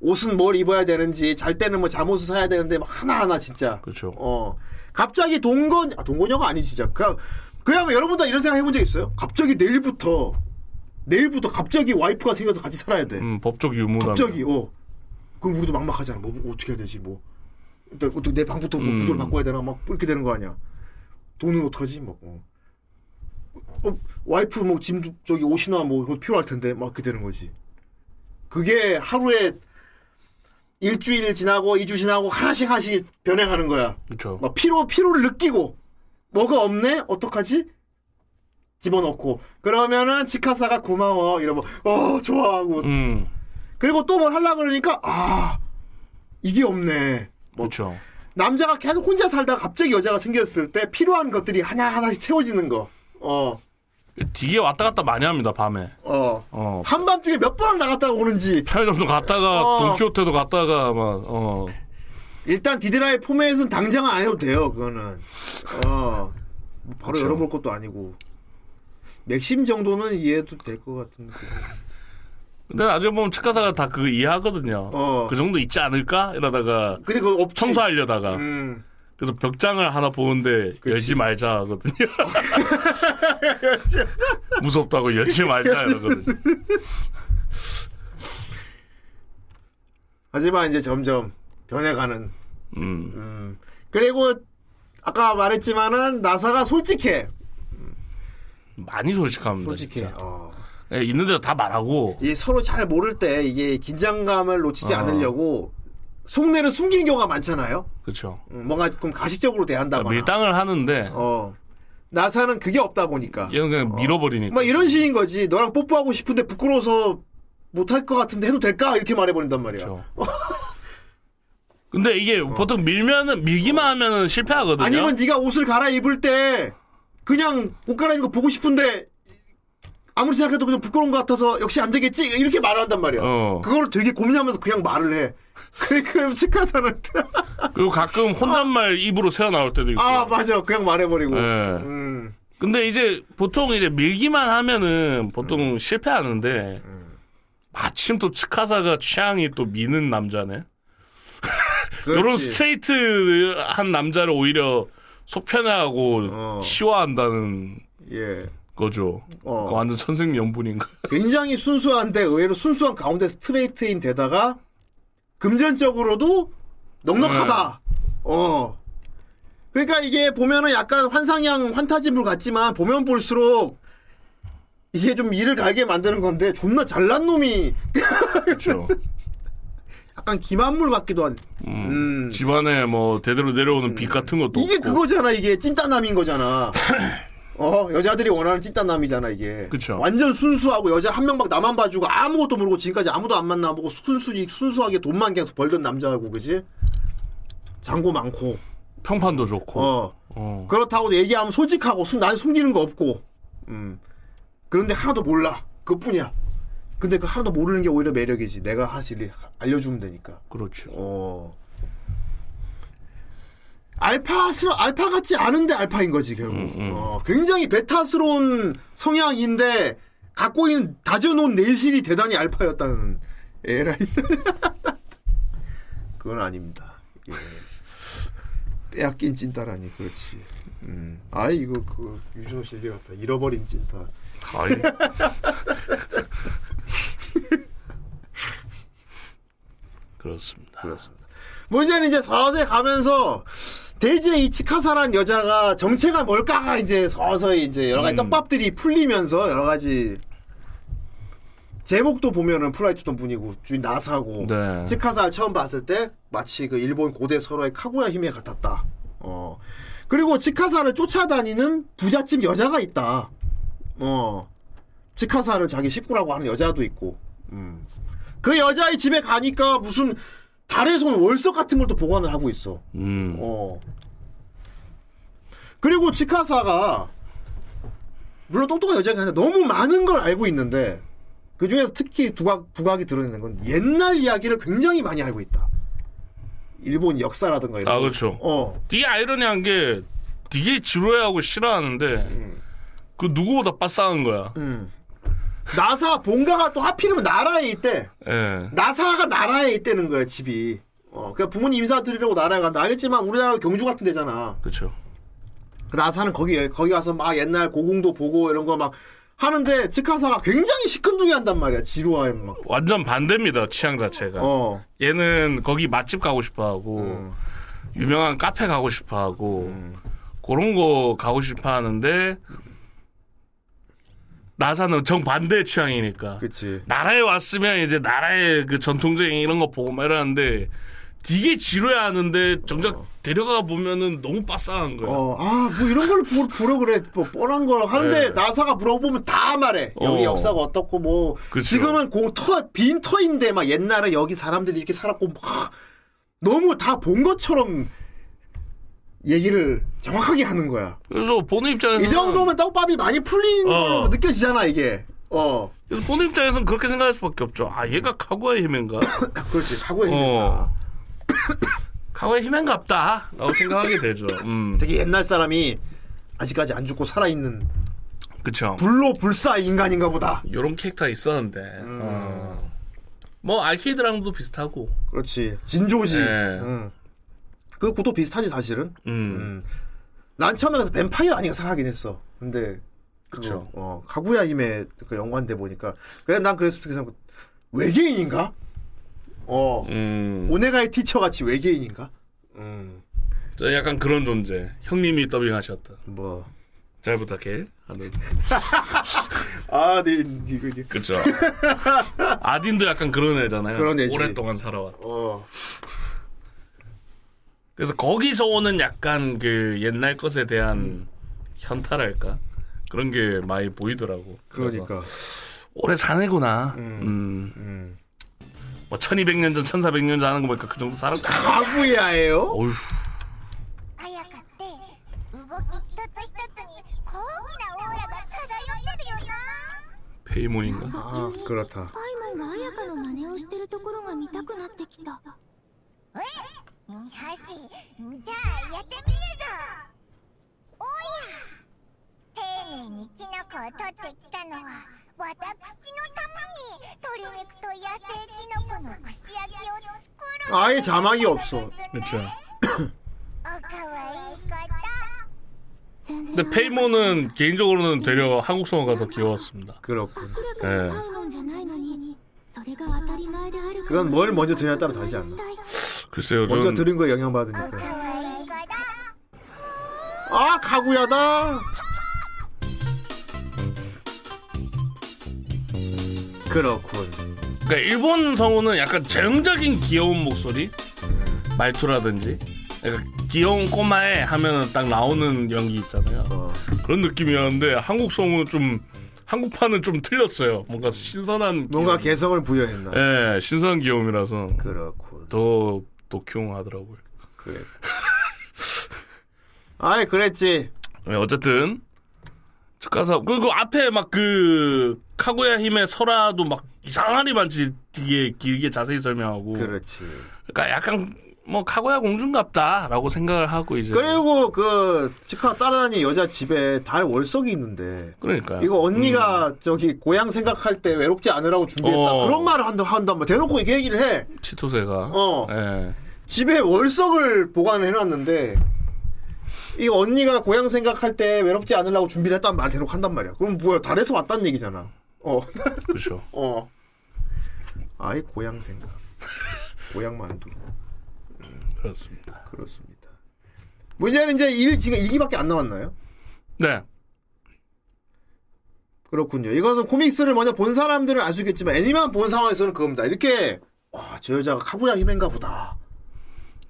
옷은 뭘 입어야 되는지 잘 때는 뭐 잠옷을 사야 되는데 막 하나하나 진짜. 그렇죠. 어. 갑자기 동건 아, 동건녀가 아니지 진짜. 그냥 그냥 여러분도 이런 생각 해본 적 있어요? 갑자기 내일부터 내일부터 갑자기 와이프가 생겨서 같이 살아야 돼. 음, 법적 유무다. 갑자기 어. 그럼 우리도 막막하잖아. 뭐, 뭐 어떻게 해야 되지 뭐. 또 어떻게 내 방부터 뭐 음. 구조를 바꿔야 되나 막 이렇게 되는 거 아니야. 돈은 어떡하지? 막 어. 어, 와이프 뭐 짐도 저기 옷이나 뭐 이거 필요할 텐데 막 그렇게 되는 거지. 그게 하루에 일주일 지나고 이주 지나고 하나씩 하나씩 변해가는 거야. 그렇죠. 막 피로 피로를 느끼고 뭐가 없네 어떡하지? 집어넣고 그러면은 치카사가 고마워 이러면 어 좋아하고 음. 그리고 또 뭘 하려 그러니까 아 이게 없네. 그렇죠. 남자가 계속 혼자 살다가 갑자기 여자가 생겼을 때 필요한 것들이 하나 하나씩 채워지는 거. 어. 되게 왔다 갔다 많이 합니다 밤에. 어. 어. 한밤중에 몇 번 나갔다가 오는지. 편의점도 갔다가 어. 돈키호테도 갔다가 막 어. 일단 디드라의 포맷은 당장은 안 해도 돼요. 그거는. 어. 바로 그쵸. 열어볼 것도 아니고. 맥심 정도는 이해해도 될 것 같은데. 근데 나중에 보면 측가사가 다 그거 이해하거든요. 어. 그 정도 있지 않을까? 이러다가 근데 그거 없지. 청소하려다가 음. 그래서 벽장을 하나 보는데 열지 말자 하거든요. 무섭다고 열지 말자 이러거든요. 하지만 이제 점점 변해가는. 음. 음. 그리고 아까 말했지만은 나사가 솔직해. 많이 솔직합니다. 솔직해. 어. 예, 있는 대로 다 말하고 이 서로 잘 모를 때 이게 긴장감을 놓치지 어. 않으려고 속내는 숨기는 경우가 많잖아요. 그렇죠. 음, 뭔가 좀 가식적으로 대한다거나. 밀당을 하는데 어. 나사는 그게 없다 보니까. 얘는 그냥 밀어버리니까. 막 이런 식인 거지. 너랑 뽀뽀하고 싶은데 부끄러워서 못할 것 같은데 해도 될까? 이렇게 말해버린단 말이야. 그렇죠. 근데 이게 보통 밀면은 밀기만 하면은 실패하거든요. 어. 아니면 네가 옷을 갈아입을 때 그냥 옷 갈아입는 거 보고 싶은데 아무리 생각해도 그냥 부끄러운 것 같아서 역시 안 되겠지 이렇게 말을 한단 말이야. 어. 그걸 되게 고민하면서 그냥 말을 해. 그러니까 치카사는 그리고 가끔 혼잣말 입으로 새어 나올 때도 있고. 아 맞아 그냥 말해버리고. 예. 음. 근데 이제 보통 이제 밀기만 하면은 보통 음. 실패하는데 마침 또 츠카사가 취향이 또 미는 남자네. 이런 스트레이트한 남자를 오히려 속편해하고 시화한다는 예. 거죠. 어. 그거 완전 천생연분인가. 굉장히 순수한데 의외로 순수한 가운데 스트레이트인 데다가 금전적으로도 넉넉하다. 어. 그러니까 이게 보면은 약간 환상향 환타지물 같지만 보면 볼수록 이게 좀 이를 갈게 만드는 건데 존나 잘난 놈이 그렇죠. 약간 김한물 같기도 한. 음. 집안에 뭐 대대로 내려오는 빚 같은 것도 이게 없고. 그거잖아 이게 찐따남인 거잖아. 어 여자들이 원하는 찐따남이잖아 이게. 그쵸. 완전 순수하고 여자 한 명밖 나만 봐주고 아무것도 모르고 지금까지 아무도 안 만나보고 순순히 순수하게 돈만 계속 벌던 남자고 그지? 장고 많고. 평판도 좋고. 어. 어. 그렇다고 얘기하면 솔직하고 숨, 난 숨기는 거 없고. 음. 그런데 하나도 몰라. 그뿐이야. 근데 그 하나도 모르는 게 오히려 매력이지. 내가 사실 알려주면 되니까. 그렇죠. 어. 알파스러 알파 같지 않은데 알파인 거지 결국. 어, 굉장히 베타스러운 성향인데 갖고 있는 다져놓은 내실이 대단히 알파였다는 에라이. 그건 아닙니다. 예. 빼앗긴 찐따라니 그렇지. 음. 아 이거 그 유저 실리 같다. 잃어버린 찐따. 아이. 그렇습니다. 그렇습니다. 뭐 이제는 이제 서서히 가면서 대지의 이 치카사란 여자가 정체가 뭘까가 이제 서서히 이제 여러 가지 음. 떡밥들이 풀리면서 여러 가지 제목도 보면은 프라이트던 분이고 주인 나사고 네. 치카사 처음 봤을 때 마치 그 일본 고대 서로의 카구야 힘에 같았다. 어 그리고 치카사를 쫓아다니는 부잣집 여자가 있다. 어 치카사를 자기 식구라고 하는 여자도 있고. 음. 그 여자의 집에 가니까 무슨 달에서 온 월석 같은 걸 또 보관을 하고 있어. 음. 어. 그리고 치카사가 물론 똑똑한 여자가 아니라 너무 많은 걸 알고 있는데 그 중에서 특히 부각, 부각이 드러내는 건 옛날 이야기를 굉장히 많이 알고 있다. 일본 역사라든가 이런 아 거. 그렇죠. 어. 되게 아이러니한 게 되게 지루해하고 싫어하는데 그 누구보다 빠싸한 거야. 음. 나사 본가가 또 하필이면 나라에 있대. 예. 나사가 나라에 있다는 거야 집이. 어, 그냥 부모님 인사 드리려고 나라에 간다. 알겠지만 우리나라 경주 같은 데잖아. 그렇죠. 그 나사는 거기 거기 가서 막 옛날 고궁도 보고 이런 거 막 하는데 치카사가 굉장히 시큰둥이 한단 말이야. 지루해 막. 완전 반대입니다 취향 자체가. 어. 얘는 거기 맛집 가고 싶어하고 유명한 카페 가고 싶어 하고 음. 그런 거 가고 싶어 하는데 나사는 정반대 취향이니까. 그치. 나라에 왔으면 이제 나라의 그 전통적인 이런 거 보고 막 이러는데 되게 지루해 하는데 정작 데려가 보면은 너무 빠싸한 거야. 어, 아, 뭐 이런 걸 보, 보러 그래. 뭐 뻔한 걸 하는데 네. 나사가 물어보면 다 말해. 여기 어. 역사가 어떻고 뭐 그쵸. 지금은 공 터, 빈 터인데 막 옛날에 여기 사람들이 이렇게 살았고 막 너무 다 본 것처럼 얘기를 정확하게 하는 거야. 그래서 보는 입장에서 이 정도면 떡밥이 많이 풀린 어. 걸로 느껴지잖아, 이게. 어. 그래서 보는 입장에서는 그렇게 생각할 수밖에 없죠. 아 얘가 카구아의 힘인가? 그렇지, 카구아의 어. 카구아의 힘인갑다 라고 생각하게 되죠. 음. 되게 옛날 사람이 아직까지 안 죽고 살아 있는 그쵸. 불로 불사 인간인가 보다. 요런 캐릭터가 있었는데 음. 어. 뭐 알케이드랑도 비슷하고 그렇지. 진조지. 네. 응. 그 구도 비슷하지 사실은. 음. 난 처음에 가서 뱀파이어 아닌가 생각하긴 했어. 근데 그거, 그쵸. 어, 카구야 힘에 그 연관돼 보니까 그래 난 그래서 그래서 외계인인가? 어. 음. 오네가의 티처 같이 외계인인가? 음. 저 약간 그런 존재. 형님이 더빙하셨다. 뭐. 잘 부탁해. 하는. 아, 네, 이거 이거. 그쵸. 아딘도 약간 그런 애잖아요. 그런 애지. 오랫동안 살아왔. 어. 그래서 거기서 오는 약간 그 옛날 것에 대한 현타랄까 그런 게 많이 보이더라고. 그러니까 오래 사내구나. 음. 음. 뭐 1200년 전, 1400년 전 하는 거 보니까 그 정도 사람 가구야예요? 어휴. 페이몬인가? 아, 그렇다. パイマンが綾香の真似をしてるところが見たくなってきたえよしじゃあやってみるぞおや丁寧にキノコを取ってきたのは私のために鶏肉と野生キノコの串焼きを作る 아예 자막이 없어. 그렇죠. おかわいい方 근데 페이몬은 개인적으로는 되려 한국성어가 더 귀여웠습니다. 그렇군. ええパイマンじゃないのにそれが当たり前である 그건 뭘 먼저 들냐에 따라 다르지 않나? 글쎄요, 먼저 전 들은 거에 영향받으니까. 아, 카구야다! 그렇군. 그러니까 일본 성우는 약간 전형적인 귀여운 목소리 말투라든지 약간 귀여운 꼬마에 하면은 딱 나오는 연기 있잖아요. 어. 그런 느낌이었는데 한국 성우는 좀 한국판은 좀 틀렸어요. 뭔가 신선한 뭔가 귀여움. 개성을 부여했나? 예, 신선한 귀여움이라서 그렇군. 더 독흉하더라고요. 그래. 아이, 그랬지. 네, 어쨌든 측가사 그리고 앞에 막 그 카구야 힘의 설화도 막 이상하니 많지 되게 길게 자세히 설명하고 그렇지. 그러니까 약간 뭐 카구야 공주인갑다라고 생각을 하고 이제. 그리고 그 치카 따라다니는 여자 집에 달 월석이 있는데. 그러니까요. 이거 언니가 저기 고향 생각할 때 외롭지 않으라고 준비했다. 어. 그런 말을 한다 한단 말 대놓고 이렇게 얘기를 해. 치토세가. 어. 예. 집에 월석을 보관을 해놨는데 이 언니가 고향 생각할 때 외롭지 않으려고 준비를 했단 말 대놓고 한단 말이야. 그럼 뭐야? 달에서 왔다는 얘기잖아. 어. 그렇죠. 어. 아이 고향 생각. 고향 만두 그렇습니다. 그렇습니다 문제는 이제 일 지금 일기밖에 안 나왔나요? 네. 그렇군요. 이것은 코믹스를 먼저 본 사람들은 알 수 있겠지만 애니만 본 상황에서는 그겁니다. 이렇게 와, 저 여자가 카구야 히멘가 보다.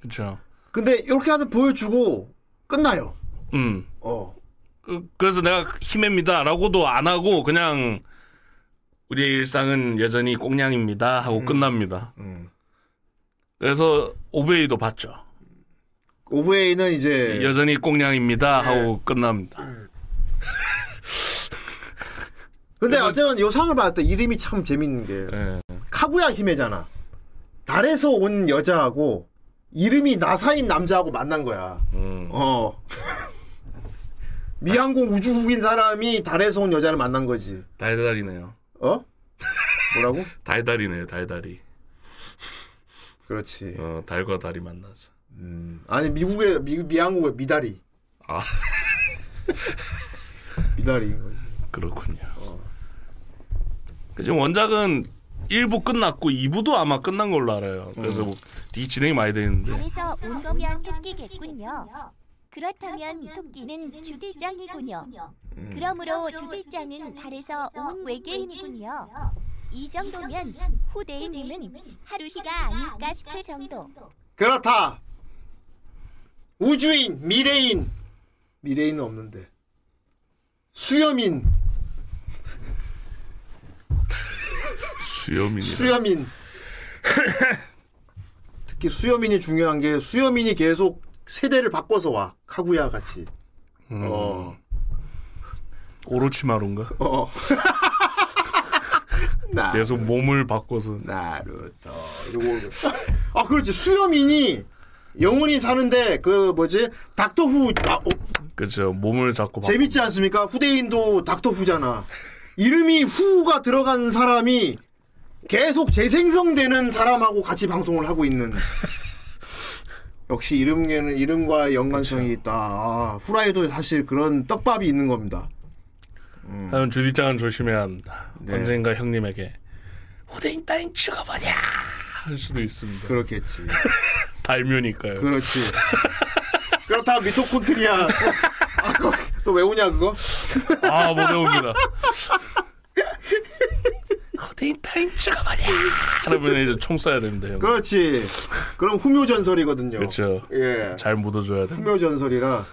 그렇죠. 근데 이렇게 하면 보여주고 끝나요. 음. 어. 그, 그래서 내가 힘입니다라고도 안 하고 그냥 우리의 일상은 여전히 꽁냥입니다 하고 끝납니다. 음. 그래서 오베이도 봤죠. 오브웨이는 이제 여전히 꽁냥입니다 네. 하고 끝납니다. 근데 어쨌든 요 상을 봤을 때 이름이 참 재밌는 게 예. 카구야 히메잖아. 달에서 온 여자하고 이름이 나사인 남자하고 만난 거야. 음. 어. 미항공 우주국인 사람이 달에서 온 여자를 만난 거지. 달달이네요. 어? 뭐라고? 달달이네요, 달달이. 그렇지. 어, 달과 달이 만나서. 음. 아니 미국의 미, 미항국의 미다리. 아. 미다리인 거지. 그렇군요. 그 지금 원작은 1부 끝났고 2부도 아마 끝난 걸로 알아요. 그래서 뭐 되게 진행이 많이 돼 있는데. 달에서 온 거면 토끼겠군요. 그렇다면 토끼는 주대장이군요. 그러므로 주대장은 달에서 온 외계인이군요. 이 정도면 후대인님은 하루희가 아닐까 싶을 정도. 그렇다. 우주인, 미래인. 미래인은 없는데. 수염인, 수염이니. 수염인. 특히 수염인이 중요한 게 수염인이 계속 세대를 바꿔서 와. 카구야 같이. 어. 오로치마루인가? 어. 나. 계속 몸을 바꿔서. 나루토. 이러고. 아, 그렇지. 수염인이 영원히 사는데 그 뭐지? 닥터 후 아, 어, 그죠. 몸을 자꾸 바꿔. 재밌지 않습니까? 후대인도 닥터 후잖아. 이름이 후가 들어간 사람이 계속 재생성되는 사람하고 같이 방송을 하고 있는. 역시 이름에는 이름과 연관성이 있다. 아, 후라이도 사실 그런 떡밥이 있는 겁니다. 하여튼 주디짱은 조심해야 합니다. 네. 언젠가 형님에게 후대인 따윈 죽어버려 할 수도 있습니다. 그렇겠지. 달묘니까요. 그렇지. 그렇다 미토콘트리아. 아, 또 외우냐 그거? 아, 못 외웁니다. 후대인 따윈 죽어버려 그러면 이제 총 쏴야 됩니다. 형. 그렇지. 그럼 후묘 전설이거든요. 그렇죠. 예. 잘 묻어줘야 돼. 후묘 전설이라.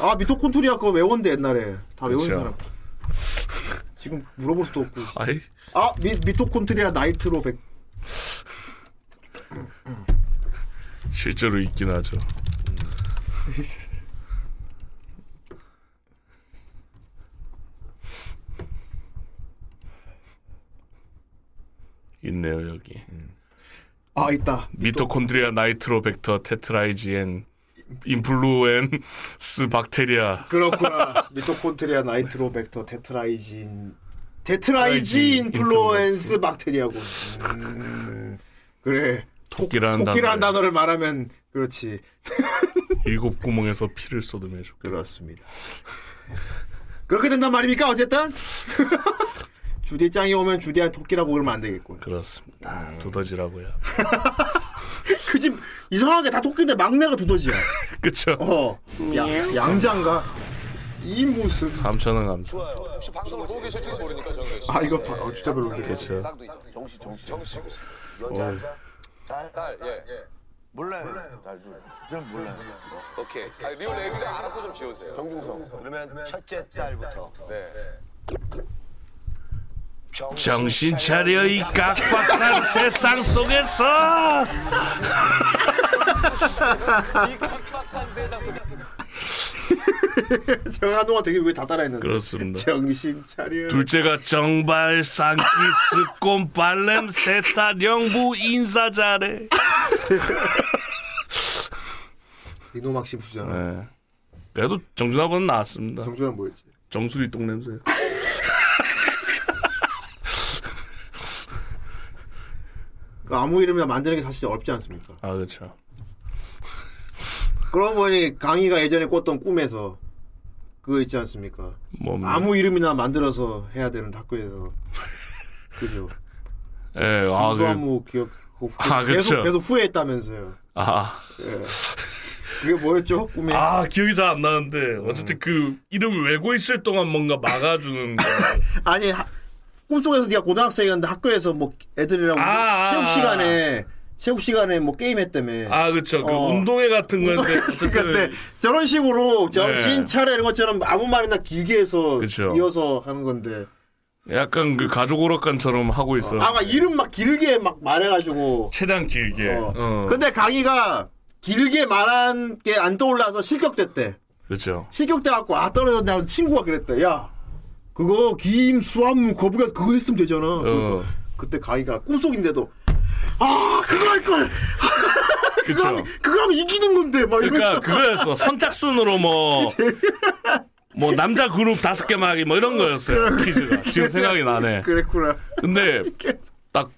아 미토콘트리아 그거 외웠는데 옛날에 다 외운 그렇죠. 사람. 지금 물어볼 수도 없고. 아이. 아 미, 미토콘트리아 나이트로 백. 실제로 있긴 하죠. 있네요 여기. 아 있다. 미토콘드리아 나이트로 벡터 테트라이지엔 인플루엔스 박테리아. 그렇구나. 미토콘트리아 나이트로 벡터 테트라이진 테트라이지 인플루엔스 박테리아고. 음, 그래. 토끼라는 토끼라는 단어를. 말하면 그렇지. 일곱 구멍에서 피를 쏟으며주고. 그렇습니다. 그렇게 된단 말입니까? 어쨌든 주디짱이 오면 주디한 토끼라고 그러면 안 되겠군. 그렇습니다. 두더지라고요. 그 집 이상하게 다 토끼인데 막내가 두더지야. 그쵸. 어. 야, 양장가 이 모습. 3천 원 감사. 혹시 방송 보고 계실지 모르니까 저는 아 이거 봐, 어, 진짜 별로인데. 그렇죠. 정씨 정씨 정씨. 어. 딸? 딸 예. 예. 몰라요. 딸도. 전 몰라요. 오케이. 아, 리얼 애기가 알아서 좀 지우세요. 정중성. 그러면 첫째 딸부터. 네. 정신 차려 이 깍박한 세상 속에서. 이 깜빡한 세상 속에서. 제가 한동안 되게 왜 다 따라했는데. 그렇습니다. 정신 차려. 둘째가 정발 쌍키스 꼼 발렘 세타 영부 인사 잘해. 이노막 씨 부잖아. 네. 그래도 정준하고는 나왔습니다. 정준하 뭐였지? 정수리 똥냄새. 그 아무 이름이나 만드는 게 사실 어렵지 않습니까? 아 그렇죠. 그러고 보니 강희가 예전에 꿨던 꿈에서 그거 있지 않습니까? 뭐 아무 이름이나 만들어서 해야 되는 학교에서 그죠? 예, 아, 김수환무 기억 후- 아, 계속 그쵸. 계속 후회했다면서요. 아. 예. 그게 뭐였죠? 꿈에 아 기억이 잘 안 나는데 어쨌든 그 이름 외고 있을 동안 뭔가 막아주는 거. 아니 하- 꿈속에서 네가 고등학생이었는데 학교에서 뭐 애들이랑 아, 아, 체육 아. 시간에 체육 시간에 뭐 게임 했다며. 아 그렇죠. 그 어. 운동회 같은 건데 그때 저런 식으로 정신 네. 차려 이런 것처럼 아무 말이나 길게 해서 그쵸. 이어서 하는 건데. 약간 그 가족 오락관처럼 하고 있어. 아마 이름 막 길게 막 말해가지고. 최대한 길게. 어. 어. 근데 강희가 길게 말한 게 안 떠올라서 실격됐대. 그렇죠. 실격돼갖고 아 떨어졌는데 하면 친구가 그랬대. 야 그거 김수환무 거부가 그거 했으면 되잖아. 어. 그때 강희가 꿈속인데도 아 그거 할 걸. 그쵸. 그거 하면 이기는 건데 막 그러니까. 그거였어. 선착순으로 뭐. 뭐 남자 그룹 다섯 개 말하기 뭐 이런 거였어요 퀴즈가 지금 생각이 나네. 그랬구나. 근데 딱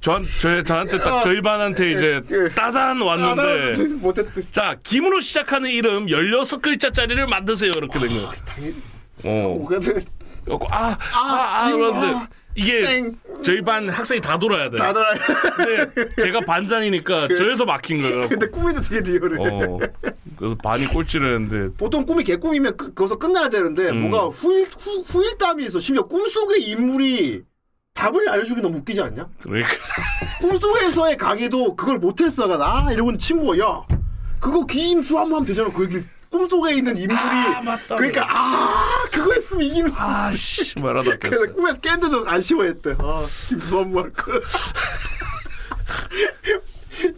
전, 저, 저한테 딱 저희 반한테 이제 따단 왔는데 따단 못했대. 자 김으로 시작하는 이름 16글자짜리를 만드세요 이렇게 된 거예요. 어. 그래갖고 아, 아, 아, 김, 그런데 아. 이게 저희 반 학생이 다 돌아야 돼. 다 돌아야 근데 제가 반장이니까 저에서 막힌 거예요. 근데 꿈이도 되게 리얼해. 어. 그래서 반이 꼴찌를 했는데 보통 꿈이 개꿈이면 그, 거기서 끝나야 되는데 음. 뭔가 후일 후, 후일담이 있어. 심지어 꿈속의 인물이 답을 알려주기 너무 웃기지 않냐? 그러니까 꿈속에서의 강의도 그걸 못했어. 아 이러고 친구가 야 그거 기임수 한번 하면 되잖아. 그 얘기 꿈속에 있는 인물이 그러니까 아 그거 했으면 이기는 아씨 말하다 그래서 꿈에서 깼는데도 안 쉬워했대. 아 김수 한번 할 거.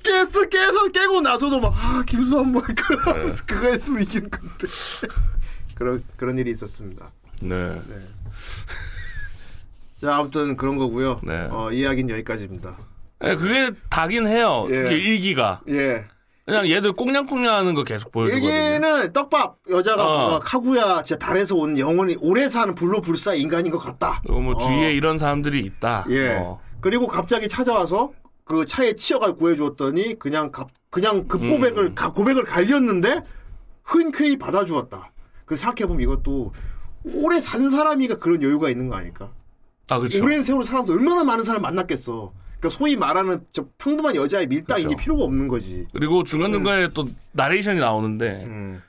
깼어 깨서 깨고 나서도 막아 김수 한번 할 거. 네. 그거 했으면 이기는 건데. 그런 그런 일이 있었습니다. 네. 자 아무튼 그런 거고요. 네. 어, 이야기는 여기까지입니다. 네, 그게 다긴 해요. 예. 일기가. 예. 그냥 얘들 꽁냥꽁냥 하는 거 계속 보여주거든요. 일기는 떡밥 여자가 어. 카구야 진짜 달에서 온 영원히 오래 사는 불로불사 인간인 것 같다. 그리고 뭐 어. 주위에 이런 사람들이 있다. 예. 어. 그리고 갑자기 찾아와서 그 차에 치여가 구해주었더니 그냥 갑 그냥 급 고백을 음. 가- 고백을 갈겼는데 흔쾌히 받아주었다. 그 생각해보면 이것도 오래 산 사람이가 그런 여유가 있는 거 아닐까? 아, 그쵸. 오랜 세월을 살아서 얼마나 많은 사람 만났겠어. 그러니까 소위 말하는 저 평범한 여자의 밀당이 그쵸. 게 필요가 없는 거지. 그리고 중간 중간에 또 나레이션이 나오는데 음.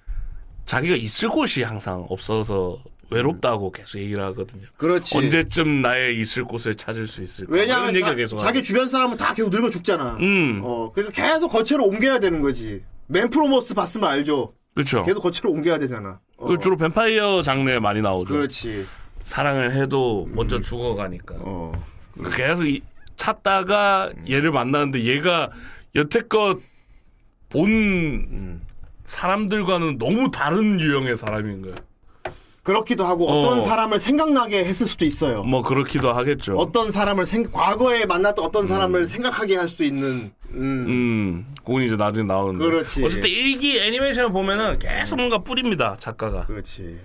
자기가 있을 곳이 항상 없어서 외롭다고 계속 얘기를 하거든요. 그렇지. 언제쯤 나의 있을 곳을 찾을 수 있을까? 왜냐하면 자, 계속 자기. 주변 사람은 다 계속 늙어 죽잖아. 음. 어, 그래서 계속 거체로 옮겨야 되는 거지. 맨프로모스 봤으면 알죠. 그렇죠. 계속 거체로 옮겨야 되잖아. 어. 그 주로 뱀파이어 장르에 많이 나오죠. 그렇지. 사랑을 해도 먼저 음. 죽어가니까. 어. 그러니까 계속 이- 찾다가 얘를 만나는데 얘가 여태껏 본 음. 사람들과는 너무 다른 유형의 사람인 거야. 그렇기도 하고 어떤 어. 사람을 생각나게 했을 수도 있어요. 뭐 그렇기도 하겠죠. 어떤 사람을 생 과거에 만났던 어떤 사람을 생각하게 할 수도 있는 음. 음, 그건 이제 나중에 나오는데. 그렇지. 어쨌든 일기 애니메이션을 보면은 계속 뭔가 뿌립니다, 작가가. 그렇지.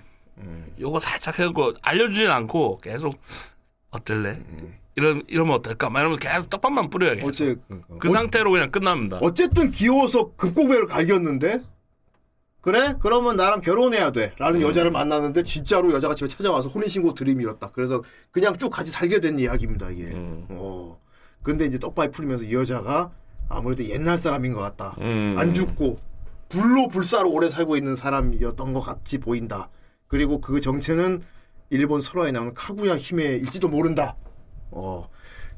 요거 살짝 해고 알려주진 않고 계속 어떨래? 음. 이런 이러면 어떨까? 막 이러면 계속 떡밥만. 계속. 어째 그 상태로 그냥 끝납니다. 어쨌든 귀여워서 급고백을 갈겼는데 그래? 그러면 나랑 결혼해야 돼. 라는 음. 여자를 만났는데 진짜로 여자가 집에 찾아와서 혼인신고 들이밀었다. 그래서 그냥 쭉 같이 살게 된 이야기입니다, 이게. 음. 어. 근데 이제 떡밥이 풀리면서 이 여자가 아무래도 옛날 사람인 것 같다. 음. 안 죽고 불로 불사로 오래 살고 있는 사람이었던 것 같이 보인다. 그리고 그 정체는 일본 설화에 나오는 카구야 힘에 일지도 모른다. 어.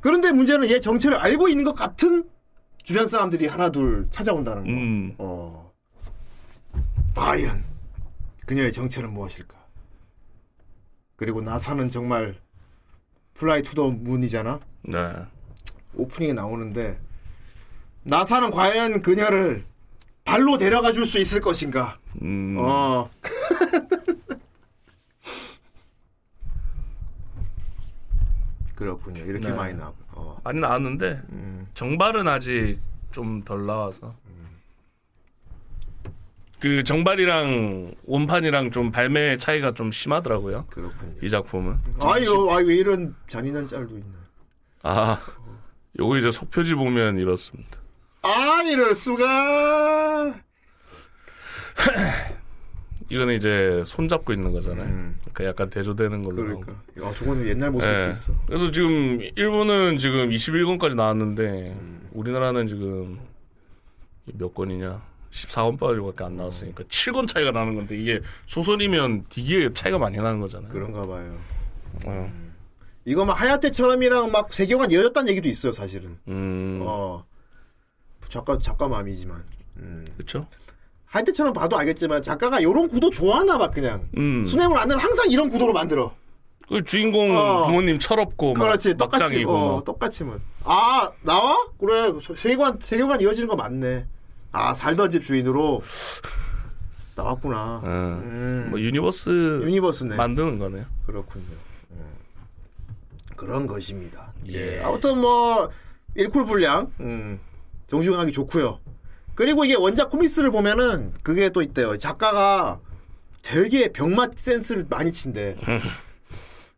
그런데 문제는 얘 정체를 알고 있는 것 같은 주변 사람들이 하나 둘 찾아온다는 거. 음. 어. 과연 그녀의 정체는 무엇일까? 그리고 나사는 정말 Fly to the Moon이잖아. 네. 오프닝에 나오는데 나사는 과연 그녀를 달로 데려가 줄 수 있을 것인가? 음. 어. 그렇군요. 이렇게 네. 많이 나오고. 어. 많이 나왔는데 정발은 아직 좀 덜 나와서 그 정발이랑 원판이랑 좀 발매 차이가 좀 심하더라고요. 그렇군요. 이 작품은. 아유, 아유, 왜 이런 잔인한 짤도 있나? 아, 요거 이제 속표지 보면 이렇습니다. 아, 이럴 수가. 이거는 이제 손 잡고 있는 거잖아요. 그러니까 약간 대조되는 걸로. 음. 그러니까. 아, 저거는 옛날 모습일 예. 수 있어. 그래서 지금 일본은 지금 21권까지 나왔는데 음. 우리나라는 지금 몇 권이냐? 14권까지밖에 안 나왔으니까 7권 차이가 나는 건데 이게 소설이면 되게 차이가 많이 나는 거잖아요. 그런가 봐요. 어. 이거 막 하야테처럼이랑 막 세계관 이어졌다는 얘기도 있어요, 사실은. 음. 어. 작가, 작가 마음이지만. 음. 그쵸? 하야테처럼 봐도 알겠지만 작가가 요런 구도 좋아하나 봐, 그냥. 음. 수뇌물 안 내면 항상 이런 구도로 만들어. 그 주인공 어. 부모님 철없고 막 그렇지, 똑같이. 어, 막. 똑같이면. 아, 나와? 그래, 세계관, 세계관 이어지는 거 맞네. 아, 살던 집 주인으로. 나왔구나. 예. 음. 뭐 universe universe네. 만드는 거네요. 그렇군요. 음. 그런 것입니다. 예. 아무튼 뭐 일쿨 불량 음, 정주행하기 좋고요. 그리고 이게 원작 comics를 보면은 그게 또 있대요. 작가가 되게 병맛 센스를 많이 친대.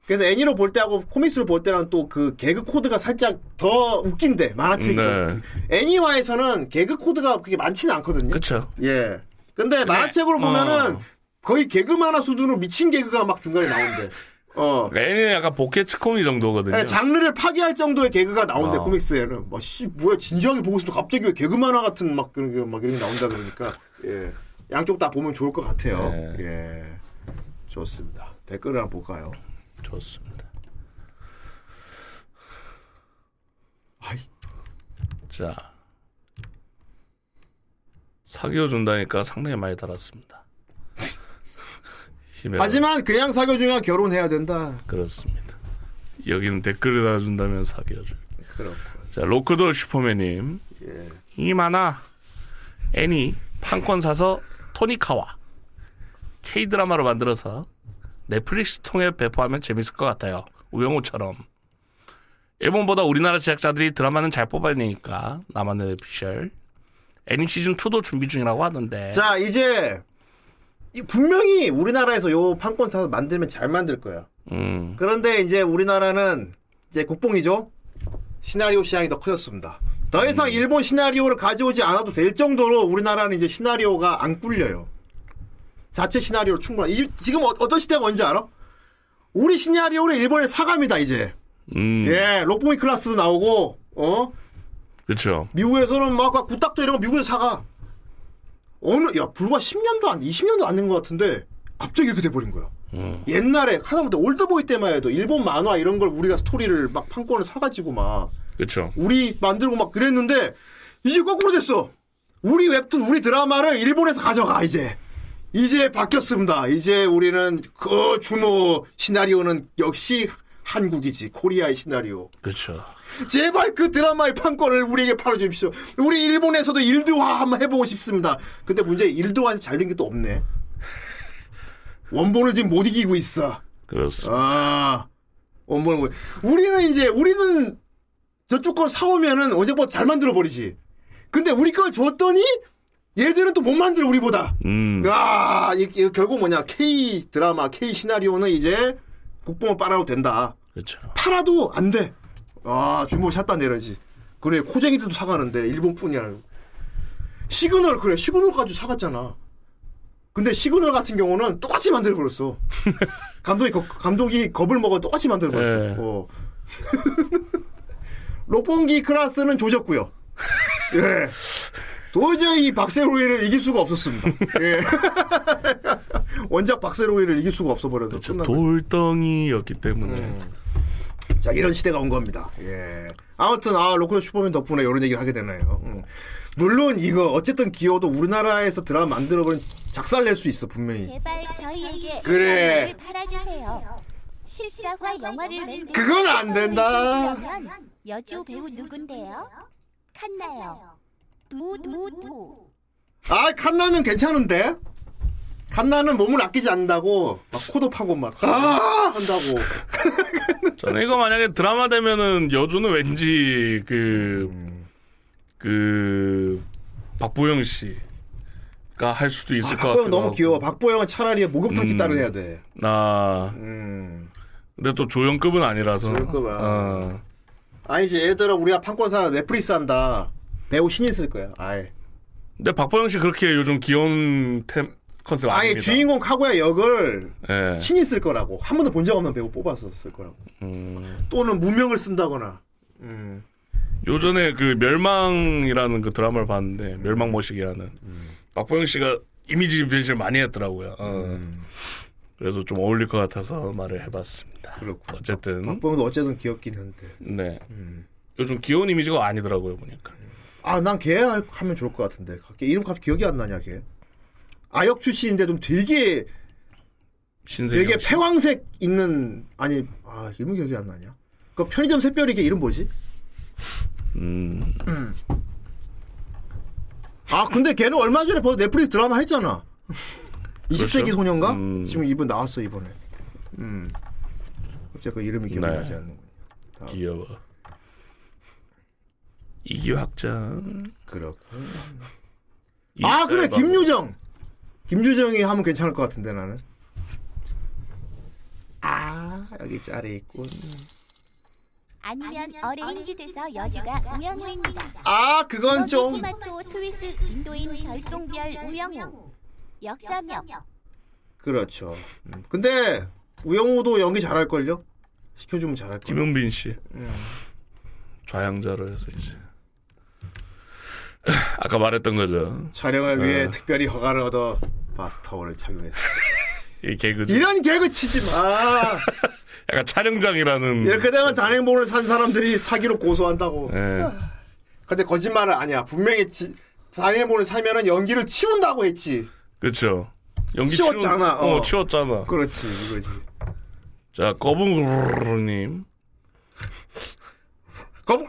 그래서 애니로 볼 때하고 comics로 볼 때랑 또 그 개그 코드가 살짝 더 웃긴데 만화책이 네. 애니화에서는 개그 코드가 그렇게 많지는 않거든요. 그쵸. 예. 근데 만화책으로 보면은 어. 거의 개그 만화 수준으로 미친 개그가 막 중간에 나온대. 어. 애니는 약간 ボケツッコミ 정도거든요. 네, 장르를 파괴할 정도의 개그가 나온대 어. comics에는. 뭐, 씨, 뭐야, 진지하게 보고 있으면 갑자기 왜 개그 만화 같은 막 그런 게 막 이런 게 나온다 그러니까. 예. 양쪽 다 보면 좋을 것 같아요. 네. 예. 좋습니다. 댓글을 한번 볼까요? 좋습니다. 아이. 자. 사귀어 준다니까 상당히 많이 달았습니다. 힘에 하지만 그냥 사귀어 중에 결혼해야 된다. 그렇습니다. 여기는 댓글을 달아준다면 사귀어줄. 그렇고. 자, 로크돌 슈퍼맨님. 예. 이 만화 애니 판권 사서 토니카와 K 드라마로 만들어서 넷플릭스 통해 배포하면 재밌을 것 같아요. 우영우처럼. 일본보다 우리나라 제작자들이 드라마는 잘 뽑아내니까 나만의 피셜. 애니 시즌 2도 준비 중이라고 하던데. 자, 이제 이 분명히 우리나라에서 요 판권 사서 만들면 잘 만들 거야. 음. 그런데 이제 우리나라는 이제 국뽕이죠. 시나리오 시장이 더 커졌습니다. 더 음. 이상 일본 시나리오를 가져오지 않아도 될 정도로 우리나라는 이제 시나리오가 안 꿀려요. 자체 시나리오로 충분한. 이- 지금 어, 떤 시대가 뭔지 알아? 우리 시나리오를 일본에 사갑니다 이제. 음. 예, 롯폰기 클라쓰도 나오고, 어? 그쵸. 미국에서는 막 굿닥터 이런 거 미국에서 사가. 어느, 야, 불과 10년도 안, 20년도 안 된 것 같은데, 갑자기 이렇게 돼버린 거야. 음. 옛날에, 하다못해 올드보이 때만 해도 일본 만화 이런 걸 우리가 스토리를 막 판권을 사가지고 막, 그쵸. 우리 만들고 막 그랬는데, 이제 거꾸로 됐어. 우리 웹툰, 우리 드라마를 일본에서 가져가, 이제. 이제 바뀌었습니다. 이제 우리는 그 주모 시나리오는 역시 한국이지. 코리아의 시나리오. 그쵸. 제발 그 드라마의 판권을 우리에게 팔아주십시오. 우리 일본에서도 일드화 한번 해보고 싶습니다. 근데 문제 일드화에서 잘된 게 또 없네. 원본을 지금 못 이기고 있어. 그렇습니다. 아, 원본을 못. 우리는 이제 우리는 저쪽 걸 사오면은 어제보다 잘 만들어 버리지. 근데 우리 걸 줬더니 얘들은 또 못 만들어 우리보다. 음. 아, 이, 이 결국 뭐냐 K 드라마 K 시나리오는 이제 국뽕을 빨아도 된다. 그쵸. 팔아도 안 돼. 아, 주모 샷다 내려지. 그래, 코쟁이들도 사가는데, 일본뿐이야. 시그널, 그래, 시그널 가지고 사갔잖아. 근데 시그널 같은 경우는 똑같이 만들어버렸어. 감독이, 겁- 감독이 겁을 먹어 똑같이 만들어버렸어. 예. 어. 롯폰기 클라쓰는 조졌고요. 예. 도저히 박세로이를 이길 수가 없었습니다. 예. 원작 박세로이를 이길 수가 없어 버려서 끝난 거죠. 돌덩이였기 때문에. 음. 자, 이런 시대가 온 겁니다. 예. 아무튼, 아, 로컬 슈퍼맨 덕분에 이런 얘기를 하게 되네요. 음. 물론, 이거, 어쨌든 기어도 우리나라에서 드라마 만들어버린 작살 낼 수 있어, 분명히. 제발 저희에게 그래. 팔아주세요. 실사화 영화를 만들 그건 안 된다. 그러면 여주 배우 누군데요? 칸나요. 두두두. 아, 칸나는 괜찮은데? 칸나는 몸을 아끼지 않는다고, 막 코도 파고 막, 아! 한다고. 저는 이거 만약에 드라마 되면은 여주는 왠지 그, 그, 박보영 씨가 할 수도 있을 것 같아요. 박보영 너무 귀여워. 박보영은 차라리 목욕탕 음. 집딸을 해야 돼. 아. 음. 근데 또 조연급은 아니라서. 조연급은. 어. 아니지, 얘들아, 우리가 판권사 넷플릭스 한다. 배우 신인 쓸 거야, 아예. 근데 박보영 씨 그렇게 요즘 귀여운 템 컨셉 아예 아닙니다. 주인공 카구야 역을 예. 신이 쓸 거라고 한 번도 본 적 없는 배우 뽑아서 쓸 거라고 음. 또는 무명을 쓴다거나 음. 요전에 그 멸망이라는 그 드라마를 봤는데 멸망 모시게 하는 박보영 씨가 이미지 변신을 많이 했더라고요. 어. 그래서 좀 어울릴 것 같아서 말을 해봤습니다. 그렇고 어쨌든 박보영도 어쨌든 귀엽긴 한데 네. 요즘 귀여운 이미지가 아니더라고요 보니까. 아난 걔 하면 좋을 것 같은데 걔 이름 갑자기 기억이 안 나냐 걔 아역 출신인데도 되게 신세경 되게 씨. 패왕색 있는 아니 아 이름 기억이 안 나냐 그 편의점 샛별이 걔 이름 뭐지 음. 음. 아 근데 걔는 얼마 전에 넷플릭스 드라마 했잖아 20세기 그렇죠? 소년가 음. 지금 이번 나왔어 이번에 음그 이름이 기억이 네. 나지 않는 귀여워. 이기 확장. 그렇고. 아 그래. 김유정 김유정이 하면 괜찮을 것 같은데 나는 아 여기 짤에 있군 아니면 어레인지 돼서 여주가 우영우입니다. 아 그건 좀 토마토 스위스 인도인 별똥별 우영우. 역사명. 그렇죠 음, 근데 우영우도 연기 잘할 걸요? 시켜주면 잘할 거야. 김용빈 씨 음. 좌양자로 해서 이제 아까 말했던 거죠. 촬영을 어. 위해 특별히 허가를 얻어 바스타워를 착용했어. 이 개그 이런 개그 치지 마. 약간 촬영장이라는 이렇게 되면 단행본을 산 사람들이 사기로 고소한다고. 예. 근데 거짓말은 아니야. 분명히 지, 단행본을 사면은 연기를 치운다고 했지. 그렇죠. 연기 치웠잖아, 치우, 어, 어. 치웠잖아. 그렇지, 이거지. 자, 거북님. 거북,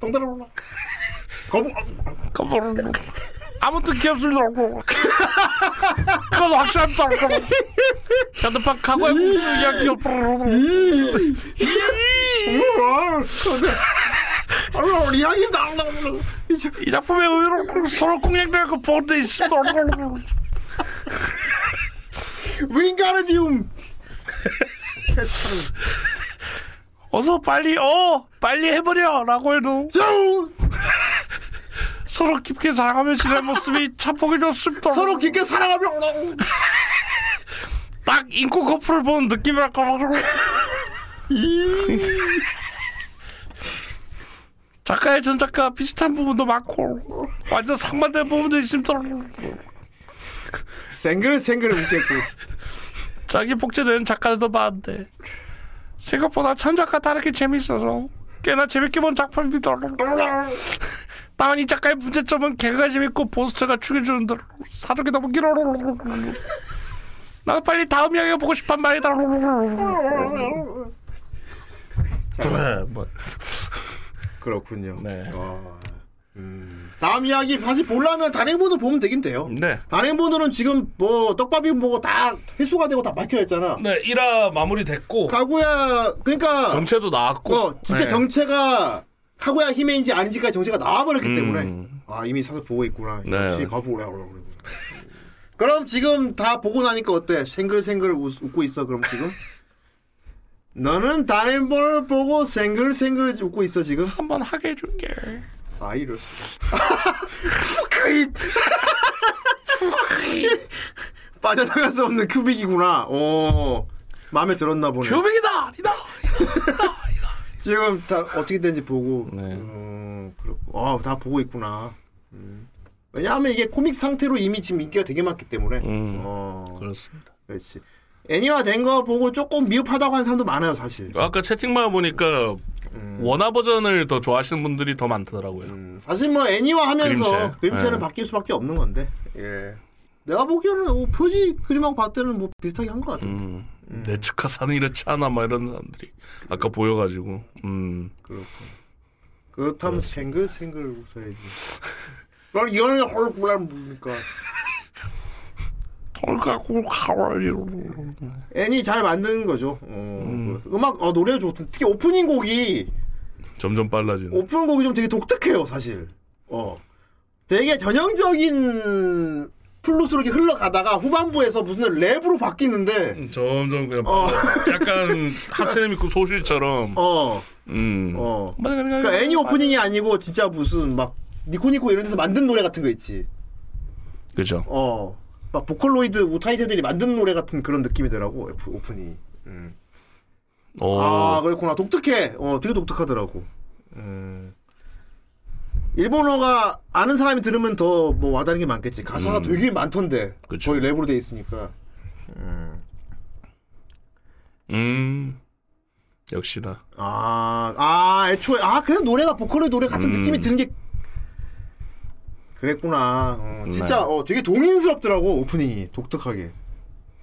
동달아, 거북, 거북. 아무튼 귀엽습니다. 그건 확실합니다. 핸드폰 공주 이야기. 이 작품의 의미로 서로 공략되고 보드 있습니다. 윙가르디움. 어서 빨리 어 빨리 해버려라고 해도 서로 깊게 사랑하며 지낸 모습이 참 보기 좋습니다. 서로 깊게 사랑하며 딱 인코 커플을 본 느낌이랄까. 작가의 전작과 비슷한 부분도 많고 완전 상반된 부분도 있습니다. 생글 생글 웃겠고 자기 복제된 작가들도 많은데 생각보다 전작과 다르게 재밌어서 꽤나 재밌게 본 작품입니다. 다만 이 작가의 문제점은 개그가 재밌고 보스터가 죽여주는 대로 사족이 너무 길어. 나 빨리 다음 이야기가 보고 싶단 말이다. 뭐. 그렇군요. 네. 어, 음. 다음 이야기 다시 보려면 단행본을 보면 되긴 돼요. 네. 단행본으로는 지금 뭐 떡밥이 뭐고 다 회수가 되고 다 막혀 있잖아. 네, 1화 마무리됐고 가구야 그러니까 정체도 나왔고 어, 진짜 네. 정체가 카구야 히메인지 아닌지까지 정체가 나와버렸기 음. 때문에 아 이미 사서 보고 있구나. 네. 역시 가구야. 그럼 지금 다 보고 나니까 어때? 생글생글 웃, 웃고 있어 그럼 지금? 너는 단행본을 보고 생글생글 웃고 있어 지금? 한번 하게 해줄게. 아 이럴 수. 푸크잇. 빠져나갈 수 없는 큐빅이구나. 오 마음에 들었나 보네. 큐빅이다, 니다. 지금 다 어떻게 된지 보고. 네. 음, 그렇고. 아, 다 보고 있구나. 음. 왜냐하면 이게 코믹 상태로 이미 지금 인기가 되게 많기 때문에. 음, 어, 그렇습니다. 그렇지. 애니화 된 거 보고 조금 미흡하다고 하는 사람도 많아요, 사실. 아까 채팅방 보니까 음. 원화 버전을 더 좋아하시는 분들이 더 많더라고요. 사실 뭐 애니화 하면서 그림체. 그림체. 는 네. 바뀔 수밖에 없는 건데. 예. 내가 보기에는 어, 표지 그림하고 봤을 때는 뭐 비슷하게 한 것 같아. 음, 내 측하사는 이렇지 않아, 막 이런 사람들이 아까 보여가지고. 음. 그렇군. 그렇다면 생글 생글 웃어야지. 그럼 이거는 헐구란 뭡니까? 돌가고 가와요. 애니 잘 만드는 거죠. 어, 음. 음악, 어, 노래 좋 특히 오프닝 곡이, 점점 빨라지는. 오프닝 곡이 좀 되게 독특해요, 사실. 어. 되게 전형적인 플루스로 이렇게 흘러가다가 후반부에서 무슨 랩으로 바뀌는데, 점점 그냥 어. 약간 하체네 믿고 소실처럼. 어. 음. 어. 그러니까 애니 오프닝이 아니고 진짜 무슨 막 니코니코 이런 데서 만든 노래 같은 거 있지. 그죠. 어. 막 보컬로이드 우타이드들이 만든 노래 같은 그런 느낌이더라고, 오프닝이. 음. 오. 아, 그렇구나. 독특해. 어, 되게 독특하더라고. 음. 일본어가 아는 사람이 들으면 더 뭐 와닿는 게 많겠지. 가사가 음. 되게 많던데. 그쵸. 거의 랩으로 돼 있으니까. 음. 음. 역시나. 아, 아, 애초에, 아, 그냥 노래가 보컬의 노래 같은 음. 느낌이 드는 게. 그랬구나. 어, 진짜, 네. 어, 되게 동인스럽더라고, 오프닝이. 독특하게.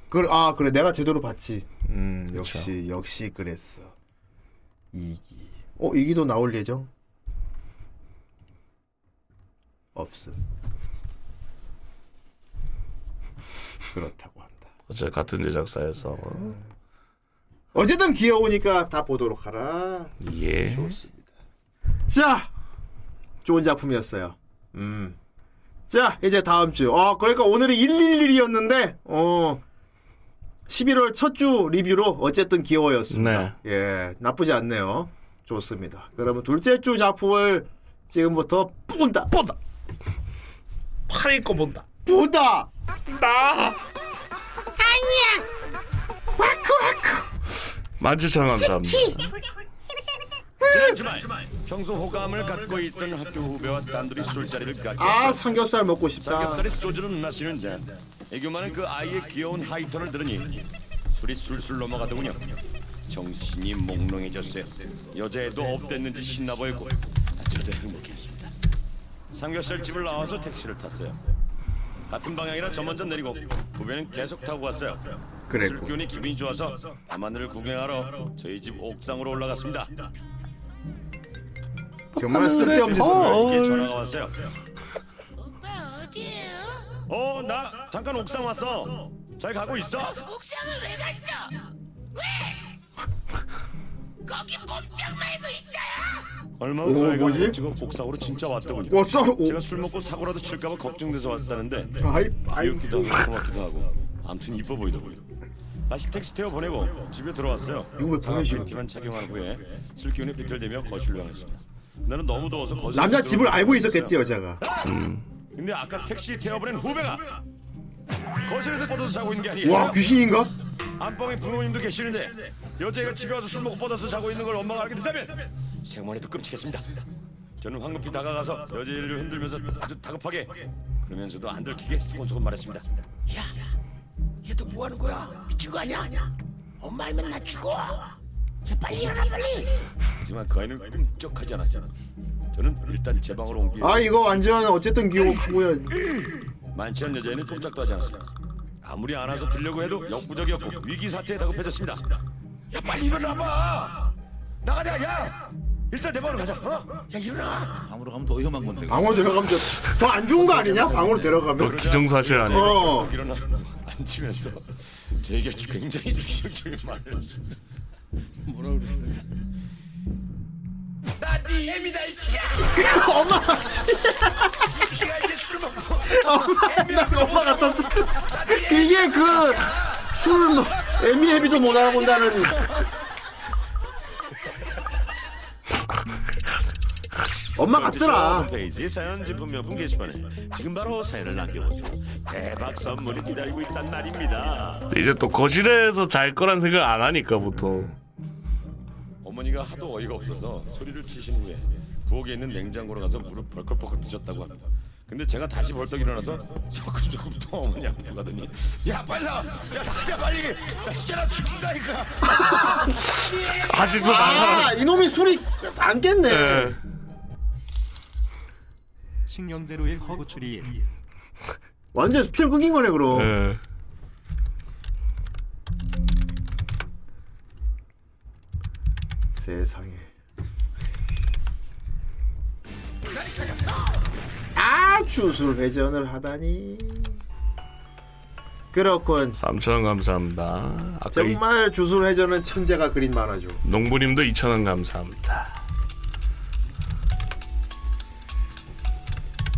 그, 아, 그래. 내가 제대로 봤지. 음, 역시, 역시 그랬어. 이기. 어, 이기도 나올 예정? 없음. 그렇다고 한다. 어째 같은 제작사에서. 어쨌든 귀여우니까 다 보도록 하라. 예. 좋습니다. 자, 좋은 작품이었어요. 음. 자, 이제 다음 주. 어, 그러니까 오늘이 111이었는데, 어, 11월 첫 주 리뷰로 어쨌든 귀여워였습니다. 예, 나쁘지 않네요. 좋습니다. 그러면 둘째 주 작품을 지금부터 본다. 본다. 팔 입고 본다. 본다. 나. 아니야 만주천 감사합니다. 지난 주말 평소 호감을 갖고 있던 학교 후배와 단둘이 술자리를 갖게 아 삼겹살 먹고 싶다. 삼겹살에 소주는 마시는데 애교만은 그 아이의 귀여운 하이톤을 들으니 술이 술술 넘어가더군요. 정신이 몽롱해졌어요. 여자애도 업됐는지 신나 보였고 아, 저도 행복했습니다. 삼겹살 집을 나와서 택시를 탔어요. 같은 방향이라 저 먼저 내리고 후배는 계속 타고 갔어요. 그랬고. 술 기운이 기분이 좋아서 밤하늘을 구경하러 저희 집 옥상으로 올라갔습니다. 정말 쓸데없는 짓을. 이게 전화가 왔어요. 어, 나 잠깐 옥상 왔어. 잘 가고 있어? 옥상을 왜 갔어? 왜? 거기 꼼짝 말고 있어요. 얼마 오, 후 뭐지? 뭐지? 지금 옥상으로 진짜 왔더군요. 오. 제가 술 먹고 사고라도 칠까봐 걱정돼서 왔다는데 아이, 아이. 귀엽기도 하고 고맙기도 하고 아무튼 이뻐 보이더군요. 다시 택시 태워 보내고 집에 들어왔어요. 이거 왜 보내시고? 팬티만 착용한 후에 술 기운이 비틀대며 거실로 향했습니다. 나는 너무 더워서 거실 남자 집을 알고 있었겠지 여자가. 근데 아까 택시 태워보낸 후배가 거실에서 뻗어서 자고 있는 게 아니겠어요? 와 귀신인가? 안방에 부모님도 계시는데 여자애가 집에 와서 술 먹고 뻗어서 자고 있는 걸 엄마가 알게 된다면 해도 끔찍했습니다. 저는 황급히 다가가서 여자애를 흔들면서 아주 다급하게 그러면서도 안 들키게 소곤소곤 말했습니다. 야, 얘너뭐 하는 거야? 미친 거 아니야? 엄마 알면 나 죽어. 야, 빨리 일어나 빨리. 하지만 그 아이는 꿈쩍하지 않았어요. 저는 일단 제 방으로 옮기. 아 이거 완전 어쨌든 기억하고요. 않은 여자애는 꼼짝도 하지 않았어요. 아무리 안아서 들려고 해도 역부족이었고 위기 사태에 다급해졌습니다. 야 빨리 일어나봐. 나가자 야. 일단 내 방으로 가자. 어? 야 일어나. 방으로 가면 더 위험한 건데. 방으로 들어가면 더 안 좋은 거 아니냐? 방으로 들어가면. 또 기정사실 아니에요? 어. 일어나 앉으면서 제게 굉장히 기적적인 말을. 뭐라 그랬어요? 나 네 애미다 이 새끼야. 엄마. 이 새끼가 이제 술 먹고. 엄마 엄마 같다. 이게 그술 애미 애비도 못 알아본다는. 엄마 같더라. 홈페이지 사연 제품 명품 게시판에 지금 바로 사연을 남겨보세요. 대박 선물이 기다리고 있단 말입니다. 이제 또 거실에서 잘 거란 생각 안 하니까 보통. 어머니가 하도 어이가 없어서 소리를 치신 후에 부엌에 있는 냉장고로 가서 물을 벌컥벌컥 드셨다고 합니다. 근데 제가 다시 벌떡 일어나서 조금 조금 또 어머니 앞에 가더니 야 빨리 나와! 야 나가자 빨리! 야 진짜 나 죽는다니까! 아직도 아 이놈이 술이 안 깼네. 신경제로의 허구추리 완전 스피드 끊긴 거네 그럼. 예. 세상에. 아 주술 회전을 하다니. 그렇군. 3,000원 감사합니다. 아까 이, 정말 주술 회전은 천재가 그린 만화죠. 농부님도 2,000원 감사합니다.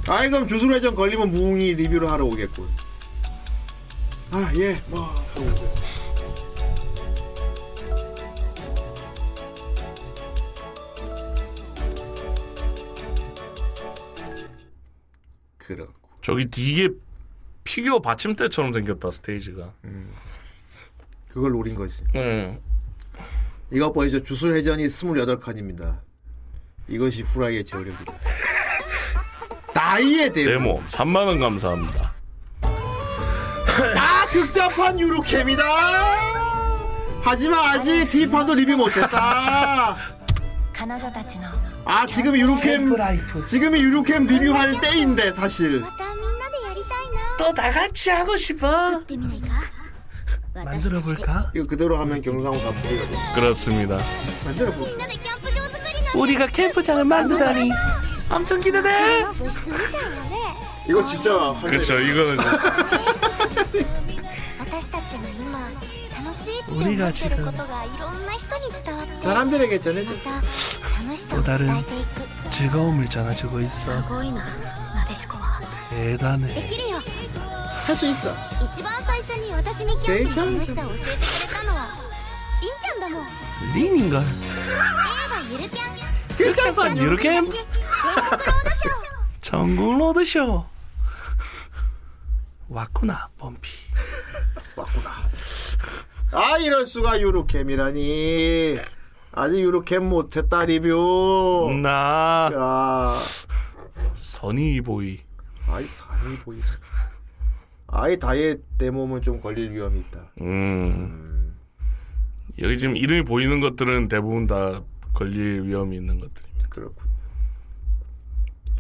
아이 그럼 주술 회전 걸리면 무웅이 리뷰를 하러 오겠군. 아 예. 뭐. 그렇고. 저기 뒤에 피규어 받침대처럼 생겼다 스테이지가. 그걸 노린 거지. 예. 이것 보이죠? 주술 회전이 28칸입니다. 이것이 후라이의 저력이다. 나이의 대모. 데모 3만 원 감사합니다. 아 극장판 유로캠이다. 하지만 아직 D판도 리뷰 못했다. 아 지금 유로캠 지금이 유로캠 리뷰할 때인데 사실. 또 다 같이 하고 싶어. 만들어 볼까? 이거 그대로 하면 경상우사 풀이가 그렇습니다. 만들어 볼까? 우리가 캠프장을 만드다니 엄청 기대돼. 이거 진짜 그쵸 이거 우리가 지금 사람들에게 전해줄 또 다른 즐거움을 전해주고 있어. 대단해. 할 수 있어. 제일 처음 린인가? 극장판 유르캠 전국 로드쇼 왔구나 범피 왔구나 아 이럴 수가 유로캠이라니. 아직 유로캠 못했다 리뷰. 나 야. 선이보이. 아이 산이 보이. 아이 다이에 내 몸은 좀 걸릴 위험이 있다. 음. 여기 지금 이름이 보이는 것들은 대부분 다 걸릴 위험이 있는 것들입니다. 그렇군.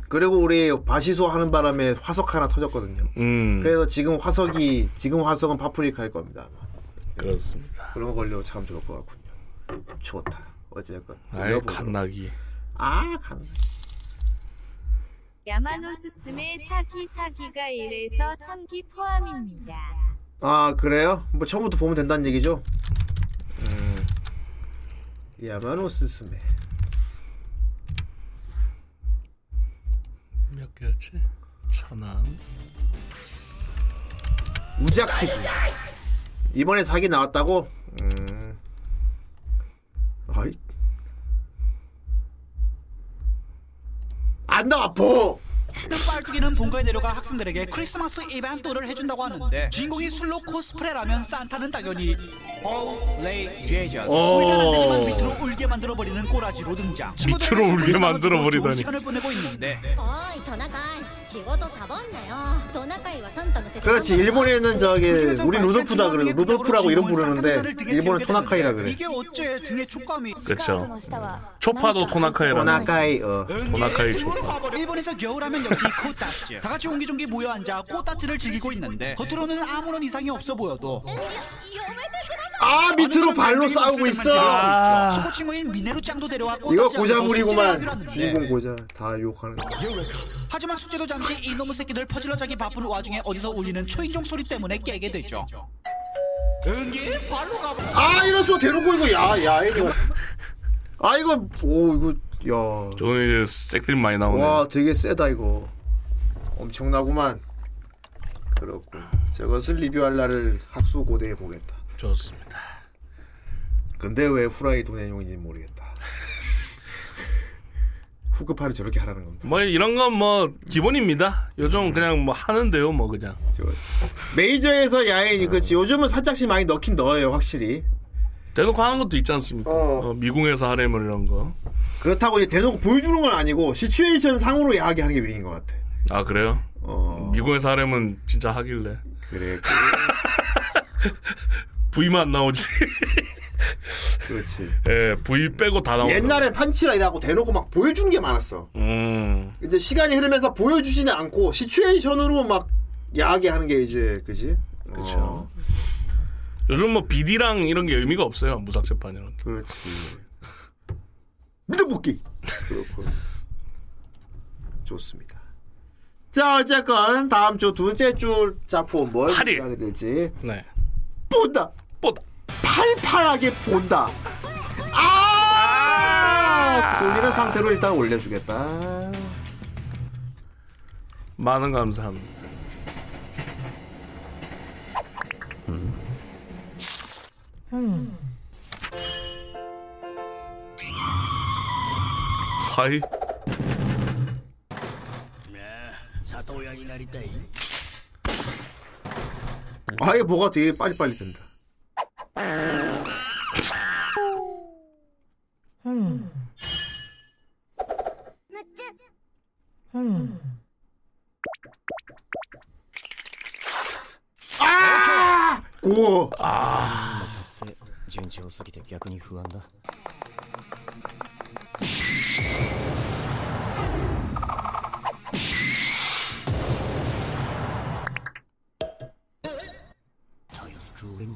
그리고 우리 바시소 하는 바람에 화석 하나 터졌거든요. 음. 그래서 지금 화석이 지금 화석은 파프리카일 겁니다. 아마. 그렇습니다. 그런 거 걸려 참 좋을 것 같군요. 좋다. 어쨌건. 아이. 칸나기. 아 간. 야마노 스스메 사기 사기가 1에서 3기 포함입니다. 아 그래요? 뭐 처음부터 보면 된다는 얘기죠? 음. 야마노 스스메. 몇 개였지? 천안. 우자키브. 이번에 사기 나왔다고? 음. 아이. 안 나와, 보! 흑발뚜기는 본거에 내려가 학생들에게 크리스마스 이벤트를 해준다고 하는데 주인공이 술로 코스프레라면 산타는 당연히 올레이 제저스 어. 울면 안 되지만 밑으로 울게 만들어버리는 꼬라지로 등장 밑으로 울게 만들어버리다니 시간을 보내고 있는데 어이 더 나가 그렇지. 일본에는 저기 우리 루돌프다 그래 루돌프라고 이름 부르는데 일본은 토나카이라 그래. 그렇죠. 초파도 토나카이라 토나카이 어. 토나카이 초파 일본에서 겨울하면 역시 코타츠. 다 같이 옹기종기 모여 앉아 코타츠를 즐기고 있는데 겉으로는 아무런 이상이 없어 보여도 아 밑으로 발로 싸우고 있어. 친구인 아. 미네루 짱도 데려왔고 이거 고자물이구만. 주인공 고자 다 욕하는. 하지만 숙제도 잘. 잠시 이놈의 새끼들 퍼질러 자기 바쁜 와중에 어디서 울리는 초인종 소리 때문에 깨게 되죠 응기 발로 가보 아, 수가 대놓고 이거, 야, 야, 이거. 아, 이거, 오, 이거, 야. 저는 이제 색들이 많이 나오네. 와, 되게 세다, 이거. 엄청나구만. 그렇군. 저것을 리뷰할 날을 학수 고대해 보겠다. 좋습니다. 근데 왜 후라이 도내용인지 모르겠다. 후급파를 저렇게 하라는 겁니다. 뭐 이런 건 뭐 기본입니다. 요즘 그냥 뭐 하는데요, 뭐 그냥. 메이저에서 야인이, 그치. 요즘은 살짝씩 많이 넣긴 넣어요, 확실히. 대놓고 하는 것도 있지 않습니까? 어, 미궁에서 하렘을 이런 거. 그렇다고 이제 대놓고 보여주는 건 아니고, 시츄에이션 상으로 야하게 하는 게 메인인 것 같아. 아 그래요? 미궁에서 하렘은 진짜 하길래. 그래. V만 나오지. 그렇지. 예, V 빼고 다 나오고. 옛날에 판치라이라고 대놓고 막 보여준 게 많았어. 음. 이제 시간이 흐르면서 보여주지는 않고 시츄에이션으로 막 야하게 하는 게 이제 그지? 그쵸. 요즘 뭐 비디랑 이런 게 의미가 없어요. 무삭 재판 이런 게. 그렇지. 믿어먹기. 그렇군. 좋습니다. 자 어쨌건 다음 주 두째 주 작품 뭘. 하게 될지 네. 본다. 팔팔하게 본다. 아! 아! 돌리는 상태로 일단 올려주겠다. 많은 감사합니다. 음. 음. 하이. 아예 뭐가 되게 빨리빨리 된다. Hmm. Hmm. Ah! Oh! 俺も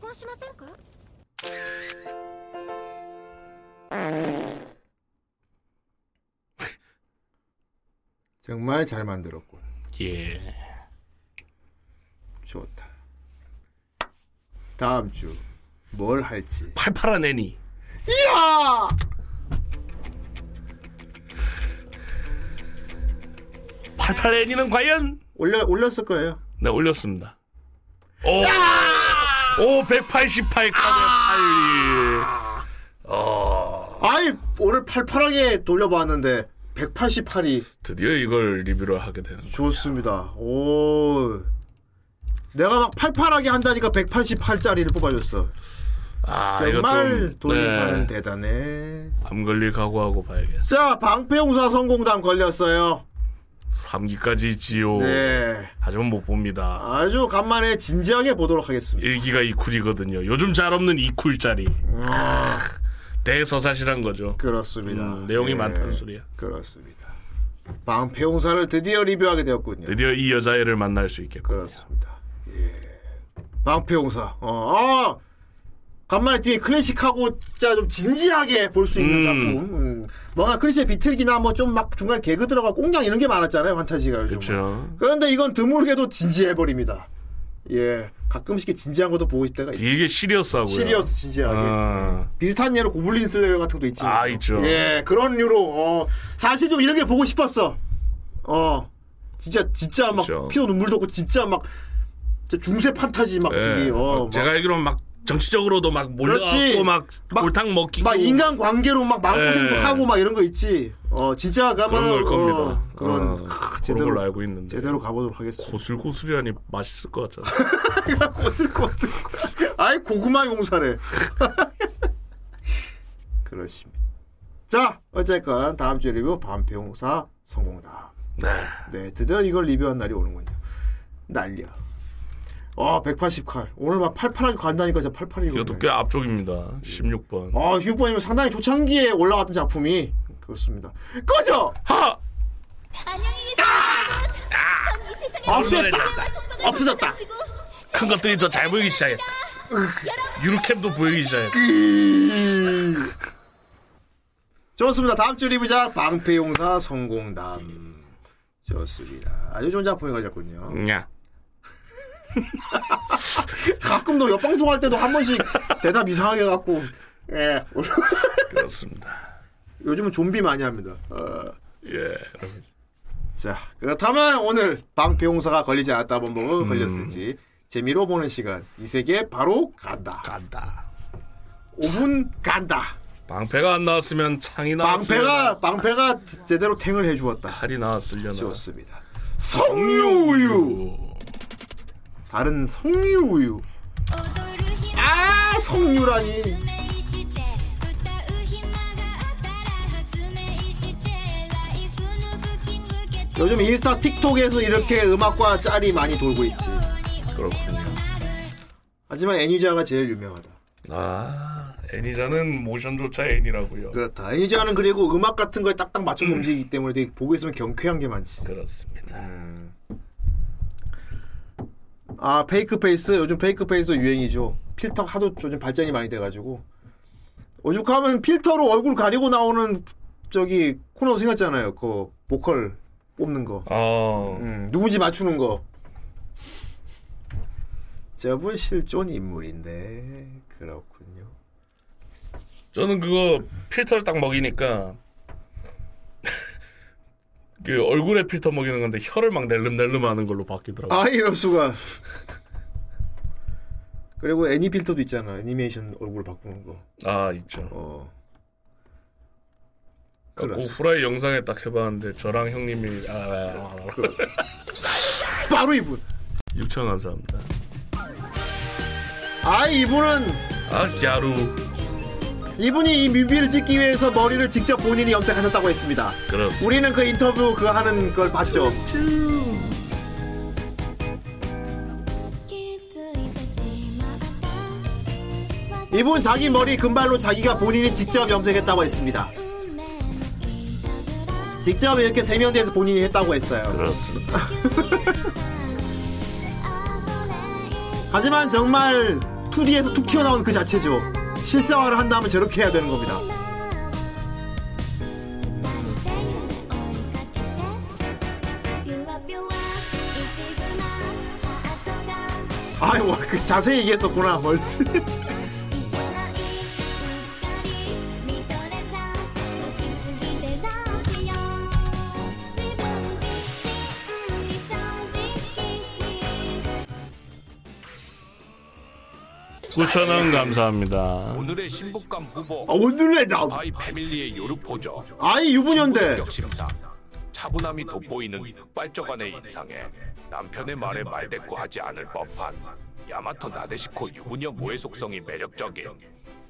ドさん結婚しませんか 정말 잘 만들었군. 예. 좋다. 다음 주 뭘 할지. 팔팔한 애니. 이야! 팔팔 애니는 과연? 올려 올렸을 거예요. 네 올렸습니다. 오, 오 188 카드 8. 어, 아이 오늘 팔팔하게 돌려봤는데 188이 드디어 이걸 리뷰를 하게 되는. 좋습니다. 오. 내가 막 팔팔하게 한다니까 188짜리를 뽑아줬어. 아, 정말 돌림판은 네. 대단해. 암 걸릴 각오하고 봐야겠어. 자, 방패용사 성공담 걸렸어요. 3기까지 있지요. 네. 하지만 못 봅니다. 아주 간만에 진지하게 보도록 하겠습니다. 1기가 이쿨이거든요. 요즘 잘 없는 이쿨짜리. 대서사실한 거죠. 그렇습니다. 음, 내용이 예. 많다는 소리야. 그렇습니다. 방패용사를 드디어 리뷰하게 되었군요. 드디어 이 여자애를 만날 수 있겠군요. 그렇습니다. 예. 방패용사. 어, 아, 간만에 뒤에 클래식하고 진짜 좀 진지하게 볼 수 있는 음. 작품. 음. 뭔가 클래식 비틀기나 뭐 좀 막 중간에 개그 들어가 꽁냥 이런 게 많았잖아요, 환타지가 요즘. 그렇죠. 그런데 이건 드물게도 진지해 버립니다. 예. 가끔씩 진지한 것도 보고 있다가 되게 serious하고요. serious 진지하게. 아, 비슷한 예로 고블린 슬레이어 같은 것도 있지. 아, 있죠. 예, 그런 류로 어, 사실 좀 이런 게 보고 싶었어. 어, 진짜 진짜 막 그렇죠. 피도 눈물도 없고 진짜 막 중세 판타지 막 예. 되게 어, 막 제가 알기로는 막 정치적으로도 막. 몰려갖고 막 골탕 먹기고 막 인간 관계로 막 마음고생도 예. 하고 막 이런 거 있지. 어, 진짜 그런 가면 걸 겁니다. 어, 그런 어, 크, 그런 제대로 걸로 알고 있는데 제대로 가보도록 하겠습니다. 고슬고슬이라니 맛있을 것 같잖아. 꼬슬꼬슬. 아이 고구마 용사래. 그렇습니다. 자, 어쨌건 다음 주 리뷰 반패용사 성공담. 네. 네, 드디어 이걸 리뷰한 날이 오는군요. 난리야. 아, 180칼. 오늘 막 팔팔하게 간다니까 진짜 팔팔이고. 이것도 꽤 앞쪽입니다. 16번. 아, 휴번이면 상당히 초창기에 올라갔던 작품이 그렇습니다. 꺼져! 하! 없앴다! 없어졌다! 큰 것들이 더 잘 보이기 시작했다. 유로캠도 보이기 시작했다. 좋습니다. 다음 주 리뷰작 방패용사 성공담. 좋습니다. 아주 좋은 작품이 걸렸군요. 야. 가끔도 옆방송 할 때도 한 번씩 대답 이상하게 갖고 예 그렇습니다. 요즘은 좀비 많이 합니다. 어. 예. 자 그렇다면 오늘 방패용사가 걸리지 않았다면 음. 뭐 걸렸을지 재미로 보는 시간 이 세계 바로 간다. 간다. 5분 간다. 방패가 안 나왔으면 창이 나왔으면 방패가 방패가 제대로 탱을 해주었다. 칼이 나왔으려나. 좋습니다. 석류우유. 다른 석류 우유. 아 석류라니. 요즘 인스타 틱톡에서 이렇게 음악과 짤이 많이 돌고 있지. 그렇군요. 하지만 애니자가 제일 유명하다. 아, 애니자는 모션조차 애니라고요. 그렇다. 애니자는 그리고 음악 같은 거에 딱딱 맞춰서 움직이기 때문에 되게 보고 있으면 경쾌한 게 많지. 그렇습니다. 아 fake face 요즘 fake face 유행이죠. 필터 하도 요즘 발전이 많이 돼가지고 오죽하면 필터로 얼굴 가리고 나오는 저기 코너 생겼잖아요. 그 보컬 뽑는 거. 어. 음, 누군지 맞추는 거. 저분 실존 인물인데 그렇군요. 저는 그거 필터를 딱 먹이니까 그 얼굴에 필터 먹이는 건데 혀를 막 낼름낼름 하는 걸로 바뀌더라고요. 아 이럴 수가. 그리고 애니 필터도 있잖아. 애니메이션 얼굴 바꾸는 거. 아, 있죠. 어. 그. 후라이 영상에 딱 해봤는데 저랑 형님이 아, 아, 아. 바로 이분. 6천 감사합니다. 아 이분은 아 갸루 이분이 이 뮤비를 찍기 위해서 머리를 직접 본인이 염색하셨다고 했습니다. 그렇습니다. 우리는 그 인터뷰 그 하는 걸 봤죠. 이분 자기 머리 금발로 자기가 본인이 직접 염색했다고 했습니다. 직접 이렇게 세면대에서 본인이 했다고 했어요. 그렇습니다. 하지만 정말 2D에서 툭 튀어나온 그 자체죠. 실생활을 한다면 저렇게 해야 되는 겁니다. 아이, 와, 그 자세히 얘기했었구나, 벌써. 구천원 감사합니다. 오늘의 신부감 후보. 아, 오늘의 나- 스파이 패밀리의 요르포죠. 아이, 유부녀인데. 차분함이 돋보이는 흑발저간의 인상에 남편의 말에 말대꾸하지 않을 법한 야마토 나데시코 유부녀 모의 속성이 매력적인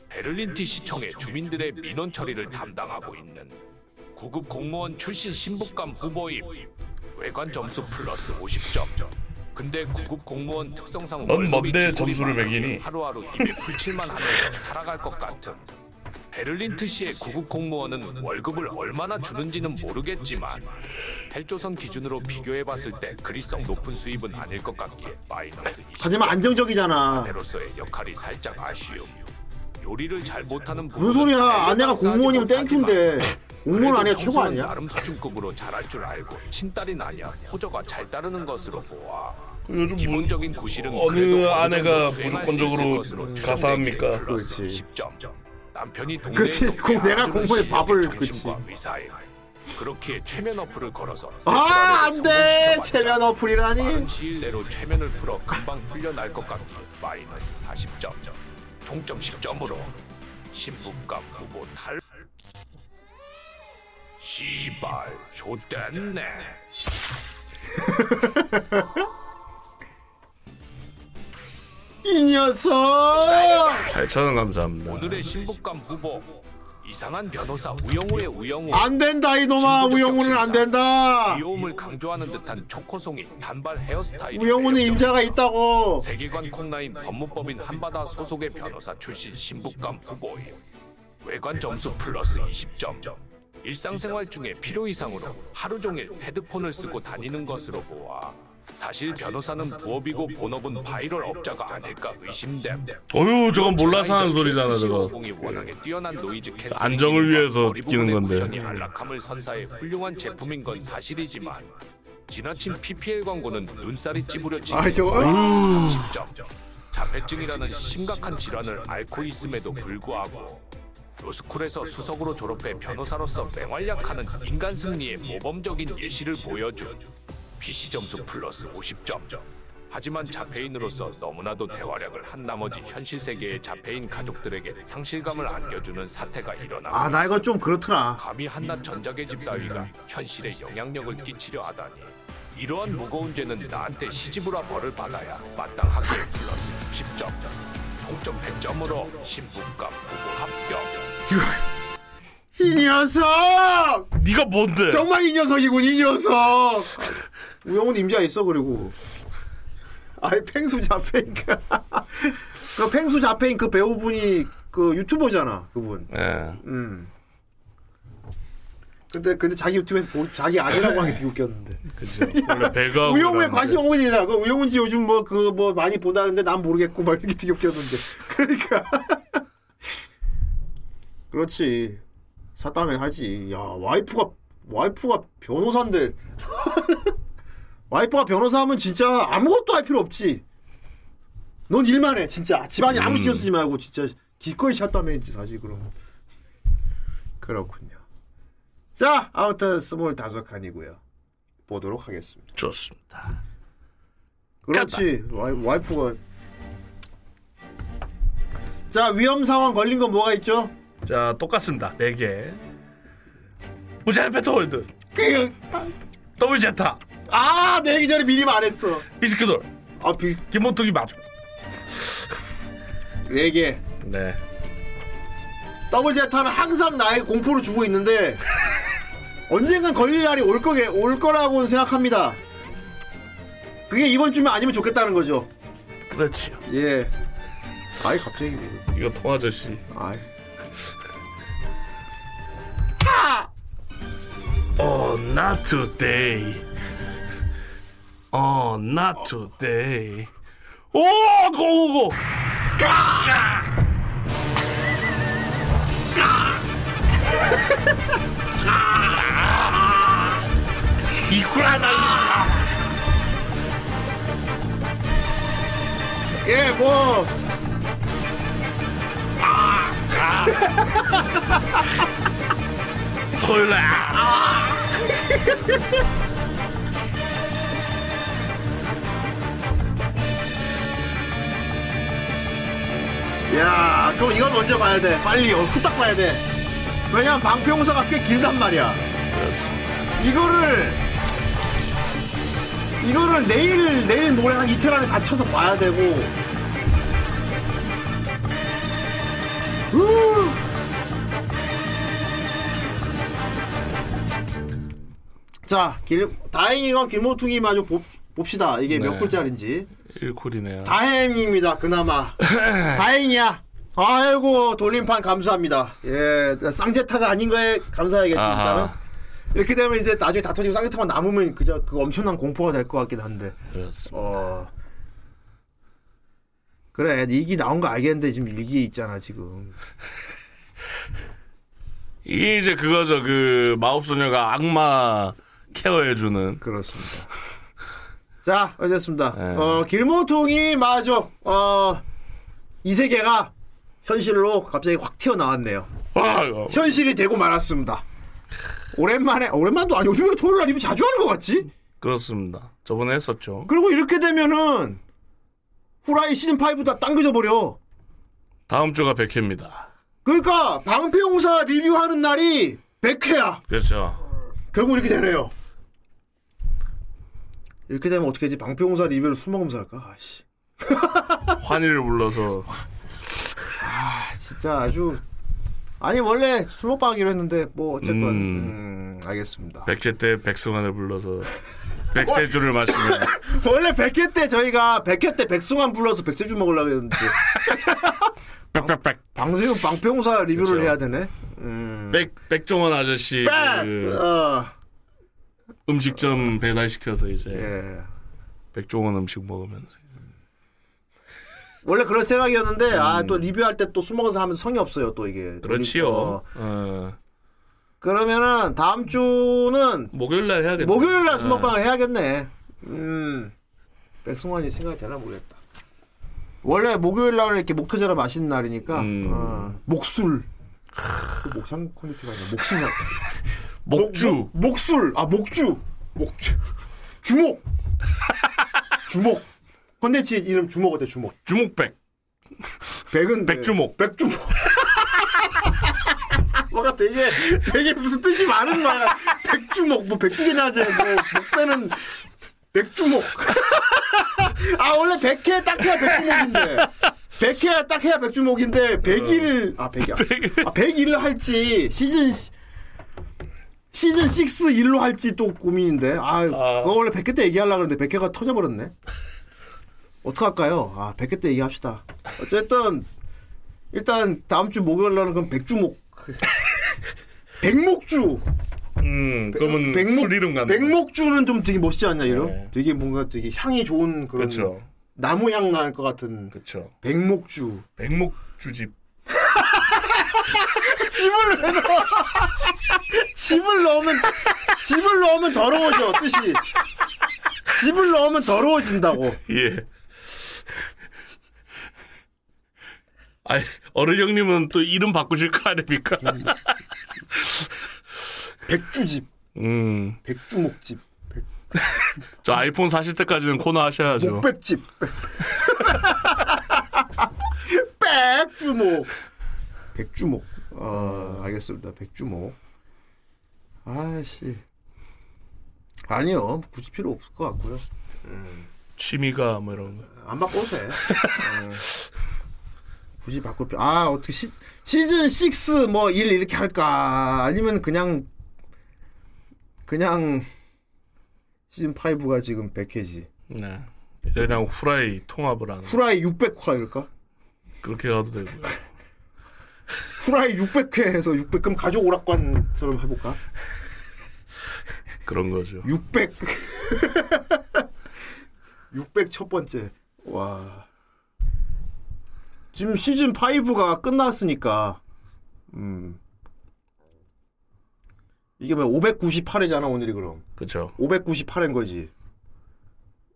베를린 시티 시청의 주민들의 민원 처리를 담당하고 있는 구급 공무원 출신 신부감 후보임 외관 점수 플러스 50점 근데 구급 공무원 특성상 넌 월급이 뭔데 점수를 매기니? 하루하루 입에 풀칠만 하면서 살아갈 것 같은 베를린 시티의 구급 공무원은 월급을 얼마나 주는지는 모르겠지만 헬조선 기준으로 비교해봤을 때 그리성 높은 수입은 아닐 것 같기에 마이너스 20. 하지만 안정적이잖아. 아내로서의 역할이 살짝 아쉬움. 요리를 잘 못하는 무슨 소리야? 아내가 공무원이면 땡큐인데 공무원 아니야 최고 아니야? 나름 수준급으로 잘할 줄 알고 친딸이 나냐 호저가 잘 따르는 것으로 보아 요즘 기본적인 구실은 어느 그래도 어느 아내가 정도 수행할 수 무조건적으로 것으로 가사합니까? 플러스 10점. 남편이 동네에 높게 공- 내가 시에게 밥을- 정신과 그렇기에 최면 어플을 걸어서 아 안돼 체면 어플이라니. 빠른 시일 내로 최면을 풀어 금방 풀려날 것 같기에 마이너스 40점 총점 10점으로 신부감 후보 탈 시발 좆됐네 이 녀석. 8천원 감사합니다. 오늘의 신부감 후보 이상한 변호사 우영우의 우영우 안 된다 이놈아 우영우는 안 된다. 귀여움을 강조하는 듯한 초코송이 단발 헤어스타일 우영우는 임자가 있다고. 세계관 콩라인 법무법인 한바다 소속의 변호사 출신 신부감 후보예요. 외관 점수 플러스 20점. 일상생활 중에 필요 이상으로 하루 종일 헤드폰을 쓰고 다니는 것으로 보아 사실 변호사는 부업이고 본업은 바이럴 업자가 아닐까 의심됨. 어휴, 저건 몰라서 하는 소리잖아, 저거. 이 워낙에 뛰어난 noise cancel 안정을 위해서 끼는 건데. 안락함을 선사해 훌륭한 제품인 건 사실이지만 지나친 PPL 광고는 눈살이 찌푸려지고 아이, 저거- 30점. 자폐증이라는 심각한 질환을 앓고 있음에도 불구하고 로스쿨에서 수석으로 졸업해 변호사로서 맹활약하는 인간 승리의 모범적인 예시를 보여준 PC 점수 플러스 50점. 하지만 자폐인으로서 너무나도 대활약을 한 나머지 현실 세계의 자폐인 가족들에게 상실감을 안겨주는 사태가 일어나. 아나 이거 좀 그렇더라. 감히 한낱 전자계집 따위가 현실에 영향력을 끼치려 하다니 이러한 무거운 죄는 나한테 시집으라 벌을 받아야 마땅하게 플러스 60점 총점 100점으로 신부감 후보 합격 이 녀석. 네가 뭔데? 정말 이 녀석이군 이 녀석. 우영우는 임자 있어 그리고. 아이 팽수 자페인가. 그 팽수 자페인 그 배우분이 그 유튜버잖아 그분. 예. 음. 근데 근데 자기 유튜브에서 보- 자기 아니라고 하기 되게 웃겼는데. 그죠. 원래 배가 우영우에 관심 없는 애잖아. 그 우영우 씨 요즘 뭐 그뭐 많이 보다는데 난 모르겠고 막 이렇게 되게 웃겼는데. 그러니까. 그렇지. 샀다면 하지. 야 와이프가 와이프가 변호사인데. 와이프가 변호사 하면 진짜 아무것도 할 필요 없지. 넌 일만 해 진짜. 집안이 아무 신경 쓰지 말고 진짜 기꺼이 샀다면지 사실 그럼. 그렇군요. 자 아무튼 스물다섯 칸이고요. 보도록 하겠습니다. 좋습니다. 그렇지 와이, 와이프가 자 위험 상황 걸린 건 뭐가 있죠? 자, 똑같습니다. 4개. 무제한 패트월드. 더블 제타. 아 내기 전에 미리 말했어. 비스크돌. 아 비. 김모뚜기 마주. 네 개. 네. 더블 제타는 항상 나에게 공포를 주고 있는데 언젠간 걸릴 날이 올 거게 올 거라고 생각합니다. 그게 이번 주면 아니면 좋겠다는 거죠. 그렇지요. 예. 아이 갑자기 이거 통아저씨. 아이. Oh, not today. Oh, not today. 오, 고고고. 까! 까! 이쿠라나. 예, 뭐. 아, 토요일에 야, 그럼 이건 먼저 봐야 돼. 빨리, 어, 후딱 봐야 돼. 왜냐면 방평사가 꽤 길단 말이야. 그렇습니다. 이거를, 이거를 내일, 내일 모레 한 이틀 안에 다 쳐서 봐야 되고. 후. 자, 길, 다행히 건 길모퉁이 마저 봅, 봅시다. 이게 몇 네. 콜짜리인지. 1콜이네요. 다행입니다. 그나마. 다행이야. 아이고 돌림판 감사합니다. 예, 쌍제타가 아닌 거에 아하. 일단은. 이렇게 되면 이제 나중에 다 터지고 쌍제타만 남으면 그저 그 엄청난 공포가 될 것 같긴 한데. 그렇습니다. 어. 그래 일기 나온 거 알겠는데 지금 일기 있잖아 지금. 이게 이제 그거죠. 그 마법소녀가 악마 케어해주는. 그렇습니다. 자, 어쨌습니다. 네. 어, 길모퉁이 마저, 어, 이 세계가 현실로 갑자기 확 튀어나왔네요. 현실이 되고 말았습니다. 오랜만에, 오랜만도 아니고 요즘에 토요일 날 이브 자주 하는 것 같지? 그렇습니다. 저번에 했었죠. 그리고 이렇게 되면은, 후라이 시즌 5 다 당겨져 버려. 다음 주가 100회입니다. 그러니까, 방패용사 리뷰하는 날이 100회야. 그렇죠. 결국 이렇게 되네요. 이렇게 되면 어떻게 하지? 방패용사 리뷰를 술 먹으면서 할까? 아씨. 환희를 불러서 아, 진짜 아주. 아니, 원래 술 먹방 하기로 했는데, 뭐, 어쨌건, 음. 음, 알겠습니다. 100회 때 백승환을 불러서 백세주를 마시면 원래 100회 때 저희가 100회 때 백승환 불러서 백세주 먹으려고 했는데. 빽빽빽. 방세용 방패용사 리뷰를 그렇죠. 해야 되네. 음. 백 백종원 아저씨 빽! 그 어. 음식점 배달 시켜서 이제 예. 백종원 음식 먹으면서 원래 그런 생각이었는데, 음. 아, 또 리뷰할 때 또 술 먹어서 하면 성의 없어요, 또 이게. 그렇지요. 어. 어. 그러면은, 다음 주는, 목요일 날 해야겠다. 목요일 날 어. 수먹방을 해야겠네. 음. 백승환이 생각이 되나 모르겠다. 원래 목요일 날은 이렇게 목표제라 맛있는 날이니까, 음. 어, 목술. 그 목상 콘텐츠가 아니라 목술. 목주. 목, 목, 술 아, 목주. 목주. 주목. 주목. 콘텐츠 이름 주목 어때, 주목? 주목백. 백은. 백주목. 백주목. 뭐가 되게, 되게 무슨 뜻이 많은 말이야. 백주목, 뭐 백주개나 하지, 뭐, 목배는 백주목. 아, 원래 백회 딱 해야 백주목인데. 백회 딱 해야 백주목인데, 백일, 아, 백일. 아, 백일을 할지, 시즌, 시- 시즌 6 일로 할지 또 고민인데. 아, 그거 원래 백회 때 얘기하려고 그랬는데, 백회가 터져버렸네. 어떡할까요? 아, 백회 때 얘기합시다. 어쨌든, 일단, 다음 주 목요일 날은 그럼 백주목. 백목주. 음, 그러면 백목, 술 이름 같네. 백목주는 좀 되게 멋있지 않냐, 이름? 네. 되게 뭔가 되게 향이 좋은 그런. 그렇죠. 나무 향 날 것 같은. 그렇죠. 백목주. 백목주집. 집을 왜 넣어? 집을 넣으면, 집을 넣으면 더러워져, 뜻이. 집을 넣으면 더러워진다고. 예. 아니, 어른 형님은 또 이름 바꾸실 거 아닙니까? 백주집. 음. 백주목집. 저 아이폰 사실 때까지는 코너 하셔야죠. 목백집. 백주목. 백주목. 어, 알겠습니다. 백주목. 아씨. 아니요. 굳이 필요 없을 것 같고요. 취미가 뭐 이런 거. 안 바꿔도 돼. 어. 굳이 바꿀 필요. 아, 어떻게 시, 시즌 6뭐 1 이렇게 할까? 아니면 그냥 그냥 시즌 5가 지금 100회지. 네. 그냥 후라이 통합을 하는. 후라이 600화 이럴까? 그렇게 가도 되고요. 후라이 600회 해서 600 그럼 가족 오락관처럼 해볼까? 그런 거죠. 600 600 첫 번째 와 지금 시즌 5가 끝났으니까 음 이게 뭐 598회잖아 오늘이 그럼 그쵸 598회인 거지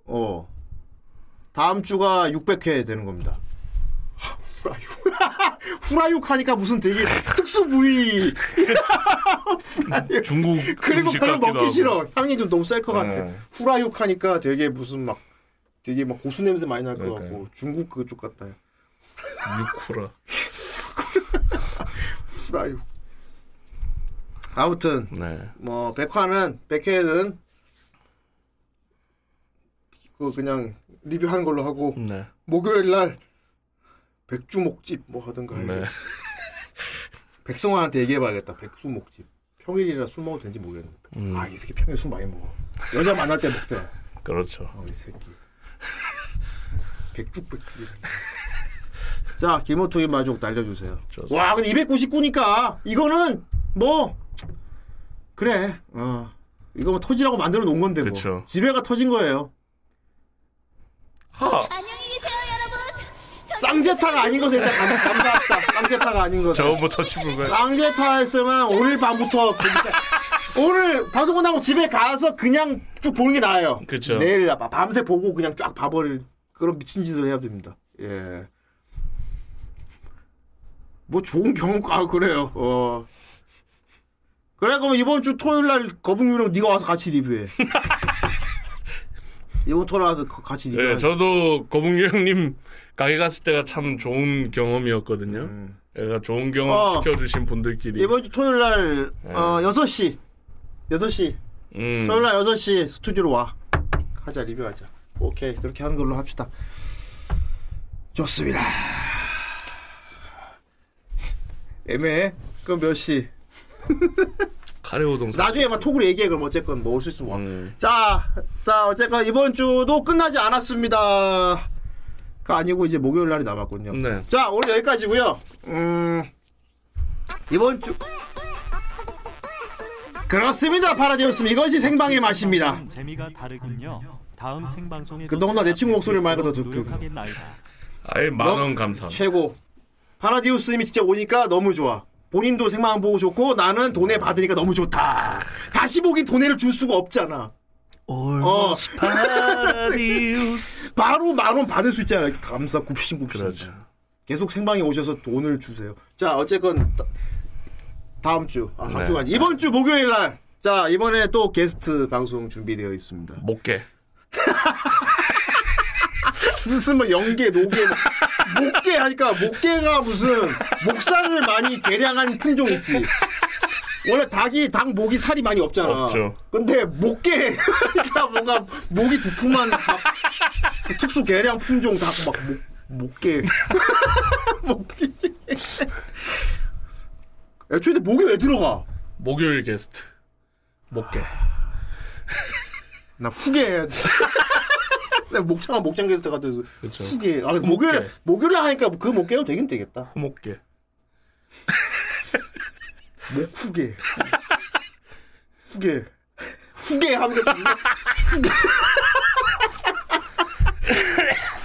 어 다음 주가 600회 되는 겁니다. 하, 후라육. 후라육 하니까 무슨 되게 특수 부위. 중국 그리고 별로 먹기. 싫어. 향이 좀 너무 셀 것 같아. 네. 후라육 하니까 되게 무슨 막 되게 막 고수 냄새 많이 날 것. 같고 중국 그쪽 같다. 육후라. 후라육. 아무튼 네. 뭐 백화는 백회는 그 그냥 리뷰하는 걸로 하고 네. 목요일 날 백주 목집 뭐 하든가 네. 백성화한테 얘기해봐야겠다. 백주 목집. 평일이라 술 먹어도 되는지 모르겠는데. 음. 아 이 새끼 평일 술 많이 먹어. 여자 만날 때 먹자. 그렇죠. 어, 이 새끼. 백죽 백죽이 자 김호투기 마족 날려주세요. 좋습니다. 와 근데 299니까. 이거는 뭐 그래. 어. 이거 뭐 터지라고 만들어 놓은 건데 뭐. 그쵸. 지뢰가 터진 거예요. 안녕히 계세요 여러분 쌍제타가 아닌 것을 일단 감, 감사합시다. 쌍제타가 아닌 것을. 저거 뭐 터치불가. 쌍제타 했으면 오늘 밤부터 오늘 방송 끝나고 집에 가서 그냥 쭉 보는 게 나아요. 그쵸. 내일 바- 밤새 보고 그냥 쫙 봐버릴 그런 미친 짓을 해야 됩니다. 예. 뭐 좋은 경우 아 그래요. 어. 그래 그럼 이번 주 토요일 날 거북유령 네가 와서 같이 리뷰해. 이번 토요일 와서 거- 같이 리뷰해 네, 저도 거북유 형님 가게 갔을 때가 참 좋은 경험이었거든요. 얘가 좋은 경험 어. 시켜주신 분들끼리. 이번 주 토요일 날 네. 어, 6시 6시 음. 토요일 날 6시 스튜디오로 와 하자 리뷰하자 오케이 그렇게 하는 걸로 합시다 좋습니다 애매해 그럼 몇 시? 카레오동. 나중에 막 톡으로 얘기해 그럼 어쨌건 뭐 올 수 있으면 와. 음. 자, 자 어쨌건 이번 주도 끝나지 않았습니다. 그 아니고 이제 목요일 날이 남았군요. 네. 자 오늘 여기까지고요. 음 이번 주 그렇습니다 파라디오스 이것이 생방의 맛입니다. 재미가 다르군요. 다음 생방송에 그동안 내 친구 목소리를 말고 더 듣고. 아예 만원 감사. 최고. 파라디우스님이 진짜 오니까 너무 좋아. 본인도 생방 보고 좋고 나는 돈에 받으니까 너무 좋다. 다시 보기 돈에를 줄 수가 없잖아. 어. 파라디우스. 바로 만 원 받을 수 있잖아요. 감사 굽신 굽신. 그렇죠. 계속 생방에 오셔서 돈을 주세요. 자 어쨌건 다- 다음 주, 아, 다음 네. 주가 아니- 이번 주 목요일 날. 자 이번에 또 게스트 방송 준비되어 있습니다. 목개. 무슨 뭐 연계, 노계, 뭐 목계 하니까 목계가 무슨 목살을 많이 개량한 품종 있지. 원래 닭이 닭 목이 살이 많이 없잖아. 없죠. 근데 목계 그러니까 뭔가 목이 두툼한 막 특수 개량 품종 닭 막 목계 목계. 애초에 근데 목이 왜 들어가? 목요일 게스트. 목개. 나 후계 해야지. 나 목창아 목장 게스트 같아서 그렇죠. 후계. 아 목요일 목요일 하니까 그 목계도 되긴 되겠다. 후목개. 목 후계. 후계. 후계 하면 또 무슨 후계.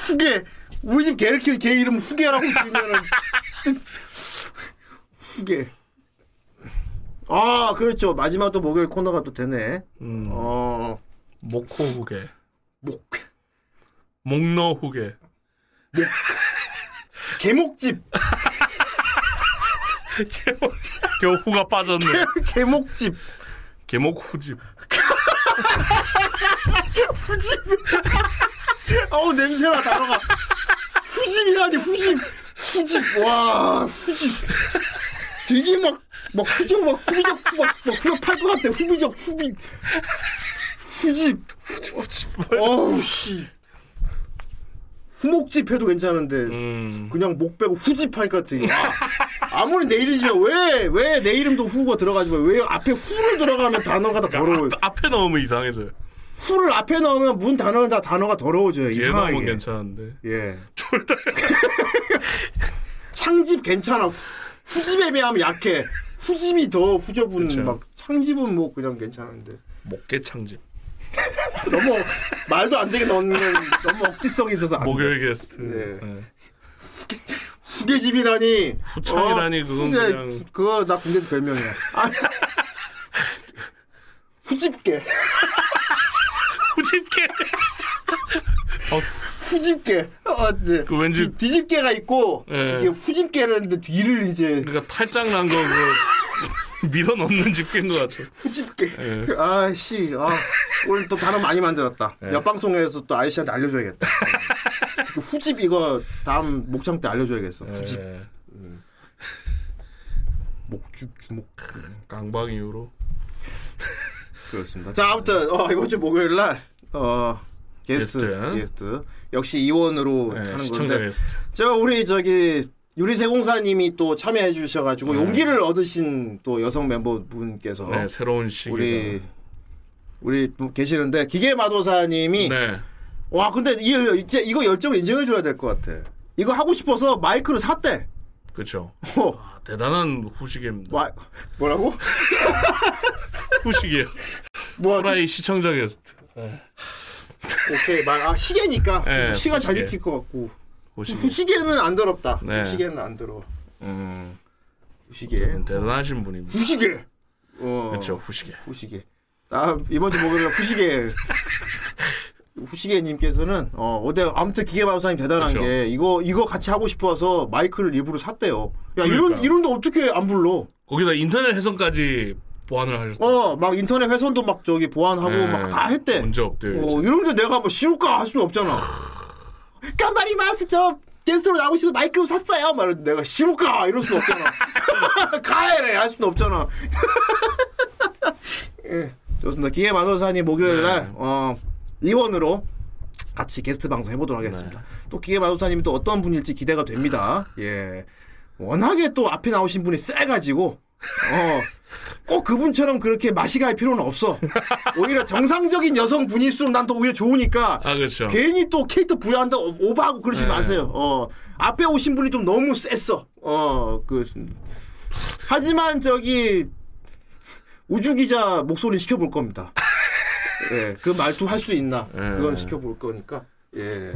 후계. 우리 집 개를 키울 개 이름 후계라고 지으면은 후계. 아 그렇죠 마지막 또 목요일 코너가 또 되네. 음. 어 목호 후계. 목. 목너 후계. 개목집. 겨우 후가 빠졌네. 개목집. 개목 후집. 후집. 어우 냄새나 단어가. 후집이라니 후집. 후집. 와 후집. 되게 막. 막 후적 막 후비적 막, 막 후적 팔것 같아 후비적 후비 후집 어우 씨 후목집 해도 괜찮은데 음. 그냥 목 빼고 후집 하니까 되게 아, 아무리 내 이름이지만 왜왜 내 이름도 후가 들어가지만 왜 앞에 후를 들어가면 단어가 다 더러워요 앞에 넣으면 이상해져요. 후를 앞에 넣으면 문 단어는 다 단어가 더러워져요 이상하게 괜찮은데. 예 창집 괜찮아 후, 후집에 비하면 약해 후집이 더 후접은 그쵸. 막 창집은 뭐 그냥 괜찮은데 목개 창집. 너무 말도 안 되게 넣는 너무 억지성이 있어서. 목요일 게스트. 네. 네. 후계집이라니 후창이라니, 그건 후제, 그냥- 그거 나 군대에서 별명이야 아, 후집게 후집게. 어, 후집게. 어, 네. 그 왠지 뒤, 뒤집개가 있고 예. 이게 후집개라는데 뒤를 이제 그러니까 탈장 난거 그 밀어 넣는 집게인 것 같아. 후집게. 예. 아씨, 아, 오늘 또 단어 많이 만들었다. 예. 옆 방송에서 또 아이씨한테 알려줘야겠다. 특히 후집 이거 다음 목장 때 알려줘야겠어. 후집. 예. 목주 주목. 강박 이후로. 그렇습니다. 자, 아무튼 어, 이번 주 목요일 날 어, 게스트 게스트. 게스트, 역시 이원으로 네, 하는 건데. 게스트. 저 우리 저기 유리세공사님이 또 참여해 주셔가지고 네. 용기를 얻으신 또 여성 멤버분께서 네, 새로운 시기가. 우리 우리 또 계시는데 기계 마도사님이 네. 와 근데 이 이제 이거 열정을 인정해 줘야 될 것 같아. 이거 하고 싶어서 마이크를 샀대. 그렇죠. 아, 대단한 후식입니다. 와, 뭐라고? 후식이에요. 뭐 후라이 시청자 게스트. 오케이 말 아 시계니까 네, 시간 잘. 지킬 것 같고 후시계. 후시계는 안 더럽다. 네. 후시계는 안 더러. 음 후시계. 대단하신 분입니다. 후시계. 어. 그렇죠. 후시계. 후시계. 아 이번 주 목요일 날 후시계. 후시계님께서는 어 어때 아무튼 기계마우사님 대단한 그렇죠. 게 이거 이거 같이 하고 싶어서 마이크를 일부러 샀대요. 야 이런 그러니까요. 이런데 어떻게 안 불러? 거기다 인터넷 해석까지 보완을 하셨어요. 어막 인터넷 회선도 막 저기 보완하고 네, 막다 했대. 문제 없대요. 어 이런데 내가 뭐 쉬울까 할 수는 없잖아. 깜바리 마스 저 게스트로 나오고 싶어서 마이크 샀어요. 말은 내가 쉬울까 이럴 수는 없잖아. 가해래 할 수는 없잖아. 예, 좋습니다. 기계 만호사님 목요일 날 네. 어, 이원으로 같이 게스트 방송 해보도록 하겠습니다. 또 기계 만호사님이 또 어떤 분일지 기대가 됩니다. 예, 워낙에 또 앞에 나오신 분이 세가지고 어. 꼭 그분처럼 그렇게 맛이 갈 필요는 없어. 오히려 정상적인 여성 분일수록 난 더 오히려 좋으니까. 아, 그렇죠. 괜히 또 캐릭터 부여한다 고 오버하고 그러지 네. 마세요. 어 앞에 오신 분이 좀 너무 셌어. 어 그 하지만 저기 우주 기자 목소리 시켜볼 겁니다. 예, 그 말투 할 수 있나? 그건 시켜볼 거니까. 예.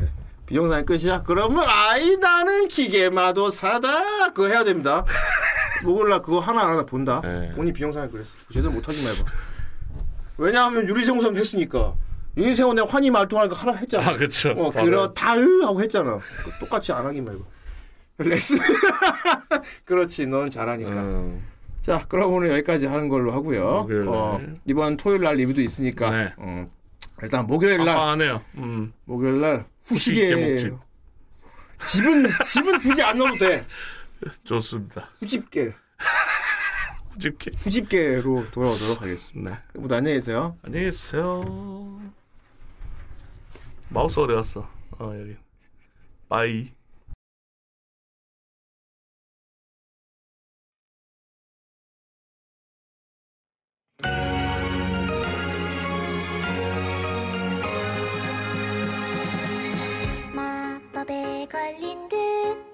비영상의 끝이야? 그러면 아이 나는 기계마도 사다 그거 해야 됩니다. 목요일날 그거 하나 하나 본다. 본인 비영상을 그랬어. 제대로 못하기만 해봐. 왜냐하면 유리세훈 했으니까. 유리세훈 내가 환희 말투 하니까 하나 했잖아. 아, 그쵸. 어, 맞아요. 그렇다으 하고 했잖아. 똑같이 안 하기만 해봐. 레슨. 그렇지, 넌 잘하니까. 음. 자, 그럼 오늘 여기까지 하는 걸로 하고요. 어, 이번 토요일 날 리뷰도 있으니까. 어, 일단 목요일 날. 아빠하네요. 음. 목요일 날 후식에. 집은 집은 굳이 안 넣어도 돼. 좋습니다. 후집계. 후집계. 후집계로 돌아오도록 하겠습니다. 모두 안녕히 계세요. 안녕히 계세요. 마우스 어디 갔어? 어, 여기. 빠이. 마법에 걸린 듯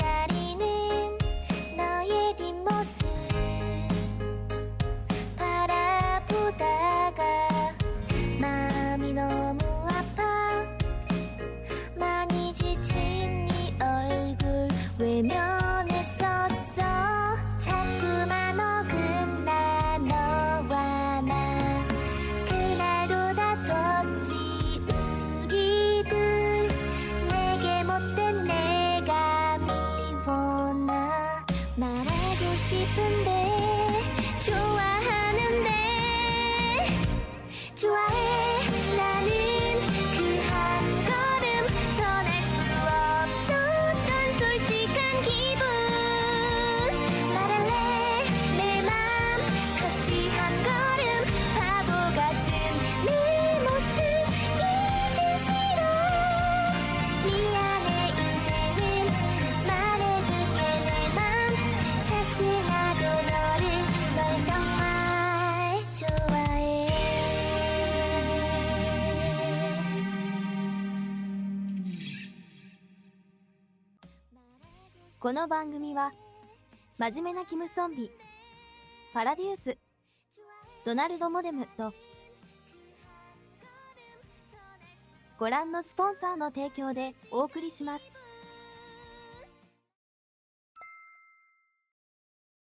この番組は真面目なキムソンビパラデュースドナルド・モデムとご覧のスポンサーの提供でお送りします。